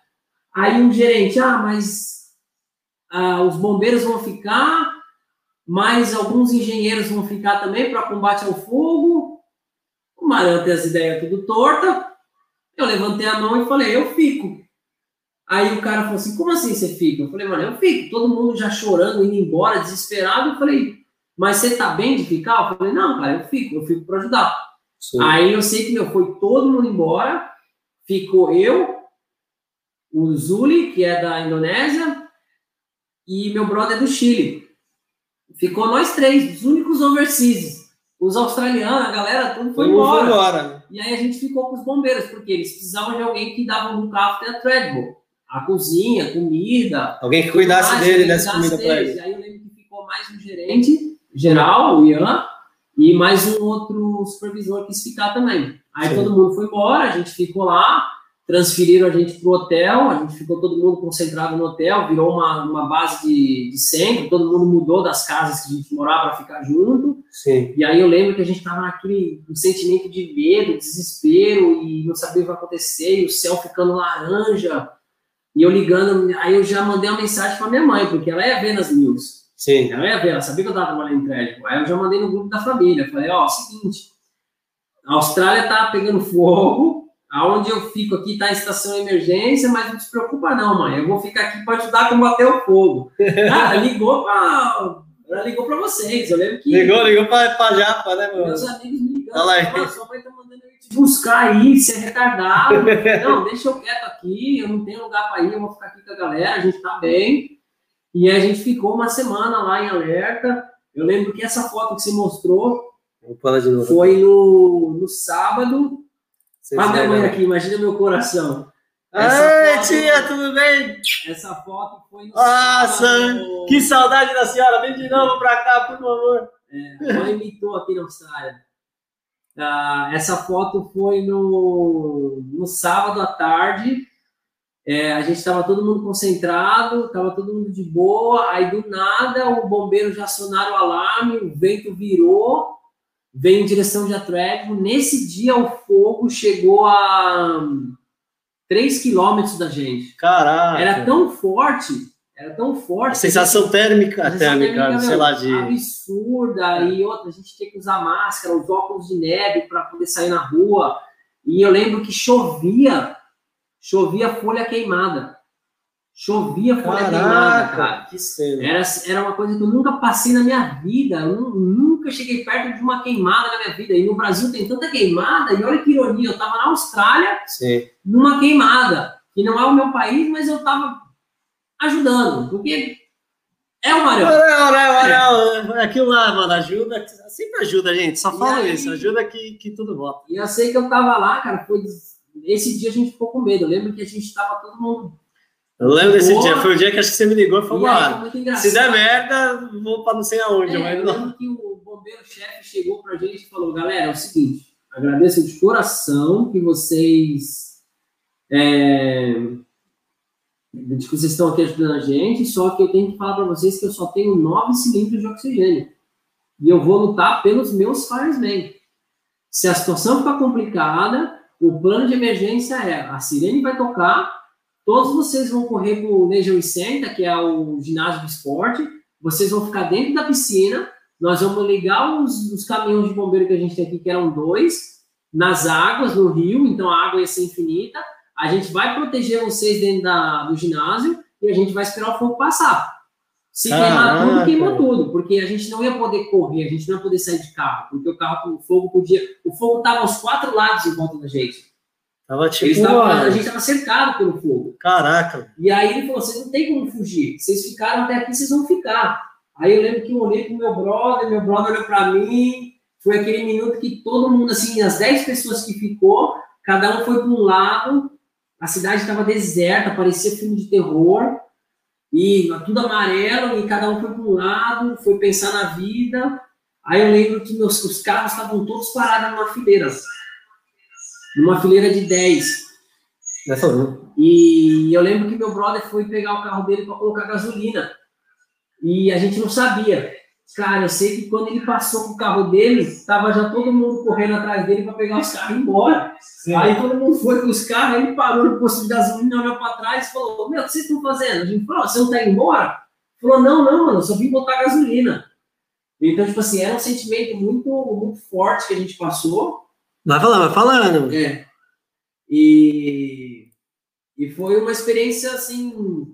Aí um gerente, ah, mas ah, os bombeiros vão ficar, mas alguns engenheiros vão ficar também para combate ao fogo. O Marão tem as ideias tudo torta. Eu levantei a mão e falei, eu fico. Aí o cara falou assim, como assim você fica? Eu falei, mano, eu fico. Todo mundo já chorando, indo embora, desesperado. Eu falei, mas você tá bem de ficar? Eu falei, não, cara, eu fico, eu fico para ajudar. Sim. Aí eu sei que meu, foi todo mundo embora. Ficou eu, o Zuli, que é da Indonésia, e meu brother do Chile. Ficou nós três, os únicos overseas. Os australianos, a galera, tudo foi embora. foi embora. E aí a gente ficou com os bombeiros, porque eles precisavam de alguém que dava no carro até a treadmill. A cozinha, comida. Alguém que cuidasse mais, dele, desse comida para ele. E aí eu lembro que ficou mais um gerente geral, o Ian, e mais um outro supervisor que quis ficar também. Aí Sim. todo mundo foi embora, a gente ficou lá transferiram a gente para o hotel, a gente ficou todo mundo concentrado no hotel, virou uma, uma base de, de centro, todo mundo mudou das casas que a gente morava para ficar junto. Sim. E aí eu lembro que a gente estava naquele um sentimento de medo, desespero, e não sabia o que ia acontecer, e o céu ficando laranja. E eu ligando, aí eu já mandei uma mensagem para minha mãe, porque ela ia ver nas news. Sim. Ela ia ver, ela sabia que eu estava trabalhando em crédito. Aí eu já mandei no grupo da família, falei, ó, oh, seguinte, a Austrália tá pegando fogo, Aonde eu fico aqui tá a estação emergência, mas não se preocupa não, mãe. Eu vou ficar aqui para ajudar a combater o fogo. Cara, ligou para ela ligou para vocês. Eu lembro que. Ligou, ligou para Japa, né, meu? Meus amigos me ligando. Olha lá. Sua mãe tá mandando eu te buscar aí, você é retardado. não, deixa eu quieto aqui, eu não tenho lugar para ir, eu vou ficar aqui com a galera, a gente tá bem. E a gente ficou uma semana lá em alerta. Eu lembro que essa foto que você mostrou foi no, no sábado. Olha minha mãe aqui, imagina meu coração. Essa foto, tia, tudo bem? Essa foto foi no Nossa, sábado. que saudade da senhora. Vem de novo para cá, por favor. É, a mãe imitou aqui na Austrália. Ah, essa foto foi no, no sábado à tarde. É, a gente estava todo mundo concentrado, estava todo mundo de boa. Aí do nada o bombeiro já acionaram o alarme, o vento virou, veio em direção de Atlético. Nesse dia o fogo chegou a 3 quilômetros da gente. Caraca! Era tão forte, era tão forte. A sensação térmica, a térmica, térmica sei lá, de. Absurda, e outra, a gente tinha que usar máscara, os óculos de neve para poder sair na rua. E eu lembro que chovia, chovia folha queimada. Chovia Caraca, queimada, cara. Que cena. Era, era uma coisa que eu nunca passei na minha vida. Eu nunca cheguei perto de uma queimada na minha vida. E no Brasil tem tanta queimada, e olha que ironia, eu tava na Austrália Sim. numa queimada. Que não é o meu país, mas eu tava ajudando. Porque é o Marão. Não, não, não. Aquilo lá, mano, ajuda. Sempre ajuda, gente. Só fala aí, isso. Ajuda que, que tudo volta. E eu sei que eu tava lá, cara. Foi... Esse dia a gente ficou com medo. Eu lembro que a gente tava todo mundo eu lembro desse dia, foi o dia que acho que você me ligou e falou, se der merda, vou para não sei aonde. É, mas eu lembro que o bombeiro-chefe chegou pra gente e falou, galera, é o seguinte, agradeço de coração que vocês é, de que vocês estão aqui ajudando a gente, só que eu tenho que falar para vocês que eu só tenho nove cilindros de oxigênio. E eu vou lutar pelos meus firemen. Se a situação ficar complicada, o plano de emergência é a sirene vai tocar, Todos vocês vão correr para o Leisure Center, que é o ginásio de esporte. Vocês vão ficar dentro da piscina. Nós vamos ligar os, os caminhões de bombeiro que a gente tem aqui, que eram dois, nas águas, no rio. Então a água ia ser infinita. A gente vai proteger vocês dentro da, do ginásio e a gente vai esperar o fogo passar. Se queimar tudo, queima tudo, porque a gente não ia poder correr, a gente não ia poder sair de carro, porque o carro, o fogo podia. O fogo estava aos quatro lados em volta da gente. Tava tipo. Tava, a gente estava cercado pelo fogo. Caraca. E aí ele falou: vocês não tem como fugir. Vocês ficaram até aqui, vocês vão ficar. Aí eu lembro que eu olhei pro meu brother, meu brother olhou para mim. Foi aquele minuto que todo mundo, assim, as 10 pessoas que ficou, cada um foi para um lado. A cidade estava deserta, parecia filme de terror. E tudo amarelo, e cada um foi para um lado, foi pensar na vida. Aí eu lembro que meus, os carros estavam todos parados numa fileira numa fileira de 10. E eu lembro que meu brother foi pegar o carro dele para colocar gasolina. E a gente não sabia. Cara, eu sei que quando ele passou com o carro dele, tava já todo mundo correndo atrás dele para pegar os carros e ir embora. Sim. Aí todo mundo foi com os carros, ele parou no posto de gasolina, olhou para trás e falou: Meu, o que vocês estão fazendo? A gente falou: Você não tá indo embora? Falou: Não, não, mano, eu só vim botar gasolina. Então, tipo assim, era um sentimento muito, muito forte que a gente passou. Vai falando, vai falando. É. E, e foi uma experiência, assim,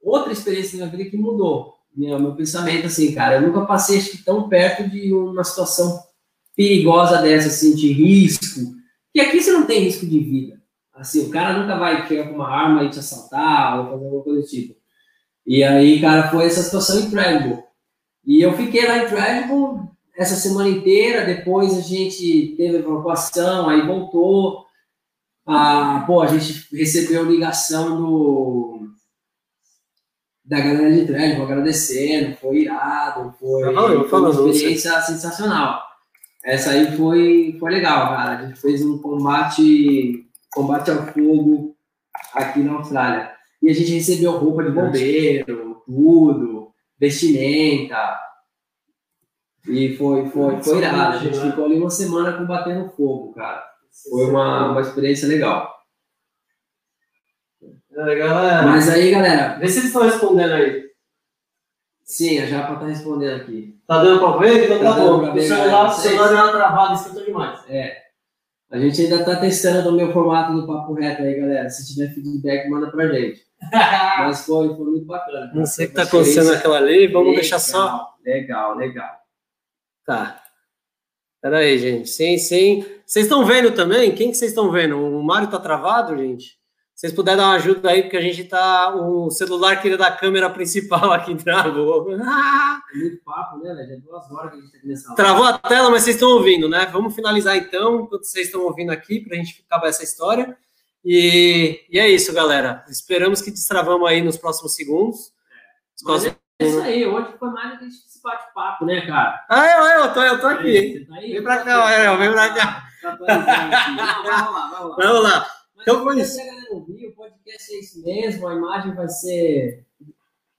outra experiência na vida que mudou meu, meu pensamento, assim, cara. Eu nunca passei, acho tão perto de uma situação perigosa dessa, assim, de risco. Que aqui você não tem risco de vida. Assim, o cara nunca vai chegar com uma arma e te assaltar ou fazer alguma coisa do tipo. E aí, cara, foi essa situação incrível. E eu fiquei lá em Treasure essa semana inteira, depois a gente teve evacuação, aí voltou. Ah, pô, a gente recebeu ligação do, da galera de treino, agradecendo, foi irado, foi, ah, foi uma experiência você. sensacional. Essa aí foi, foi legal, cara. A gente fez um combate, combate ao fogo aqui na Austrália. E a gente recebeu roupa de bombeiro, tudo, vestimenta, e foi, foi, foi irado. A gente ficou ali uma semana combatendo fogo, cara. Foi uma, uma experiência legal. É legal, é. Mas aí, galera. Vê se eles estão respondendo aí. Sim, a Japa tá respondendo aqui. Tá dando pra ver? Então tá, tá bom. O celular, o celular deu uma travada, escuta demais. É. A gente ainda tá testando o meu formato do papo reto aí, galera. Se tiver feedback, manda pra gente. Mas foi, foi muito bacana. Não sei o que tá acontecendo naquela ali, vamos legal, deixar só. Legal, legal. Tá. Pera aí, gente. Sim, sim. Vocês estão vendo também? Quem que vocês estão vendo? O Mário tá travado, gente? vocês puderem dar uma ajuda aí, porque a gente tá. O celular que da câmera principal aqui travou. É muito papo, né, velho? É duas horas que a gente tá começando. Travou a tela, mas vocês estão ouvindo, né? Vamos finalizar então, enquanto vocês estão ouvindo aqui, para a gente acabar essa história. E, e, é isso, galera. Esperamos que destravamos aí nos próximos segundos. É, é isso aí, hoje foi mais do que esse bate-papo, né, cara? Ah, eu, eu, tô, eu tô aqui. Você tá aí? Vem pra cá, é, vem pra cá. Tá, tá, vamos lá, vamos lá. Vamos lá. Então foi isso. Ouvir, o podcast é isso mesmo, a imagem vai ser.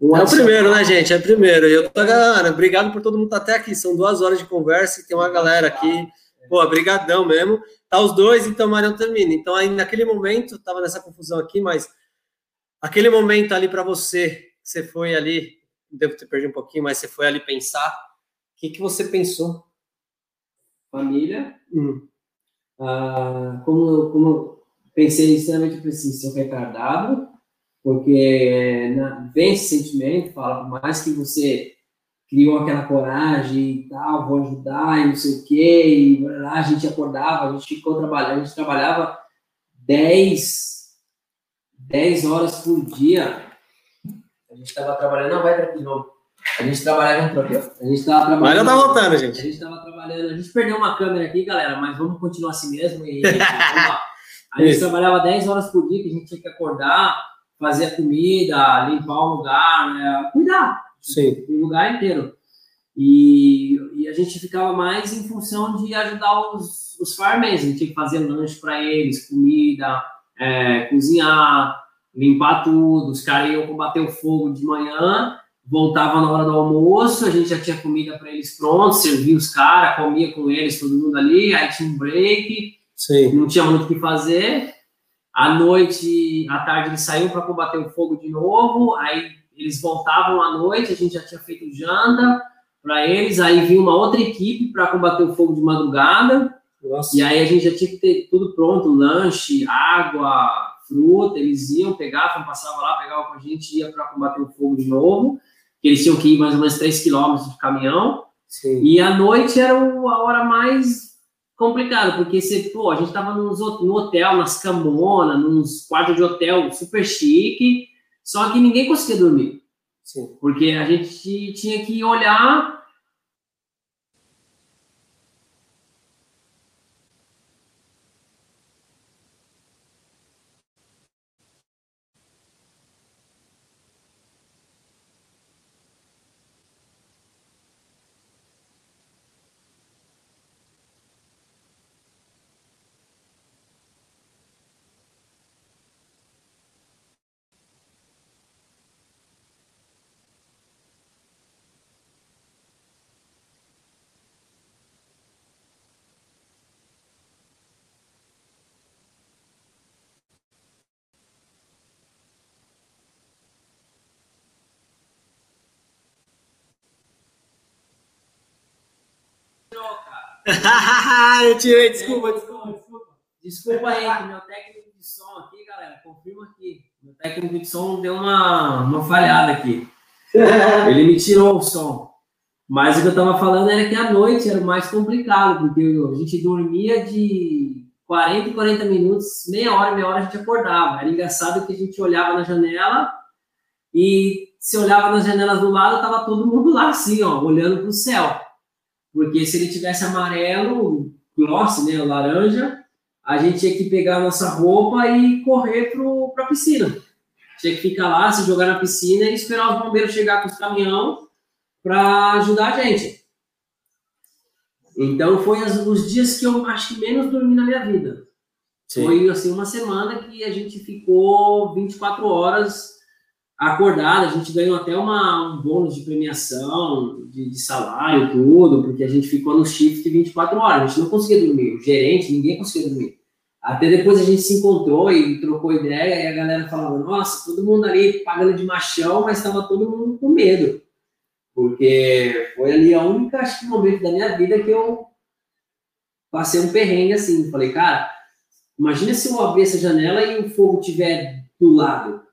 É o primeiro, né, gente? É o primeiro. E eu tô, galera, obrigado por todo mundo estar tá até aqui. São duas horas de conversa e tem uma galera aqui. Pô, brigadão mesmo. Tá os dois, então Marião termina. Então, aí naquele momento, tava nessa confusão aqui, mas aquele momento ali para você, você foi ali, devo ter perdido um pouquinho, mas você foi ali pensar. O que, que você pensou? Família. Hum. Ah, como, como pensei extremamente preciso ser retardado, porque na, vem esse sentimento, fala, por mais que você criou aquela coragem e tal, vou ajudar e não sei o quê, e lá a gente acordava, a gente ficou trabalhando, a gente trabalhava 10, 10 horas por dia. A gente estava trabalhando, não, vai para de novo. A gente trabalhava um troquel. A gente estava trabalhando. Mas já tá voltando, gente. A gente estava trabalhando. A gente perdeu uma câmera aqui, galera, mas vamos continuar assim mesmo e. A gente Isso. trabalhava 10 horas por dia, que a gente tinha que acordar, fazer a comida, limpar o lugar, né? cuidar Sim. do lugar inteiro. E, e, a gente ficava mais em função de ajudar os, os farmers. A gente tinha que fazer lanche para eles, comida, é, cozinhar, limpar tudo. Os caras iam combater o fogo de manhã, voltava na hora do almoço, a gente já tinha comida para eles pronto, servia os caras, comia com eles, todo mundo ali, aí tinha um break Sim. Não tinha muito o que fazer. À noite, à tarde, eles saíam para combater o fogo de novo. Aí eles voltavam à noite, a gente já tinha feito janta para eles. Aí vinha uma outra equipe para combater o fogo de madrugada. Nossa. E aí a gente já tinha que ter tudo pronto: lanche, água, fruta. Eles iam, pegavam, passavam lá, pegavam com a gente, ia para combater o fogo de novo. Eles tinham que ir mais ou menos 3 quilômetros de caminhão. Sim. E à noite era a hora mais complicado, porque você, pô, a gente tava nos, no hotel, nas camonas, nos quartos de hotel super chique, só que ninguém conseguia dormir. Sim. Porque a gente tinha que olhar eu tirei, desculpa, desculpa, desculpa. Desculpa aí, que meu técnico de som aqui, galera, confirma aqui. Meu técnico de som deu uma, uma falhada aqui. Ele me tirou o som. Mas o que eu tava falando era que a noite era o mais complicado, porque a gente dormia de 40 e 40 minutos, meia hora, meia hora a gente acordava. Era engraçado que a gente olhava na janela e se olhava nas janelas do lado, tava todo mundo lá assim, ó, olhando pro céu. Porque se ele tivesse amarelo, gloss, né, laranja, a gente tinha que pegar a nossa roupa e correr para a piscina. Tinha que ficar lá, se jogar na piscina e esperar os bombeiros chegar com os caminhão para ajudar a gente. Então foi as, os dias que eu acho que menos dormi na minha vida. Sim. Foi assim uma semana que a gente ficou 24 horas acordada, a gente ganhou até uma, um bônus de premiação, de, de, salário, tudo, porque a gente ficou no shift 24 horas, a gente não conseguia dormir, o gerente, ninguém conseguia dormir. Até depois a gente se encontrou e trocou ideia, e a galera falava, nossa, todo mundo ali pagando de machão, mas estava todo mundo com medo. Porque foi ali a única, acho que, momento da minha vida que eu passei um perrengue assim. Falei, cara, imagina se eu abrir essa janela e o fogo estiver do lado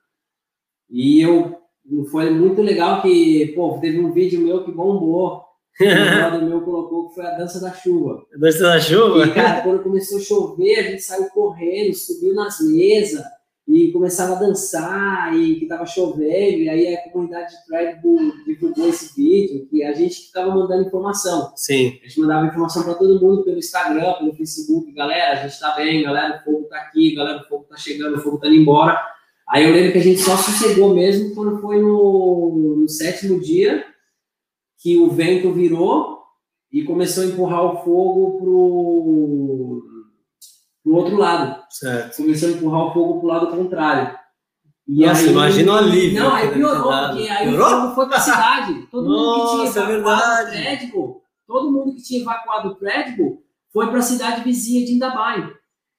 e eu foi muito legal que, pô, teve um vídeo meu que bombou. O meu colocou que foi a dança da chuva. A dança da chuva? E, cara, quando começou a chover, a gente saiu correndo, subiu nas mesas e começava a dançar e que tava chovendo, e aí a comunidade de Bull divulgou esse vídeo, e a gente ficava mandando informação. Sim. A gente mandava informação para todo mundo pelo Instagram, pelo Facebook, galera, a gente tá bem, galera, o fogo tá aqui, galera, o fogo tá chegando, o fogo tá indo embora. Aí eu lembro que a gente só sossegou mesmo quando foi no, no sétimo dia, que o vento virou e começou a empurrar o fogo pro, pro outro lado. Certo. Começou a empurrar o fogo pro lado contrário. E Nossa, aí, imagina o alívio. Não, aí piorou, porque aí piorou? o fogo foi pra cidade. Todo Nossa, mundo que tinha é evacuado o prédio, todo mundo que tinha evacuado o prédio foi para a cidade vizinha de Indabai.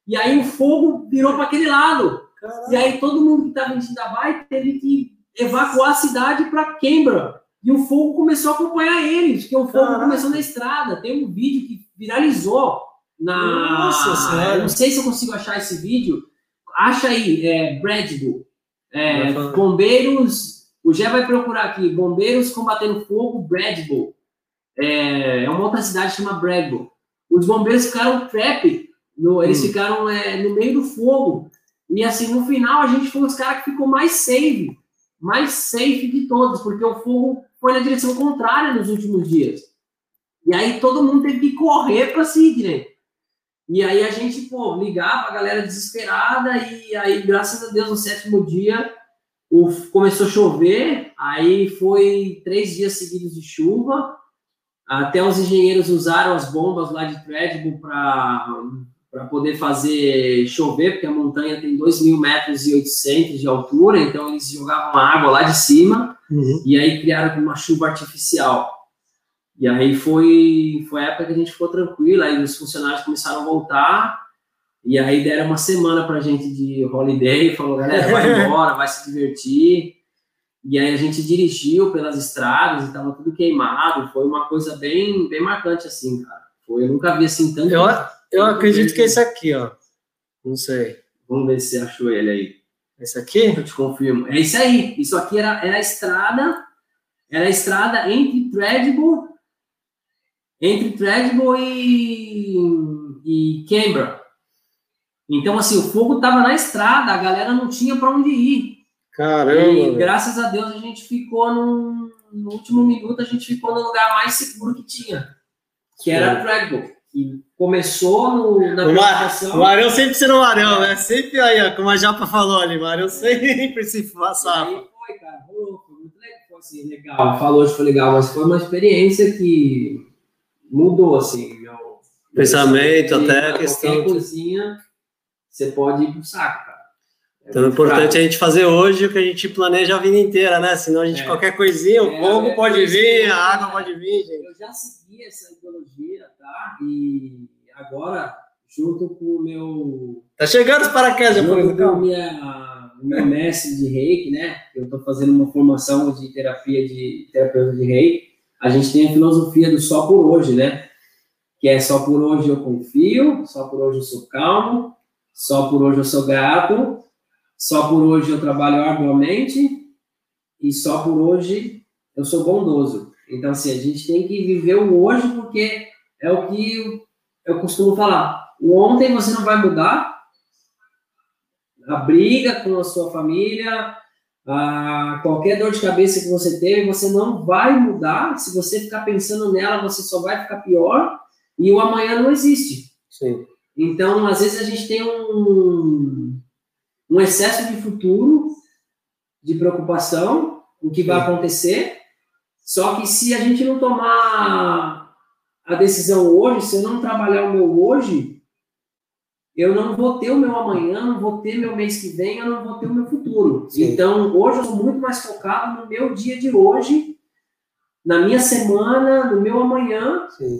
E aí o fogo virou para aquele lado. Caramba. E aí todo mundo que estava em Indabai teve que evacuar a cidade para Canberra. E o fogo começou a acompanhar eles, porque o fogo Caraca. começou na estrada. Tem um vídeo que viralizou na. Nossa, sério? Não sei se eu consigo achar esse vídeo. Acha aí, é, Bradbull. É, bombeiros. O Gé vai procurar aqui. Bombeiros combatendo fogo, Bradbull. É, é uma outra cidade que chama Bradbull. Os bombeiros ficaram trap. No, eles hum. ficaram é, no meio do fogo. E assim, no final, a gente foi os caras que ficou mais safe. Mais safe de todos, porque o fogo foi na direção contrária nos últimos dias. E aí todo mundo teve que correr para Sydney. E aí a gente, pô, ligava a galera desesperada e aí, graças a Deus, no sétimo dia começou a chover, aí foi três dias seguidos de chuva, até os engenheiros usaram as bombas lá de Threadable para poder fazer chover, porque a montanha tem 2 mil metros e 800 de altura, então eles jogavam água lá de cima, uhum. e aí criaram uma chuva artificial. E aí foi, foi a época que a gente ficou tranquilo, aí os funcionários começaram a voltar, e aí deram uma semana pra gente de holiday, falou, galera, vai embora, vai se divertir. E aí a gente dirigiu pelas estradas e tava tudo queimado, foi uma coisa bem, bem marcante assim, cara. Foi, eu nunca vi assim tanto. Eu, eu acredito que é esse aqui, ó. Não sei. Vamos ver se achou ele aí. Esse aqui? Eu te confirmo. É isso aí. Isso aqui era, era a estrada, era a estrada entre Threadable entre Treadwell e, e Canberra. Então, assim, o fogo estava na estrada, a galera não tinha para onde ir. Caramba! E graças a Deus a gente ficou no, no último minuto, a gente ficou no lugar mais seguro que tinha, que era Treadwell. Que começou no, na o, o Marão sempre sendo o Marão, né? Sempre aí, ó, como a Japa falou ali, Marão sempre se passava. Aí foi, cara, rolou, foi muito legal, foi assim, legal. Falou hoje foi legal, mas foi uma experiência que mudou, assim, meu... Pensamento, até a questão... Qualquer coisinha, você pode ir pro saco, cara. É então é importante a gente fazer hoje o que a gente planeja a vida inteira, né? Senão a gente, é. qualquer coisinha, o é, fogo é, pode vir, a água pode vir, gente. Eu já segui essa ideologia, tá? E agora, junto com o meu... Tá chegando os paraquedas, por exemplo. Com minha, o meu mestre de reiki, né? Eu tô fazendo uma formação de terapia de terapeuta de reiki a gente tem a filosofia do só por hoje, né? Que é só por hoje eu confio, só por hoje eu sou calmo, só por hoje eu sou grato, só por hoje eu trabalho arduamente e só por hoje eu sou bondoso. Então, assim, a gente tem que viver o hoje porque é o que eu costumo falar. O ontem você não vai mudar, a briga com a sua família, ah, qualquer dor de cabeça que você teve, você não vai mudar. Se você ficar pensando nela, você só vai ficar pior. E o amanhã não existe. Sim. Então, às vezes a gente tem um, um excesso de futuro, de preocupação, o que vai acontecer. Só que se a gente não tomar a decisão hoje, se eu não trabalhar o meu hoje, eu não vou ter o meu amanhã, não vou ter meu mês que vem, eu não vou ter o meu futuro. Sim. Então, hoje eu sou muito mais focado no meu dia de hoje, na minha semana, no meu amanhã. Sim.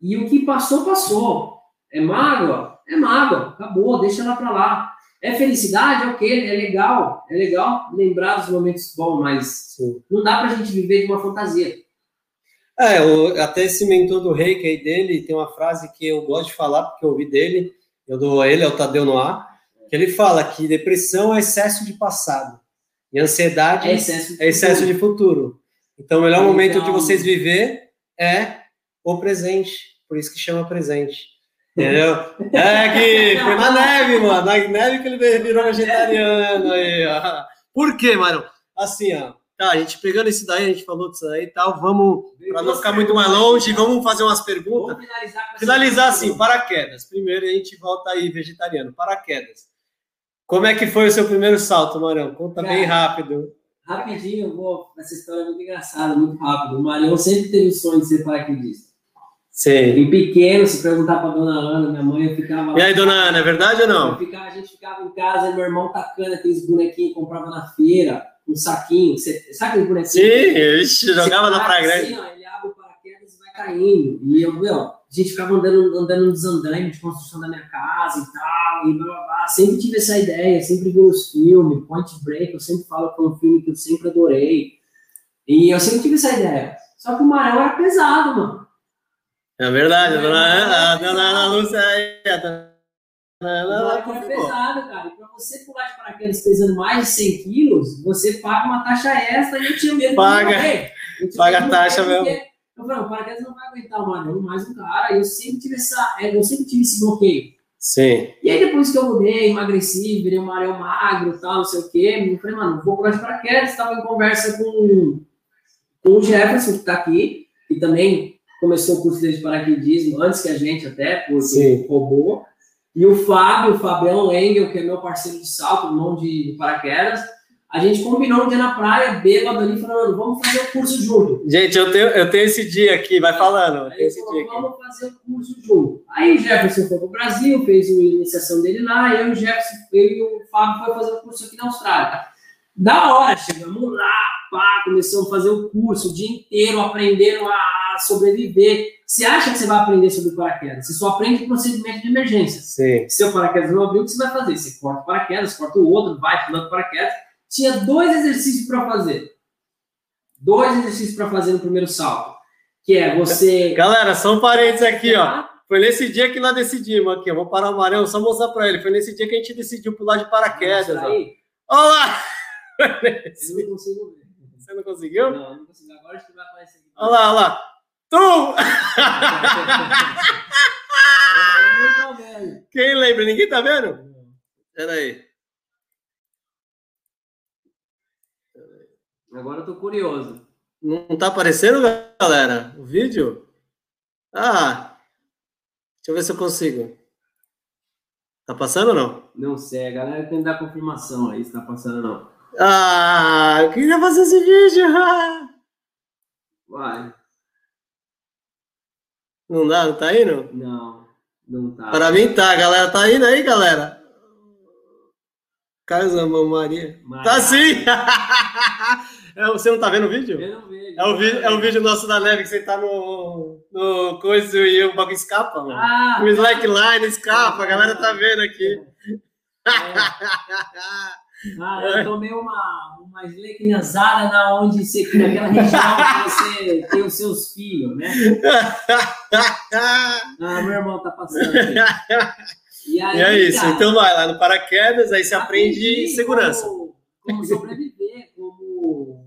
E o que passou, passou. É mágoa? É mágoa. Acabou, deixa ela para lá. É felicidade? É ok, é legal. É legal lembrar dos momentos bons, mas Sim. não dá para a gente viver de uma fantasia. É, o, até esse mentor do reiki aí dele tem uma frase que eu gosto de falar, porque eu ouvi dele, eu dou a ele, é o Tadeu Noah, que ele fala que depressão é excesso de passado e ansiedade é excesso de, é excesso futuro. de futuro. Então, o melhor então, momento de vocês viver é o presente. Por isso que chama presente. Entendeu? É que foi na neve, mano. Na neve que ele virou vegetariano aí, ó. Por quê, mano? Assim, ó. Tá, a gente pegando isso daí, a gente falou disso aí e tal. Vamos, para não ficar muito mais longe, vamos fazer umas perguntas. Vamos finalizar, finalizar assim, paraquedas. Primeiro a gente volta aí, vegetariano. Paraquedas. Como é que foi o seu primeiro salto, Marão? Conta Cara, bem rápido. Rapidinho, vou. Essa história é muito engraçada, muito rápido. O Marião sempre teve o sonho de ser paraquedista. Sim. Em pequeno, se perguntar para dona Ana, minha mãe, eu ficava. E aí, dona Ana, é verdade ou não? Ficava, a gente ficava em casa, meu irmão tacando aqueles bonequinhos que comprava na feira, um saquinho. Você, sabe aquele bonequinho? Sim, ixi, jogava na praia grande. Assim, ó, ele abre o paraquedas e vai caindo. E eu, meu, a gente ficava andando, andando nos andaimes de construção da minha casa e tal, e blá, blá, blá. Sempre tive essa ideia, sempre vi os filmes, Point Break, eu sempre falo que é um filme que eu sempre adorei. E eu sempre tive essa ideia. Só que o Marão era pesado, mano. É verdade, a dona, a dona Ana Lúcia aí. Ela é pesado, cara. E para você pular de paraquedas pesando mais de 100 quilos, você paga uma taxa extra e eu tinha medo paga, de morrer. Paga a taxa mesmo. Eu falei, o paraquedas não vai aguentar o anão, mais um cara. E eu sempre tive essa, é, eu sempre tive esse bloqueio. Sim. E aí depois que eu mudei, emagreci, virei um maré magro e tal, não sei o quê, eu falei, mano, vou pular de paraquedas. Estava em conversa com, com o Jefferson, que está aqui, e também começou o curso de paraquedismo antes que a gente até, porque Sim. roubou. E o Fábio, o Fabião Engel, que é meu parceiro de salto, mão de, paraquedas, a gente combinou um dia na praia, bêbado ali, falando, vamos fazer o curso junto. Gente, eu tenho, eu tenho esse dia aqui, vai falando. Aí esse falou, dia vamos aqui. fazer o curso junto. Aí o Jefferson foi para o Brasil, fez a iniciação dele lá, e eu, o Jefferson, eu e o Fábio foi fazer o curso aqui na Austrália. Da hora, chegamos lá, pá, começamos a fazer o curso o dia inteiro, aprendendo a sobreviver. Você acha que você vai aprender sobre paraquedas? Você só aprende procedimento de emergência. Sim. Seu paraquedas não abriu, o que você vai fazer? Você corta o paraquedas, corta o outro, vai pulando paraquedas. Tinha dois exercícios para fazer. Dois exercícios para fazer no primeiro salto. Que é você. Galera, são parentes aqui, ó. Foi nesse dia que nós decidimos aqui. Eu vou parar o Marão, só mostrar para ele. Foi nesse dia que a gente decidiu pular de paraquedas. Olha lá! Eu não consigo ver. Você não conseguiu? Não, não consigo. Agora acho que vai aparecer aqui. Olha lá, olha lá. Tu! Quem lembra? Ninguém tá vendo? Pera aí. Agora eu tô curioso. Não tá aparecendo, galera? O vídeo? Ah! Deixa eu ver se eu consigo. Tá passando ou não? Não sei, a galera tem que dar confirmação aí se tá passando ou não. Ah, eu queria fazer esse vídeo. Vai. Não dá? Não tá indo? Não, não tá. Para mim tá, galera. Tá indo aí, galera? Amão Maria. Maria. Tá sim! é, você não tá vendo o vídeo? Eu não vejo. É o, vídeo, é o vídeo nosso da neve que você tá no, no coisa e o bagulho escapa, mano. Ah, o slackline escapa, a galera tá vendo aqui. É. Ah, eu tomei uma, uma eslequinhazada na onde você, naquela região que você tem os seus filhos, né? Ah, meu irmão tá passando aqui. E, aí, e é isso, cara, então vai lá no paraquedas, aí você aprende segurança. Como, como sobreviver, como.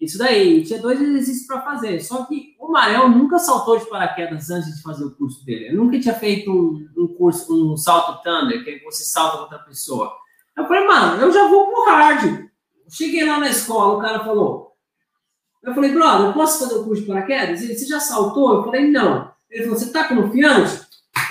Isso daí, tinha dois exercícios para fazer. Só que o Marel nunca saltou de paraquedas antes de fazer o curso dele. Eu nunca tinha feito um, um curso, um salto thunder, que você salta com outra pessoa. Eu falei, mano, eu já vou pro hard. Cheguei lá na escola, o cara falou. Eu falei, brother, eu posso fazer o curso de paraquedas? Ele, você já saltou? Eu falei, não. Ele falou, você tá confiante?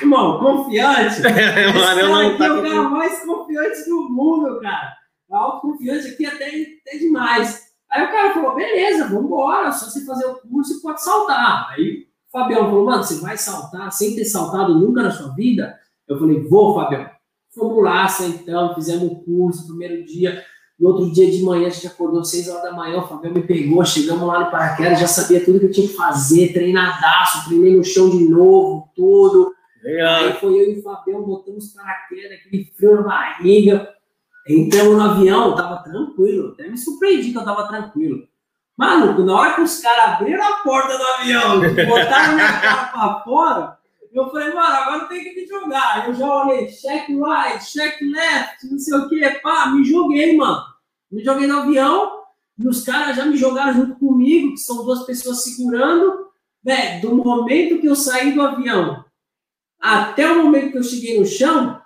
Irmão, confiante? mano, eu não tá é o cara mais confiante do mundo, cara. Autoconfiante aqui até, até demais. Aí o cara falou, beleza, vamos embora, só você fazer o curso e pode saltar. Aí o Fabião falou, mano, você vai saltar sem ter saltado nunca na sua vida? Eu falei, vou, Fabião. Fomos lá, sentamos, fizemos o curso, primeiro dia. No outro dia de manhã, a gente acordou 6 horas da manhã, o Fabiano me pegou, chegamos lá no paraquedas, já sabia tudo que eu tinha que fazer, treinadaço, treinei no chão de novo, tudo. Legal. Aí foi eu e o Fabiano, botamos paraquedas, aquele frio na barriga. Entramos no avião, tava tranquilo, até me surpreendi que eu tava tranquilo. Maluco, na hora que os caras abriram a porta do avião, botaram minha cara pra fora, eu falei, mano, agora tem que me jogar. Eu já olhei, check right, check left, não sei o que, pá, me joguei, mano. Me joguei no avião e os caras já me jogaram junto comigo, que são duas pessoas segurando. Véio, do momento que eu saí do avião até o momento que eu cheguei no chão,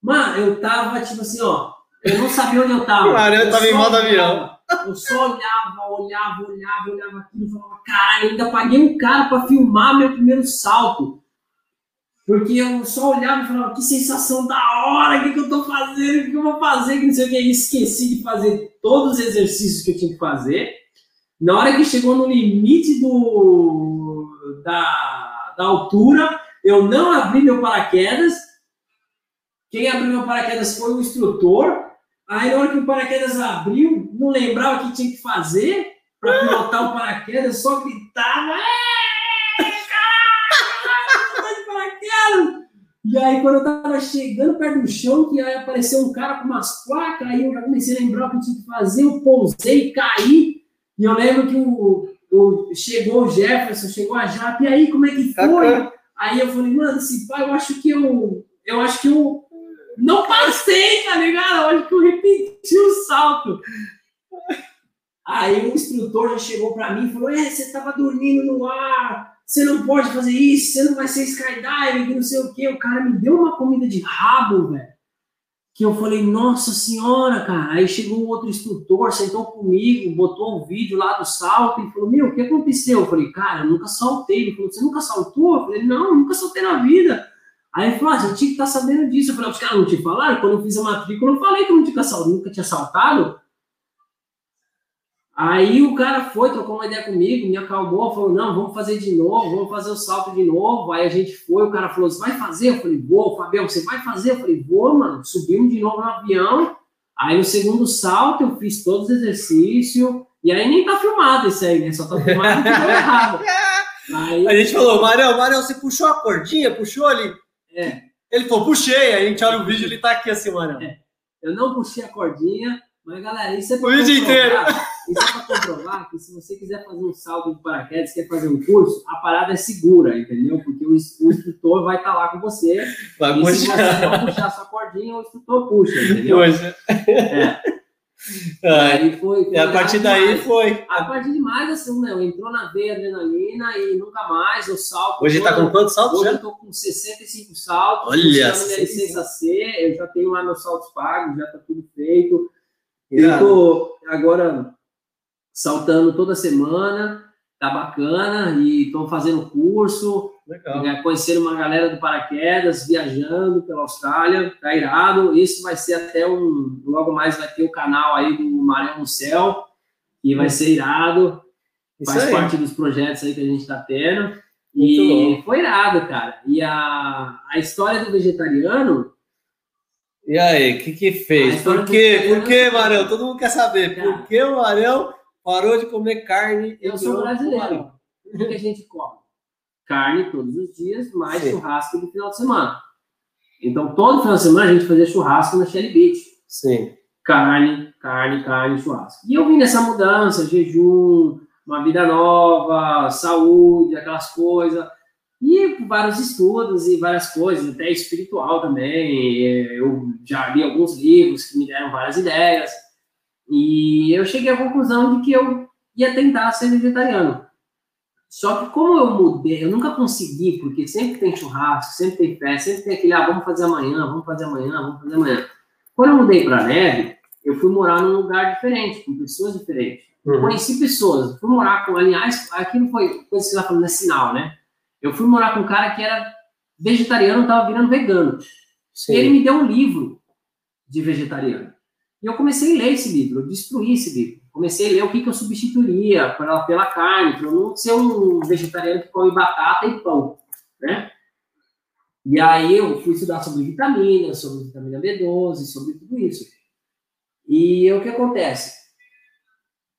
mano, eu tava tipo assim, ó. Eu não sabia onde eu tava. Mano, eu, eu tava em modo avião. Eu só olhava, olhava, olhava, olhava aquilo falava, caralho, ainda paguei um cara para filmar meu primeiro salto. Porque eu só olhava e falava, que sensação da hora, o que, que eu tô fazendo, o que eu vou fazer, que não sei o que. E esqueci de fazer todos os exercícios que eu tinha que fazer. Na hora que chegou no limite do, da, da altura, eu não abri meu paraquedas. Quem abriu meu paraquedas foi o instrutor. Aí, na hora que o paraquedas abriu, não lembrava o que tinha que fazer para pilotar o paraquedas, só gritava. E aí, quando eu tava chegando perto do chão, que aí apareceu um cara com umas placas, aí eu já comecei a lembrar o que eu tinha que fazer, eu pousei, caí, e eu lembro que o, o chegou o Jefferson, chegou a Japa, e aí, como é que foi? Aí eu falei, mano, esse pai, eu acho que eu, eu acho que eu não passei, tá ligado? Eu acho que eu repeti o salto. Aí o instrutor já chegou para mim e falou: É, você tava dormindo no ar, você não pode fazer isso, você não vai ser skydiving, não sei o quê. O cara me deu uma comida de rabo, velho. Que eu falei, nossa senhora, cara. Aí chegou outro instrutor, sentou comigo, botou um vídeo lá do salto e falou: Meu, o que aconteceu? Eu falei, cara, eu nunca saltei. Ele falou: Você nunca saltou? Eu falei: Não, eu nunca saltei na vida. Aí ele falou: ah, você tinha que estar tá sabendo disso. Eu falei: Os caras não te falaram? Quando eu fiz a matrícula, eu falei que eu nunca tinha saltado. Aí o cara foi, trocou uma ideia comigo, me acalmou, falou: não, vamos fazer de novo, vamos fazer o salto de novo. Aí a gente foi, o cara falou: você vai fazer? Eu falei: vou, Fabião, você vai fazer? Eu falei: vou, mano. Subimos de novo no avião. Aí no segundo salto eu fiz todos os exercícios. E aí nem tá filmado isso aí, né? Só tá filmado que deu errado. Aí, a gente falou: Marião, Marião, você puxou a cordinha? Puxou ali? É. Ele falou: puxei. Aí a gente olha o vídeo ele tá aqui assim, Marião. É. Eu não puxei a cordinha, mas galera, isso é inteiro. Isso é para comprovar que se você quiser fazer um salto de paraquedas, quer fazer um curso, a parada é segura, entendeu? Porque o, o instrutor vai estar tá lá com você. Vai puxar. se você não puxar sua cordinha, o instrutor puxa, entendeu? Puxa. É. Aí foi, foi e a partir daí demais. foi. A partir de mais, assim, meu, entrou na veia adrenalina e nunca mais o salto. Hoje está com quantos saltos? Hoje já? eu tô com 65 saltos. Olha! minha licença C, eu já tenho lá meus saltos pagos, já está tudo feito. Eu tô agora saltando toda semana, tá bacana, e estou fazendo curso, né, conhecendo uma galera do paraquedas, viajando pela Austrália, tá irado. Isso vai ser até um. Logo mais vai ter o canal aí do Maré no Céu, e vai ser irado. Isso faz aí. parte dos projetos aí que a gente está tendo. e foi irado, cara. E a, a história do vegetariano. E aí, o que que fez? Por quê? Por quê, Marão? Todo mundo quer saber. Por que o Marão parou de comer carne. Eu sou brasileiro. O que a gente come? Carne todos os dias, mais Sim. churrasco no final de semana. Então, todo final de semana a gente fazia churrasco na Shelly Beach. Sim. Carne, carne, carne, churrasco. E eu vim nessa mudança, jejum, uma vida nova, saúde, aquelas coisas. E vários estudos e várias coisas, até espiritual também. Eu já li alguns livros que me deram várias ideias. E eu cheguei à conclusão de que eu ia tentar ser vegetariano. Só que como eu mudei, eu nunca consegui, porque sempre tem churrasco, sempre tem festa, sempre tem aquele, ah, vamos fazer amanhã, vamos fazer amanhã, vamos fazer amanhã. Quando eu mudei para neve, eu fui morar num lugar diferente, com pessoas diferentes. Uhum. Conheci pessoas, fui morar com, aliás, aqui não foi coisa que você tá falando, é sinal, né? Eu fui morar com um cara que era vegetariano, estava virando vegano. Sim. E ele me deu um livro de vegetariano. E eu comecei a ler esse livro, eu destruí esse livro. Comecei a ler o que, que eu substituiria pela, pela carne, para eu não ser um vegetariano que come batata e pão, né? E aí eu fui estudar sobre vitaminas, sobre vitamina B12, sobre tudo isso. E o que acontece?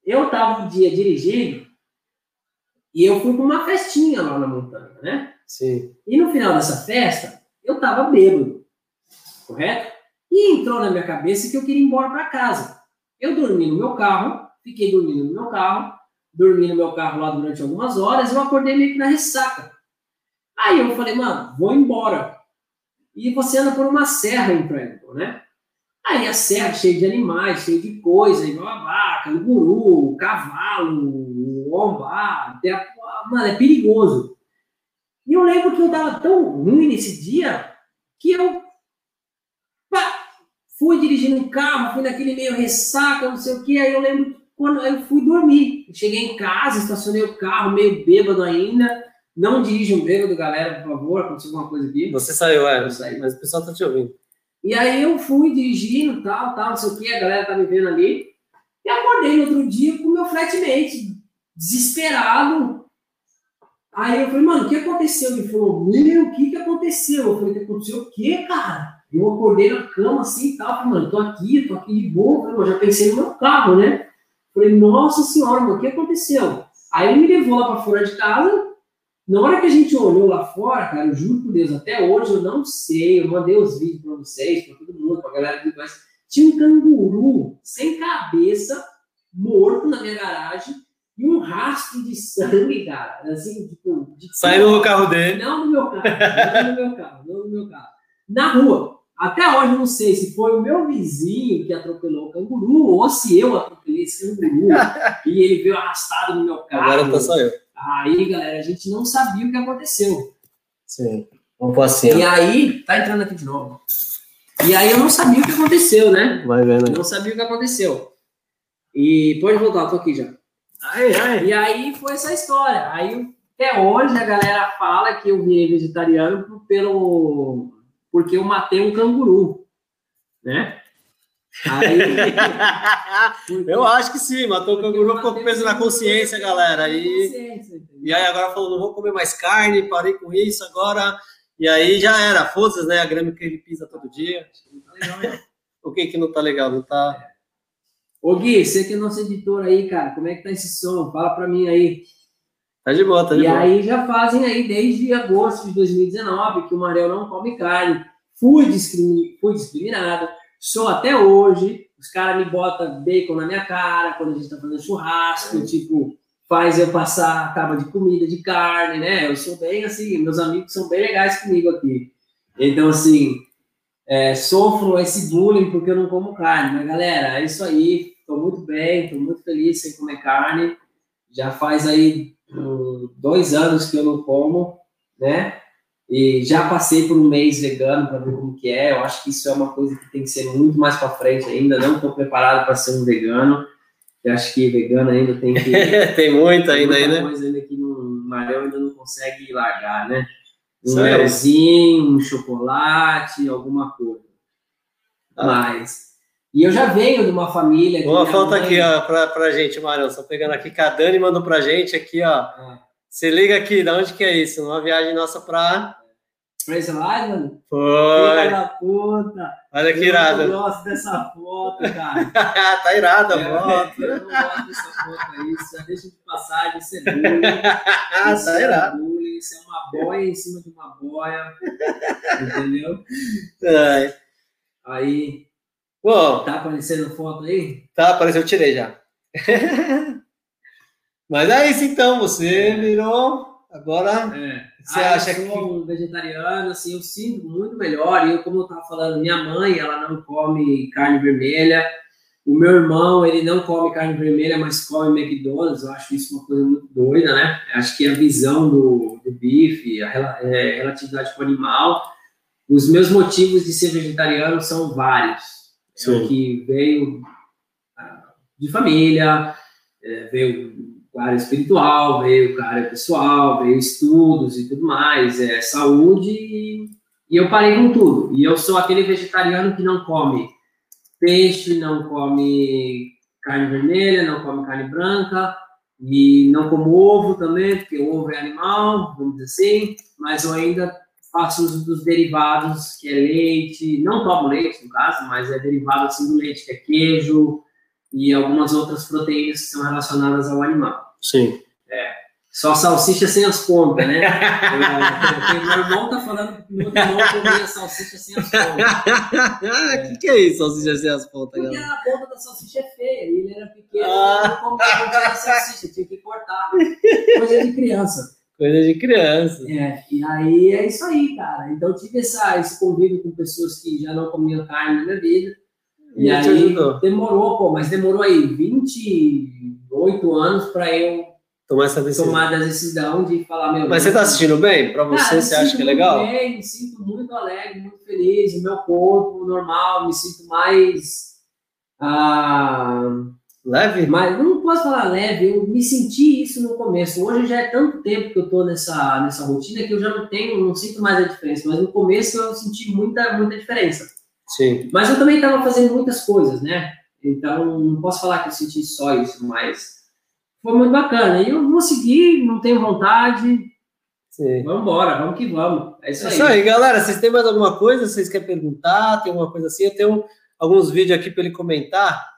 Eu estava um dia dirigindo e eu fui para uma festinha lá na montanha, né? Sim. E no final dessa festa, eu estava bêbado, correto? E entrou na minha cabeça que eu queria ir embora para casa. Eu dormi no meu carro, fiquei dormindo no meu carro, dormi no meu carro lá durante algumas horas, eu acordei meio que na ressaca. Aí eu falei, mano, vou embora. E você anda por uma serra em Trenton, né? Aí a serra cheia de animais, cheia de coisa, igual a vaca, o guru, o cavalo, o ombá, mano, é perigoso. E eu lembro que eu tava tão ruim nesse dia que eu pá, fui dirigindo um carro, fui naquele meio ressaca, não sei o que, aí eu lembro quando eu fui dormir. Cheguei em casa, estacionei o carro meio bêbado ainda. Não dirijam bêbado, galera, por favor, aconteceu alguma coisa aqui. Você saiu, é, eu saí, mas o pessoal tá te ouvindo. E aí eu fui dirigindo, tal, tal, não sei o que, a galera tá me vendo ali. E acordei no outro dia com o meu flatmate, desesperado. Aí eu falei, mano, o que aconteceu? Ele falou, meu, o que que aconteceu? Eu falei, que aconteceu? O que, cara? Eu acordei na cama assim e tal, falei, mano, tô aqui, tô aqui de boa, eu já pensei no meu carro, né? Falei, nossa senhora, mano, o que aconteceu? Aí ele me levou lá pra fora de casa. Na hora que a gente olhou lá fora, cara, eu juro por Deus, até hoje eu não sei, eu mandei os vídeos pra vocês, pra todo mundo, pra galera que conhece. Tinha um canguru sem cabeça, morto na minha garagem, e um rastro de sangue, cara. Assim, tipo. De Saindo do carro dele. Não no meu carro, não no meu carro, não no meu carro. Na rua. Até hoje eu não sei se foi o meu vizinho que atropelou o canguru ou se eu atropelei esse canguru e ele veio arrastado no meu carro. Agora tá só eu. Aí, galera, a gente não sabia o que aconteceu. Sim. Vamos assim, E aí, tá entrando aqui de novo. E aí eu não sabia o que aconteceu, né? Vai vendo aí. Não sabia o que aconteceu. E pode voltar, tô aqui já. Ai, ai. E aí foi essa história. Aí até hoje a galera fala que eu virei vegetariano pelo porque eu matei um canguru, né? Aí, Eu acho que sim, matou o canguru, ficou com peso na consciência, galera. Entendeu? e aí agora falou, não vou comer mais carne, parei com isso agora. E aí já era, foda né? A grama que ele pisa todo dia. O que que não tá legal? Não tá. Ô Gui, você que é nosso editor aí, cara, como é que tá esse som? Fala pra mim aí. Tá de boa, tá de E boa. aí já fazem aí desde agosto de 2019 que o Marel não come carne. Fui, discrimi- fui discriminado, sou até hoje. Os caras me botam bacon na minha cara quando a gente tá fazendo churrasco, tipo, faz eu passar tábua de comida, de carne, né? Eu sou bem assim, meus amigos são bem legais comigo aqui. Então, assim, é, sofro esse bullying porque eu não como carne. Mas, galera, é isso aí. Tô muito bem, tô muito feliz sem comer carne. Já faz aí hum, dois anos que eu não como, né? E já passei por um mês vegano para ver como que é. Eu acho que isso é uma coisa que tem que ser muito mais para frente ainda. Não estou preparado para ser um vegano. Eu acho que vegano ainda tem que Tem muito tem ainda aí, muita né? coisa ainda que no Marel ainda não consegue largar, né? Um aí. melzinho, um chocolate, alguma coisa. Ah. Mas. E eu já venho de uma família. Uma foto mãe- aqui, ó, pra, pra gente, Marão. Só pegando aqui que a Dani mandou pra gente aqui, ó. Ah. Se liga aqui, da onde que é isso? Uma viagem nossa pra. The Lord, mano. Filha Foi! da puta. Olha que Eu irado. não gosto dessa foto, cara. tá irada a É, foto. Eu não gosto dessa foto aí. Isso já deixa de passagem, isso é bullying. Ah, Isso tá é irado. bullying, isso é uma boia em cima de uma boia. Entendeu? Ai. Aí, Bom, tá aparecendo foto aí? tá, apareceu, eu tirei já. Mas é isso então, você virou. Agora, É. Você Ah, acha eu sou um vegetariano, assim, eu sinto muito melhor. E eu, como eu tava falando, minha mãe, ela não come carne vermelha. O meu irmão, ele não come carne vermelha, mas come McDonald's. Eu acho isso uma coisa muito doida, né? Acho que a visão do, do bife, a rela- é, relatividade com o animal. Os meus motivos de ser vegetariano são vários. É Sim. o que veio ah, de família, é, veio área espiritual, veio a área pessoal, veio estudos e tudo mais, é saúde e, e eu parei com tudo. E eu sou aquele vegetariano que não come peixe, não come carne vermelha, não come carne branca e não como ovo também, porque ovo é animal, vamos dizer assim, mas eu ainda faço uso dos derivados, que é leite, não tomo leite no caso, mas é derivado assim do leite, que é queijo e algumas outras proteínas que são relacionadas ao animal. Sim. Só salsicha sem as pontas, né? Eu- eu- meu irmão tá falando que meu irmão comia salsicha sem as pontas. O que, que é isso, salsicha sem as pontas, Porque galera? a ponta da salsicha é feia, e ele era pequeno, Ah. não comia muito a salsicha, tinha que cortar. Coisa de criança. Coisa de criança. É, e aí é isso aí, cara. Então eu tive essa, esse convívio com pessoas que já não comiam carne na minha vida. E, E aí demorou, pô, mas demorou aí 28 anos para eu tomar essa decisão. Tomar a decisão de falar, meu. Mas você tá assistindo bem? Para você, Cara, você acha que é legal? Bem, me sinto muito alegre, muito feliz, o meu corpo normal, me sinto mais. Ah, leve? Mas não posso falar leve, eu me senti isso no começo. Hoje já é tanto tempo que eu tô nessa, nessa rotina que eu já não tenho, não sinto mais a diferença. Mas no começo eu senti muita, muita diferença. Sim. Mas eu também estava fazendo muitas coisas, né? Então não posso falar que eu senti só isso, mas foi muito bacana. E eu vou seguir, não tenho vontade. Sim. Vamos embora, vamos que vamos. É isso, é aí. isso aí, galera. Vocês têm mais alguma coisa? Vocês querem perguntar? Tem alguma coisa assim? Eu tenho alguns vídeos aqui para ele comentar.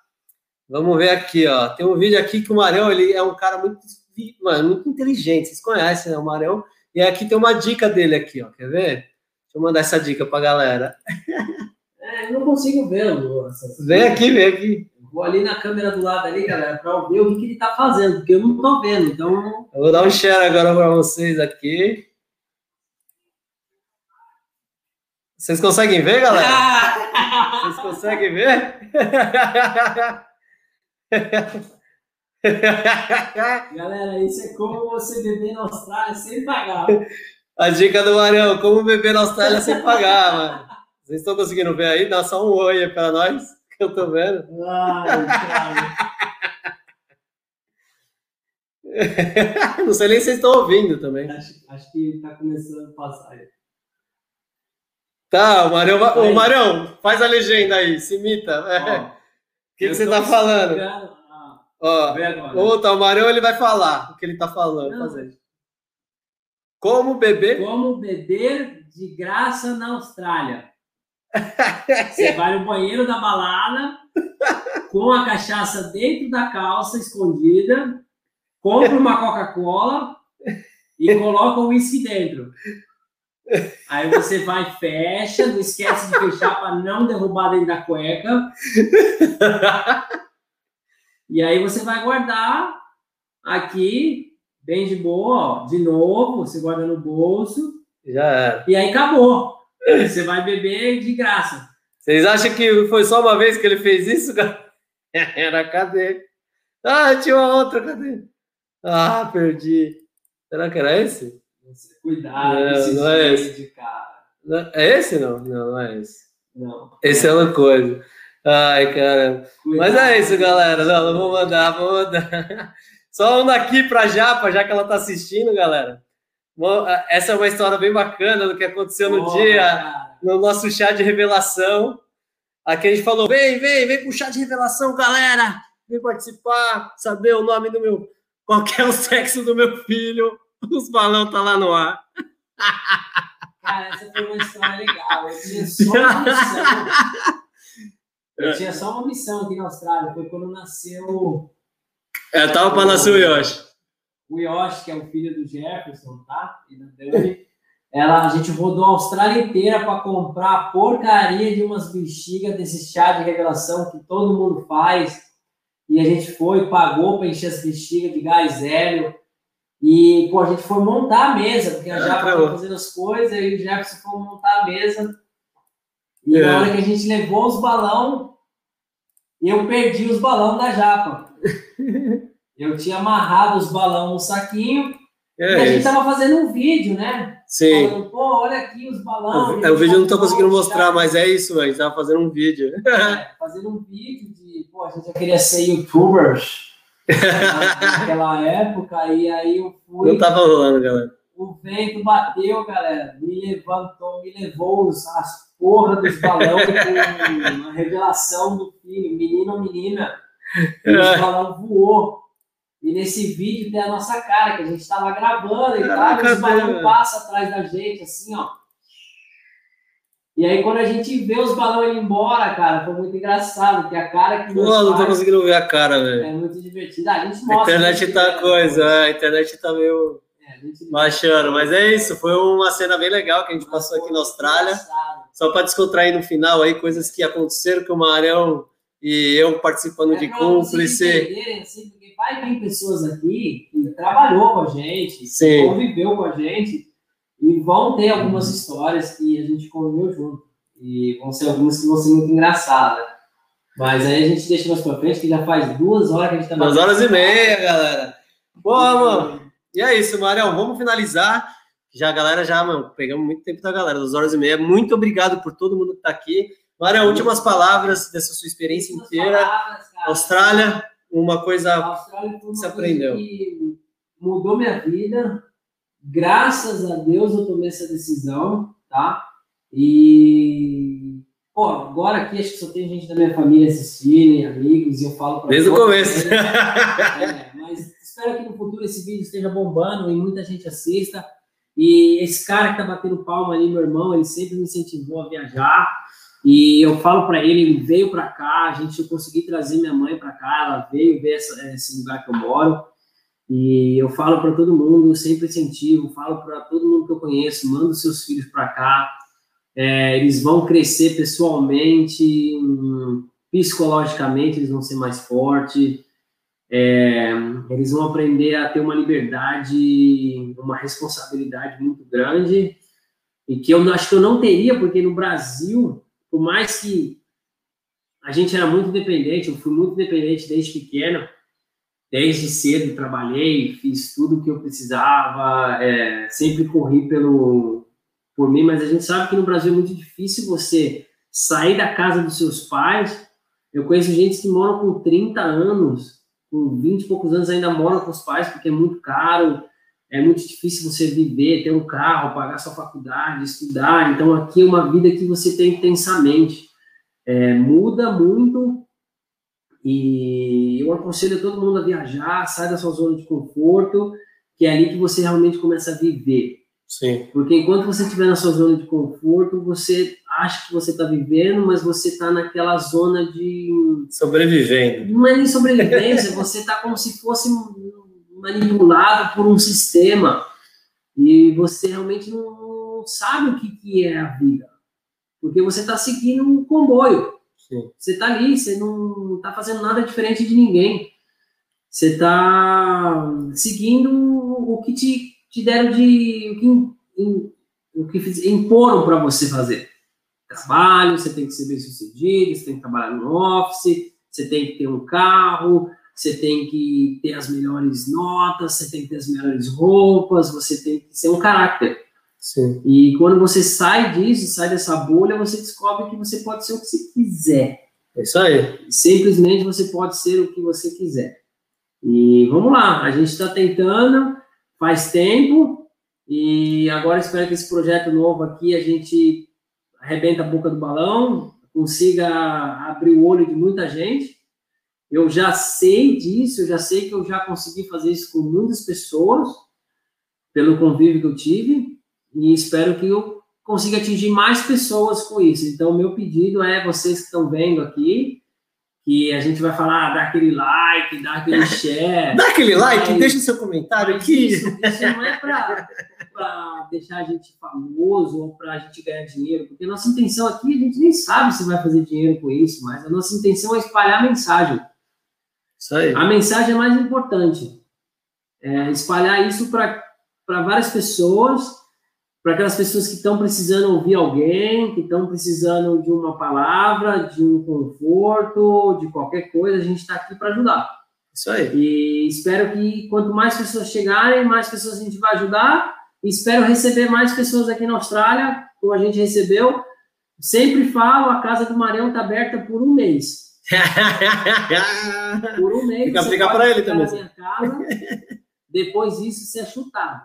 Vamos ver aqui, ó. Tem um vídeo aqui que o Marão, ele é um cara muito, mano, muito inteligente. Vocês conhecem, né, o Marão? E aqui tem uma dica dele aqui, ó. Quer ver? Deixa eu mandar essa dica pra galera. Eu não consigo ver, Vem aqui, vem aqui. Vou ali na câmera do lado ali, galera, para ver o que, ele tá fazendo, porque eu não tô vendo, então... Eu vou dar um share agora para vocês aqui. Vocês conseguem ver, galera? Vocês conseguem ver? Galera, isso é como você beber na Austrália sem pagar. A dica do Marião, como beber na Austrália sem pagar, mano. Vocês estão conseguindo ver aí? Dá só um oi aí para nós, que eu tô vendo. Ai, Não sei nem se vocês estão ouvindo também. Acho, acho que tá começando a passar aí. Tá, o Marião, o Marião, faz a legenda aí, se imita. É. O que, que você tá falando? Ah, Ó, Ó, tá, o Marião ele vai falar o que ele tá falando. Fazer. Como beber? Como beber de graça na Austrália. Você vai no banheiro da balada com a cachaça dentro da calça escondida, compra uma Coca-Cola e coloca o uísque dentro. Aí você vai, fecha, não esquece de fechar para não derrubar dentro da cueca. E aí você vai guardar aqui, bem de boa, ó, de novo, você guarda no bolso. Já era. E aí acabou. Você vai beber de graça. Vocês acham que foi só uma vez que ele fez isso, cara? Era cadê? Ah, tinha uma outra, cadê? Ah, perdi. Será que era esse? Cuidado, não, não é esse. cara. É esse não? Não, não é esse. Não. Esse é uma coisa. Ai, cara. Mas é isso, galera. Não, não vou mandar, vou mandar. Só um daqui pra Japa, já que ela tá assistindo, galera. Essa é uma história bem bacana do que aconteceu no dia, cara. no nosso chá de revelação. Aqui a gente falou: vem, vem, vem pro chá de revelação, galera. Vem participar, saber o nome do meu. Qual é o sexo do meu filho. Os balão tá lá no ar. Cara, essa foi uma história legal. Eu tinha só uma missão. Eu tinha só uma missão aqui na Austrália. Foi quando nasceu. É, tava para nascer o Yoshi o Yoshi, que é o filho do Jefferson, tá? E da Dani. Ela, a gente rodou a Austrália inteira para comprar a porcaria de umas bexigas desse chá de revelação que todo mundo faz. E a gente foi, pagou para encher as bexigas de gás hélio. E, pô, a gente foi montar a mesa, porque a Japa estava fazendo as coisas, e o Jefferson foi montar a mesa. E é. na hora que a gente levou os balão, eu perdi os balão da Japa. Eu tinha amarrado os balões no saquinho é, e a gente tava fazendo um vídeo, né? Sim. Falando, pô, olha aqui os balões. É, o vídeo eu não tô conseguindo mostrar, mas é isso, a gente tava fazendo um vídeo. É, fazendo um vídeo de, pô, a gente já queria ser youtubers naquela época, e aí eu fui. Não tava rolando, galera. O vento bateu, galera, me levantou, me levou as porra dos balões com a revelação do filho, menino ou menina. E o balão voou. E nesse vídeo tem a nossa cara, que a gente estava gravando e tal, e os balões passam atrás da gente, assim, ó. E aí, quando a gente vê os balões indo embora, cara, foi muito engraçado, porque a cara que. Pô, não tô conseguindo ver a cara, velho. É muito divertido. Ah, a gente mostra. A internet tá coisa, é, a internet tá meio. É, baixando, mas é isso, foi uma cena bem legal que a gente passou aqui na Austrália. Engraçado. Só para descontrair no final aí, coisas que aconteceram com o Marão e eu participando é de cúmplice. Assim, vai vir pessoas aqui que trabalhou com a gente, Sim. conviveu com a gente, e vão ter algumas histórias que a gente conviveu junto. E vão ser algumas que vão ser muito engraçadas. Mas aí a gente deixa mais pra frente, que já faz duas horas que a gente tá Duas horas e meia, galera. Boa, mano. E é isso, Marião. Vamos finalizar. Já a galera já, mano, pegamos muito tempo da galera, duas horas e meia. Muito obrigado por todo mundo que tá aqui. Marião, últimas palavras dessa sua experiência inteira. Palavras, Austrália, uma coisa a Austrália foi uma você aprendeu. Que mudou minha vida. Graças a Deus eu tomei essa decisão, tá? E Pô, agora aqui acho que só tem gente da minha família assistindo, amigos, e eu falo para Desde o começo. É, mas espero que no futuro esse vídeo esteja bombando e muita gente assista. E esse cara que tá batendo palma ali, meu irmão, ele sempre me incentivou a viajar. E eu falo para ele, ele veio para cá, a gente conseguiu trazer minha mãe para cá, ela veio ver essa, esse lugar que eu moro. E eu falo para todo mundo, sempre incentivo, falo para todo mundo que eu conheço, manda os seus filhos para cá, é, eles vão crescer pessoalmente, psicologicamente, eles vão ser mais fortes, é, eles vão aprender a ter uma liberdade, uma responsabilidade muito grande, e que eu acho que eu não teria, porque no Brasil, por mais que a gente era muito dependente, eu fui muito dependente desde pequeno, desde cedo trabalhei, fiz tudo o que eu precisava, é, sempre corri pelo, por mim, mas a gente sabe que no Brasil é muito difícil você sair da casa dos seus pais. Eu conheço gente que mora com 30 anos, com 20 e poucos anos ainda mora com os pais porque é muito caro, é muito difícil você viver, ter um carro, pagar sua faculdade, estudar. Então aqui é uma vida que você tem intensamente. É, muda muito e eu aconselho todo mundo a viajar, sai da sua zona de conforto, que é ali que você realmente começa a viver. Sim. Porque enquanto você estiver na sua zona de conforto, você acha que você está vivendo, mas você está naquela zona de. Sobrevivendo. Não é nem sobrevivência, você está como se fosse manipulado por um sistema. E você realmente não sabe o que, que é a vida. Porque você está seguindo um comboio. Sim. Você está ali, você não está fazendo nada diferente de ninguém. Você está seguindo o que te te deram de o que, o que imporam para você fazer. Trabalho, você tem que ser bem sucedido, você tem que trabalhar no office, você tem que ter um carro, você tem que ter as melhores notas, você tem que ter as melhores roupas, você tem que ser um caráter. Sim. E quando você sai disso, sai dessa bolha, você descobre que você pode ser o que você quiser. É isso aí. Simplesmente você pode ser o que você quiser. E vamos lá, a gente está tentando, faz tempo e agora espero que esse projeto novo aqui a gente arrebenta a boca do balão, consiga abrir o olho de muita gente. Eu já sei disso, eu já sei que eu já consegui fazer isso com muitas pessoas, pelo convívio que eu tive, e espero que eu consiga atingir mais pessoas com isso. Então, meu pedido é vocês que estão vendo aqui, que a gente vai falar, dá aquele like, dá aquele share. dá aquele like, mas, deixa o seu comentário aqui. Isso, isso não é para deixar a gente famoso ou para a gente ganhar dinheiro, porque a nossa intenção aqui, a gente nem sabe se vai fazer dinheiro com isso, mas a nossa intenção é espalhar a mensagem. Isso aí. A mensagem é mais importante. É espalhar isso para várias pessoas para aquelas pessoas que estão precisando ouvir alguém, que estão precisando de uma palavra, de um conforto, de qualquer coisa, a gente está aqui para ajudar. Isso aí. E espero que quanto mais pessoas chegarem, mais pessoas a gente vai ajudar. E espero receber mais pessoas aqui na Austrália, como a gente recebeu. Sempre falo, a casa do Marião está aberta por um mês. por um mês. Fica, fica para ele também. Casa, depois disso, você é chutado.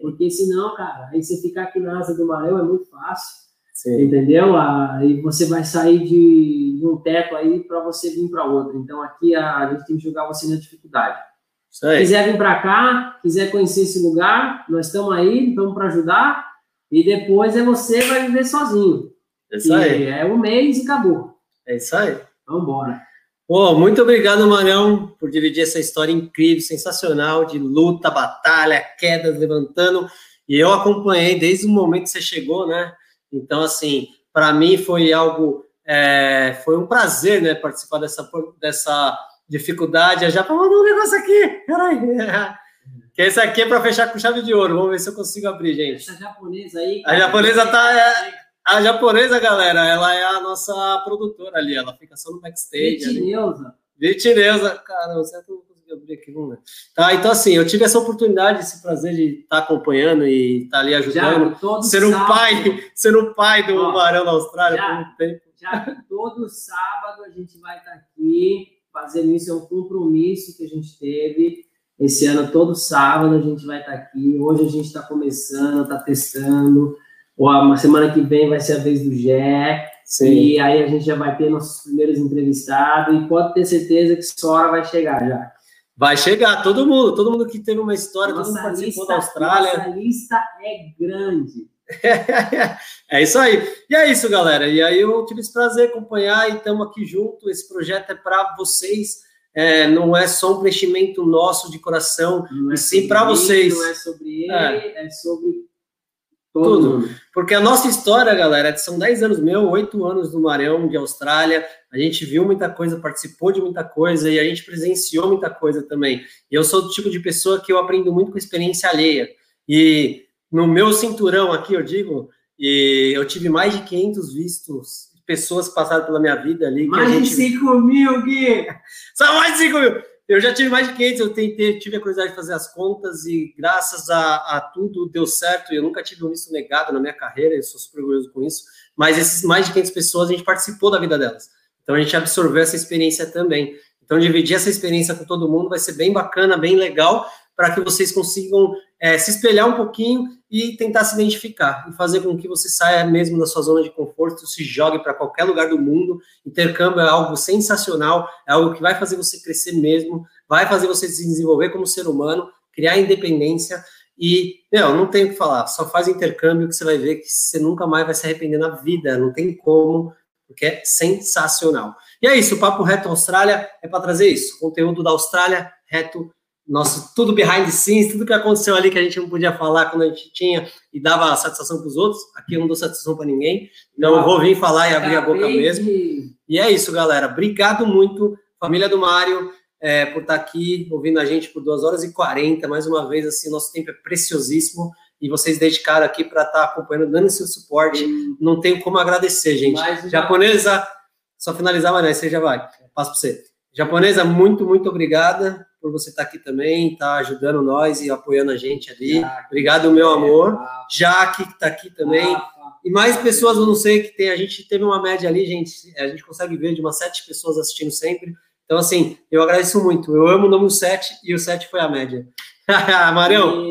Porque senão, cara, aí você ficar aqui na asa do marão é muito fácil. Sim. Entendeu? Aí você vai sair de, de um teto aí para você vir para outro. Então aqui a, a, gente tem que jogar você na dificuldade. Se quiser vir para cá, quiser conhecer esse lugar, nós estamos aí, estamos para ajudar. E depois é você vai viver sozinho. É isso aí. É um mês e acabou. É isso aí. Vamos embora. Muito obrigado, Marão, por dividir essa história incrível, sensacional, de luta, batalha, quedas, levantando. E eu acompanhei desde o momento que você chegou, né? Então, assim, para mim foi algo, é, foi um prazer, né, participar dessa, dessa dificuldade. já para mandar um negócio aqui, peraí. Que esse aqui é para fechar com chave de ouro. Vamos ver se eu consigo abrir, gente. Essa japonesa aí. A japonesa tá. É, a japonesa, galera, ela é a nossa produtora ali, ela fica só no backstage. Vitineuza. Vitineuza. Cara, eu vou conseguir abrir aqui, vamos ver. Tá, então assim, eu tive essa oportunidade, esse prazer de estar tá acompanhando e estar tá ali ajudando. Já, ser um pai, ser um pai do ó, Barão da Austrália já, por muito tempo. Já que todo sábado a gente vai estar tá aqui fazendo isso, é um compromisso que a gente teve. Esse ano, todo sábado, a gente vai estar tá aqui. Hoje a gente está começando, está testando. Uma semana que vem vai ser a vez do Gé. Sim. E aí a gente já vai ter nossos primeiros entrevistados e pode ter certeza que essa hora vai chegar já. Vai chegar, todo mundo, todo mundo que teve uma história, nossa todo mundo participou lista, da Austrália. Nossa lista é grande. é isso aí. E é isso, galera. E aí eu tive esse prazer acompanhar e estamos aqui junto. Esse projeto é para vocês. É, não é só um preenchimento nosso de coração, não é sim para vocês. Não é sobre ele, é, é sobre Tudo. Porque a nossa história, galera, são 10 anos meu, 8 anos no Marão de Austrália. A gente viu muita coisa, participou de muita coisa e a gente presenciou muita coisa também. E eu sou do tipo de pessoa que eu aprendo muito com experiência alheia. E no meu cinturão aqui, eu digo, e eu tive mais de 500 vistos, pessoas passaram pela minha vida ali. Mais gente... de 5 mil, Gui! Só mais de 5 mil! Eu já tive mais de 500, eu tentei, tive a curiosidade de fazer as contas e graças a, a tudo deu certo. Eu nunca tive um isso negado na minha carreira, eu sou super orgulhoso com isso. Mas esses mais de 500 pessoas, a gente participou da vida delas. Então a gente absorveu essa experiência também. Então dividir essa experiência com todo mundo vai ser bem bacana, bem legal, para que vocês consigam é, se espelhar um pouquinho e tentar se identificar e fazer com que você saia mesmo da sua zona de conforto, se jogue para qualquer lugar do mundo. Intercâmbio é algo sensacional, é algo que vai fazer você crescer mesmo, vai fazer você se desenvolver como ser humano, criar independência e, meu, não tem o que falar, só faz intercâmbio que você vai ver que você nunca mais vai se arrepender na vida, não tem como, porque é sensacional. E é isso, o Papo Reto Austrália é para trazer isso, conteúdo da Austrália reto nosso tudo behind the scenes, tudo que aconteceu ali que a gente não podia falar quando a gente tinha e dava satisfação para os outros. Aqui eu não dou satisfação para ninguém, então eu vou vir falar e abrir a boca mesmo. E é isso, galera. Obrigado muito, família do Mário, é, por estar aqui ouvindo a gente por 2 horas e 40. Mais uma vez, assim, nosso tempo é preciosíssimo e vocês dedicaram aqui para estar acompanhando, dando seu suporte. Não tenho como agradecer, gente. Mas, Japonesa, só finalizar, mas você já vai. Passo para você. Japonesa, muito, muito obrigada por você estar aqui também, estar tá ajudando nós e apoiando a gente ali. Jaque, Obrigado, meu amor. Jaque, que está aqui também. E mais pessoas, eu não sei, que tem. A gente teve uma média ali, gente. A gente consegue ver de umas sete pessoas assistindo sempre. Então, assim, eu agradeço muito. Eu amo o número 7 e o 7 foi a média. Marião,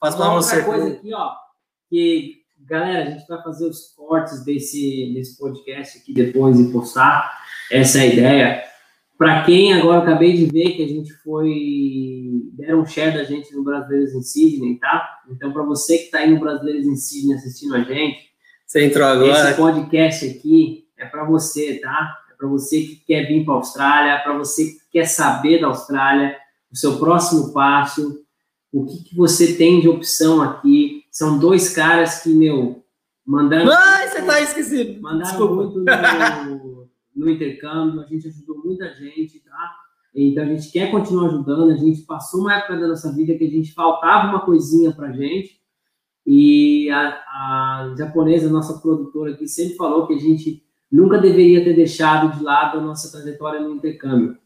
faço para você. Outra coisa aqui, ó, que, galera, a gente vai fazer os cortes desse, desse podcast aqui depois e postar. Essa é a ideia. Para quem agora acabei de ver que a gente foi. deram um share da gente no Brasileiros em Sydney, tá? Então, para você que está aí no Brasileiros em Sydney assistindo a gente. Você entrou agora. Esse podcast aqui é para você, tá? É para você que quer vir para a Austrália, para você que quer saber da Austrália, o seu próximo passo, o que, que você tem de opção aqui. São dois caras que, meu, mandaram. Ai, você tá esquecido. Mandaram Desculpa. muito no, no intercâmbio, a gente ajudou muita gente, tá? Então a gente quer continuar ajudando. A gente passou uma época da nossa vida que a gente faltava uma coisinha pra gente. E a, a japonesa, nossa produtora aqui, sempre falou que a gente nunca deveria ter deixado de lado a nossa trajetória no intercâmbio.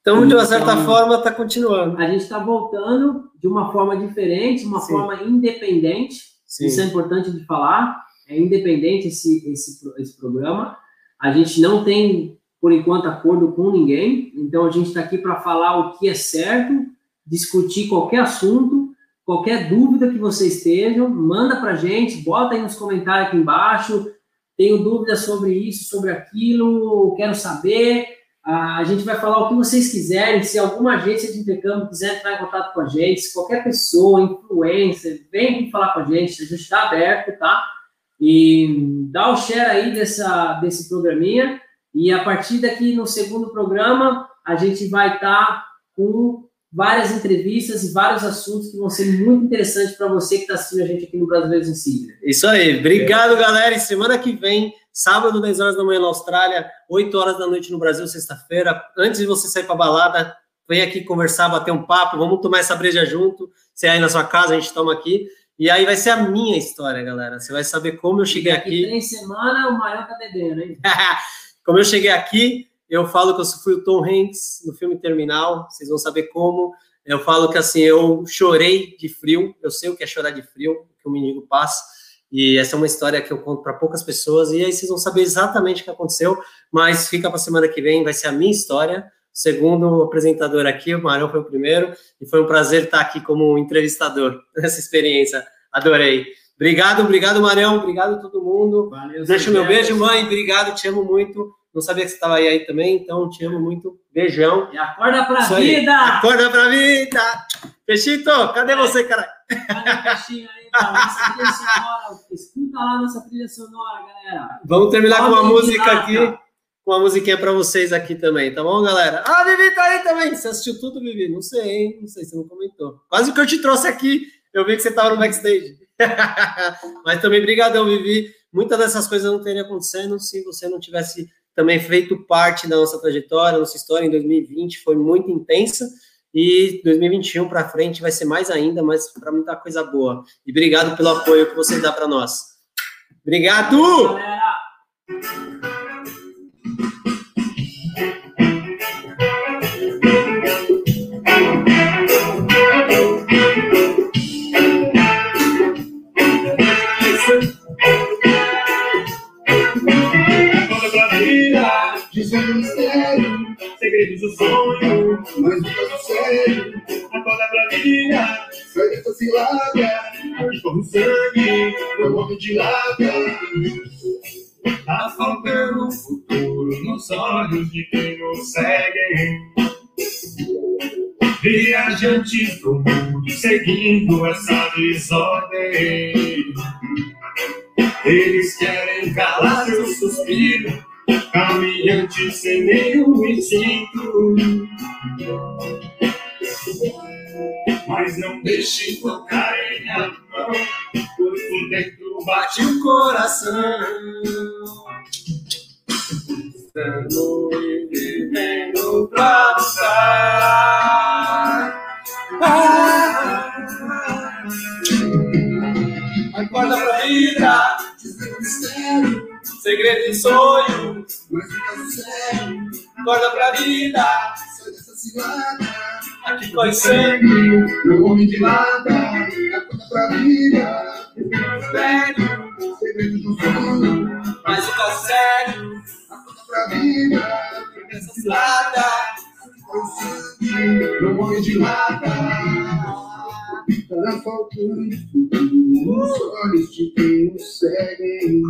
Então, de uma certa então, forma, está continuando. A gente está voltando de uma forma diferente, uma Sim. forma independente. Sim. Isso é importante de falar. É independente esse, esse, esse programa. A gente não tem, por enquanto, acordo com ninguém, então a gente está aqui para falar o que é certo, discutir qualquer assunto, qualquer dúvida que vocês estejam, manda para a gente, bota aí nos comentários aqui embaixo. Tenho dúvidas sobre isso, sobre aquilo, quero saber. A gente vai falar o que vocês quiserem. Se alguma agência de intercâmbio quiser entrar em contato com a gente, se qualquer pessoa, influencer, vem falar com a gente, a gente está aberto, tá? E dá o share aí dessa, desse programinha. E a partir daqui no segundo programa, a gente vai estar tá com várias entrevistas e vários assuntos que vão ser muito interessantes para você que está assistindo a gente aqui no Brasileiros em Síria. Isso aí. Obrigado, é. galera. E semana que vem, sábado, 10 horas da manhã na Austrália, 8 horas da noite no Brasil, sexta-feira. Antes de você sair para balada, vem aqui conversar, bater um papo. Vamos tomar essa breja junto. Você aí na sua casa, a gente toma aqui. E aí vai ser a minha história, galera. Você vai saber como eu cheguei aqui. Três semanas o maior tá bebendo, hein? como eu cheguei aqui Eu falo que eu fui o Tom Hanks no filme Terminal, vocês vão saber como. Eu falo que assim, eu chorei de frio, eu sei o que é chorar de frio, que o menino passa. E essa é uma história que eu conto para poucas pessoas, e aí vocês vão saber exatamente o que aconteceu, mas fica para semana que vem, vai ser a minha história. Segundo apresentador aqui, o Marão foi o primeiro, e foi um prazer estar aqui como entrevistador nessa experiência. Adorei. Obrigado, obrigado, Marão, obrigado a todo mundo. Valeu, Deixa o meu beijo, mãe, obrigado, te amo muito. Não sabia que você estava aí, aí também, então te amo muito. Beijão. E acorda pra Isso vida! Aí. Acorda pra vida! Peixito, cadê você, cara? Cadê o peixinho aí? Escuta lá nossa trilha sonora, galera. Vamos terminar Pode com uma música lá, aqui, cara. Uma musiquinha para vocês aqui também, tá bom, galera? Ah, Vivi tá aí também. Você assistiu tudo, Vivi? Não sei, hein? Não sei, você não comentou. Quase que eu te trouxe aqui. Eu vi que você estava no backstage. Mas também, brigadão, Vivi. Muitas dessas coisas não teriam acontecendo se você não tivesse também feito parte da nossa trajetória, nossa história em 2020 foi muito intensa e 2021 para frente vai ser mais ainda, mas para muita coisa boa. E obrigado pelo apoio que vocês dão para nós. Obrigado! Segredos do sonho, mas nunca sério. Acorda pra vida, sai dessa cilada, escorre o sangue, meu homem de lata. Tá faltando um futuro nos olhos de quem nos segue. Viajantes do mundo seguindo essa desordem. Eles querem calar seu suspiro caminhante sem nenhum instinto. Mas não deixe tocar em a mão, pois por dentro bate o coração. Estando e vivendo pra buscar. Ah, acorda pra vida, mistério segredo e sonho. Mas fica sério, acorda pra vida. Sai dessa cilada. Aqui corre sangue, meu homem de lata. Acorda pra vida. Sério, segredo do sonho. Mas fica sério, acorda pra vida. Dessa cilada. Aqui corre sangue, meu homem de lata. Tá faltando os olhos de quem nos segue.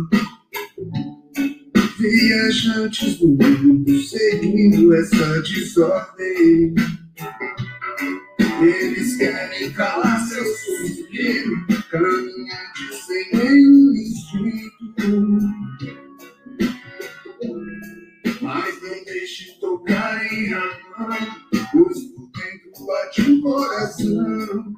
Viajantes do mundo seguindo essa desordem. Eles querem calar seu suspiro, caminhantes sem nenhum instinto. Mas não deixe tocar em mão, pois por dentro bate um coração.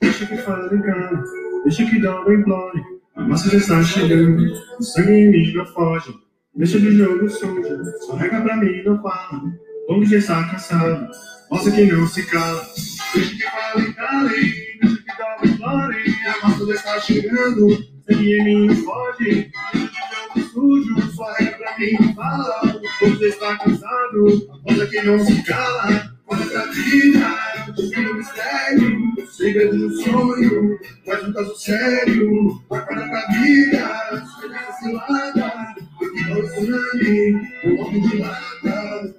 Deixa que fale engano, deixa que dobra implore. A massa já está chegando, o sangue não foge. Deixa de jogo sujo, só rega pra mim não fala. Como já está cansado, mostra que não se cala. Deixa que fale, cale, deixa que dobra implore. A massa já está chegando, sangue não foge. Deixa de jogo sujo, só rega pra mim não fala. Como já está cansado, mostra que não se cala. Olha pra vida, o mistério, segredo do sonho, faz um caso sério. Acorda pra vida, escolha essa cilada, aqui o sangue, o homem de lata.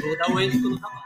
Vou dar um êxito no trabalho.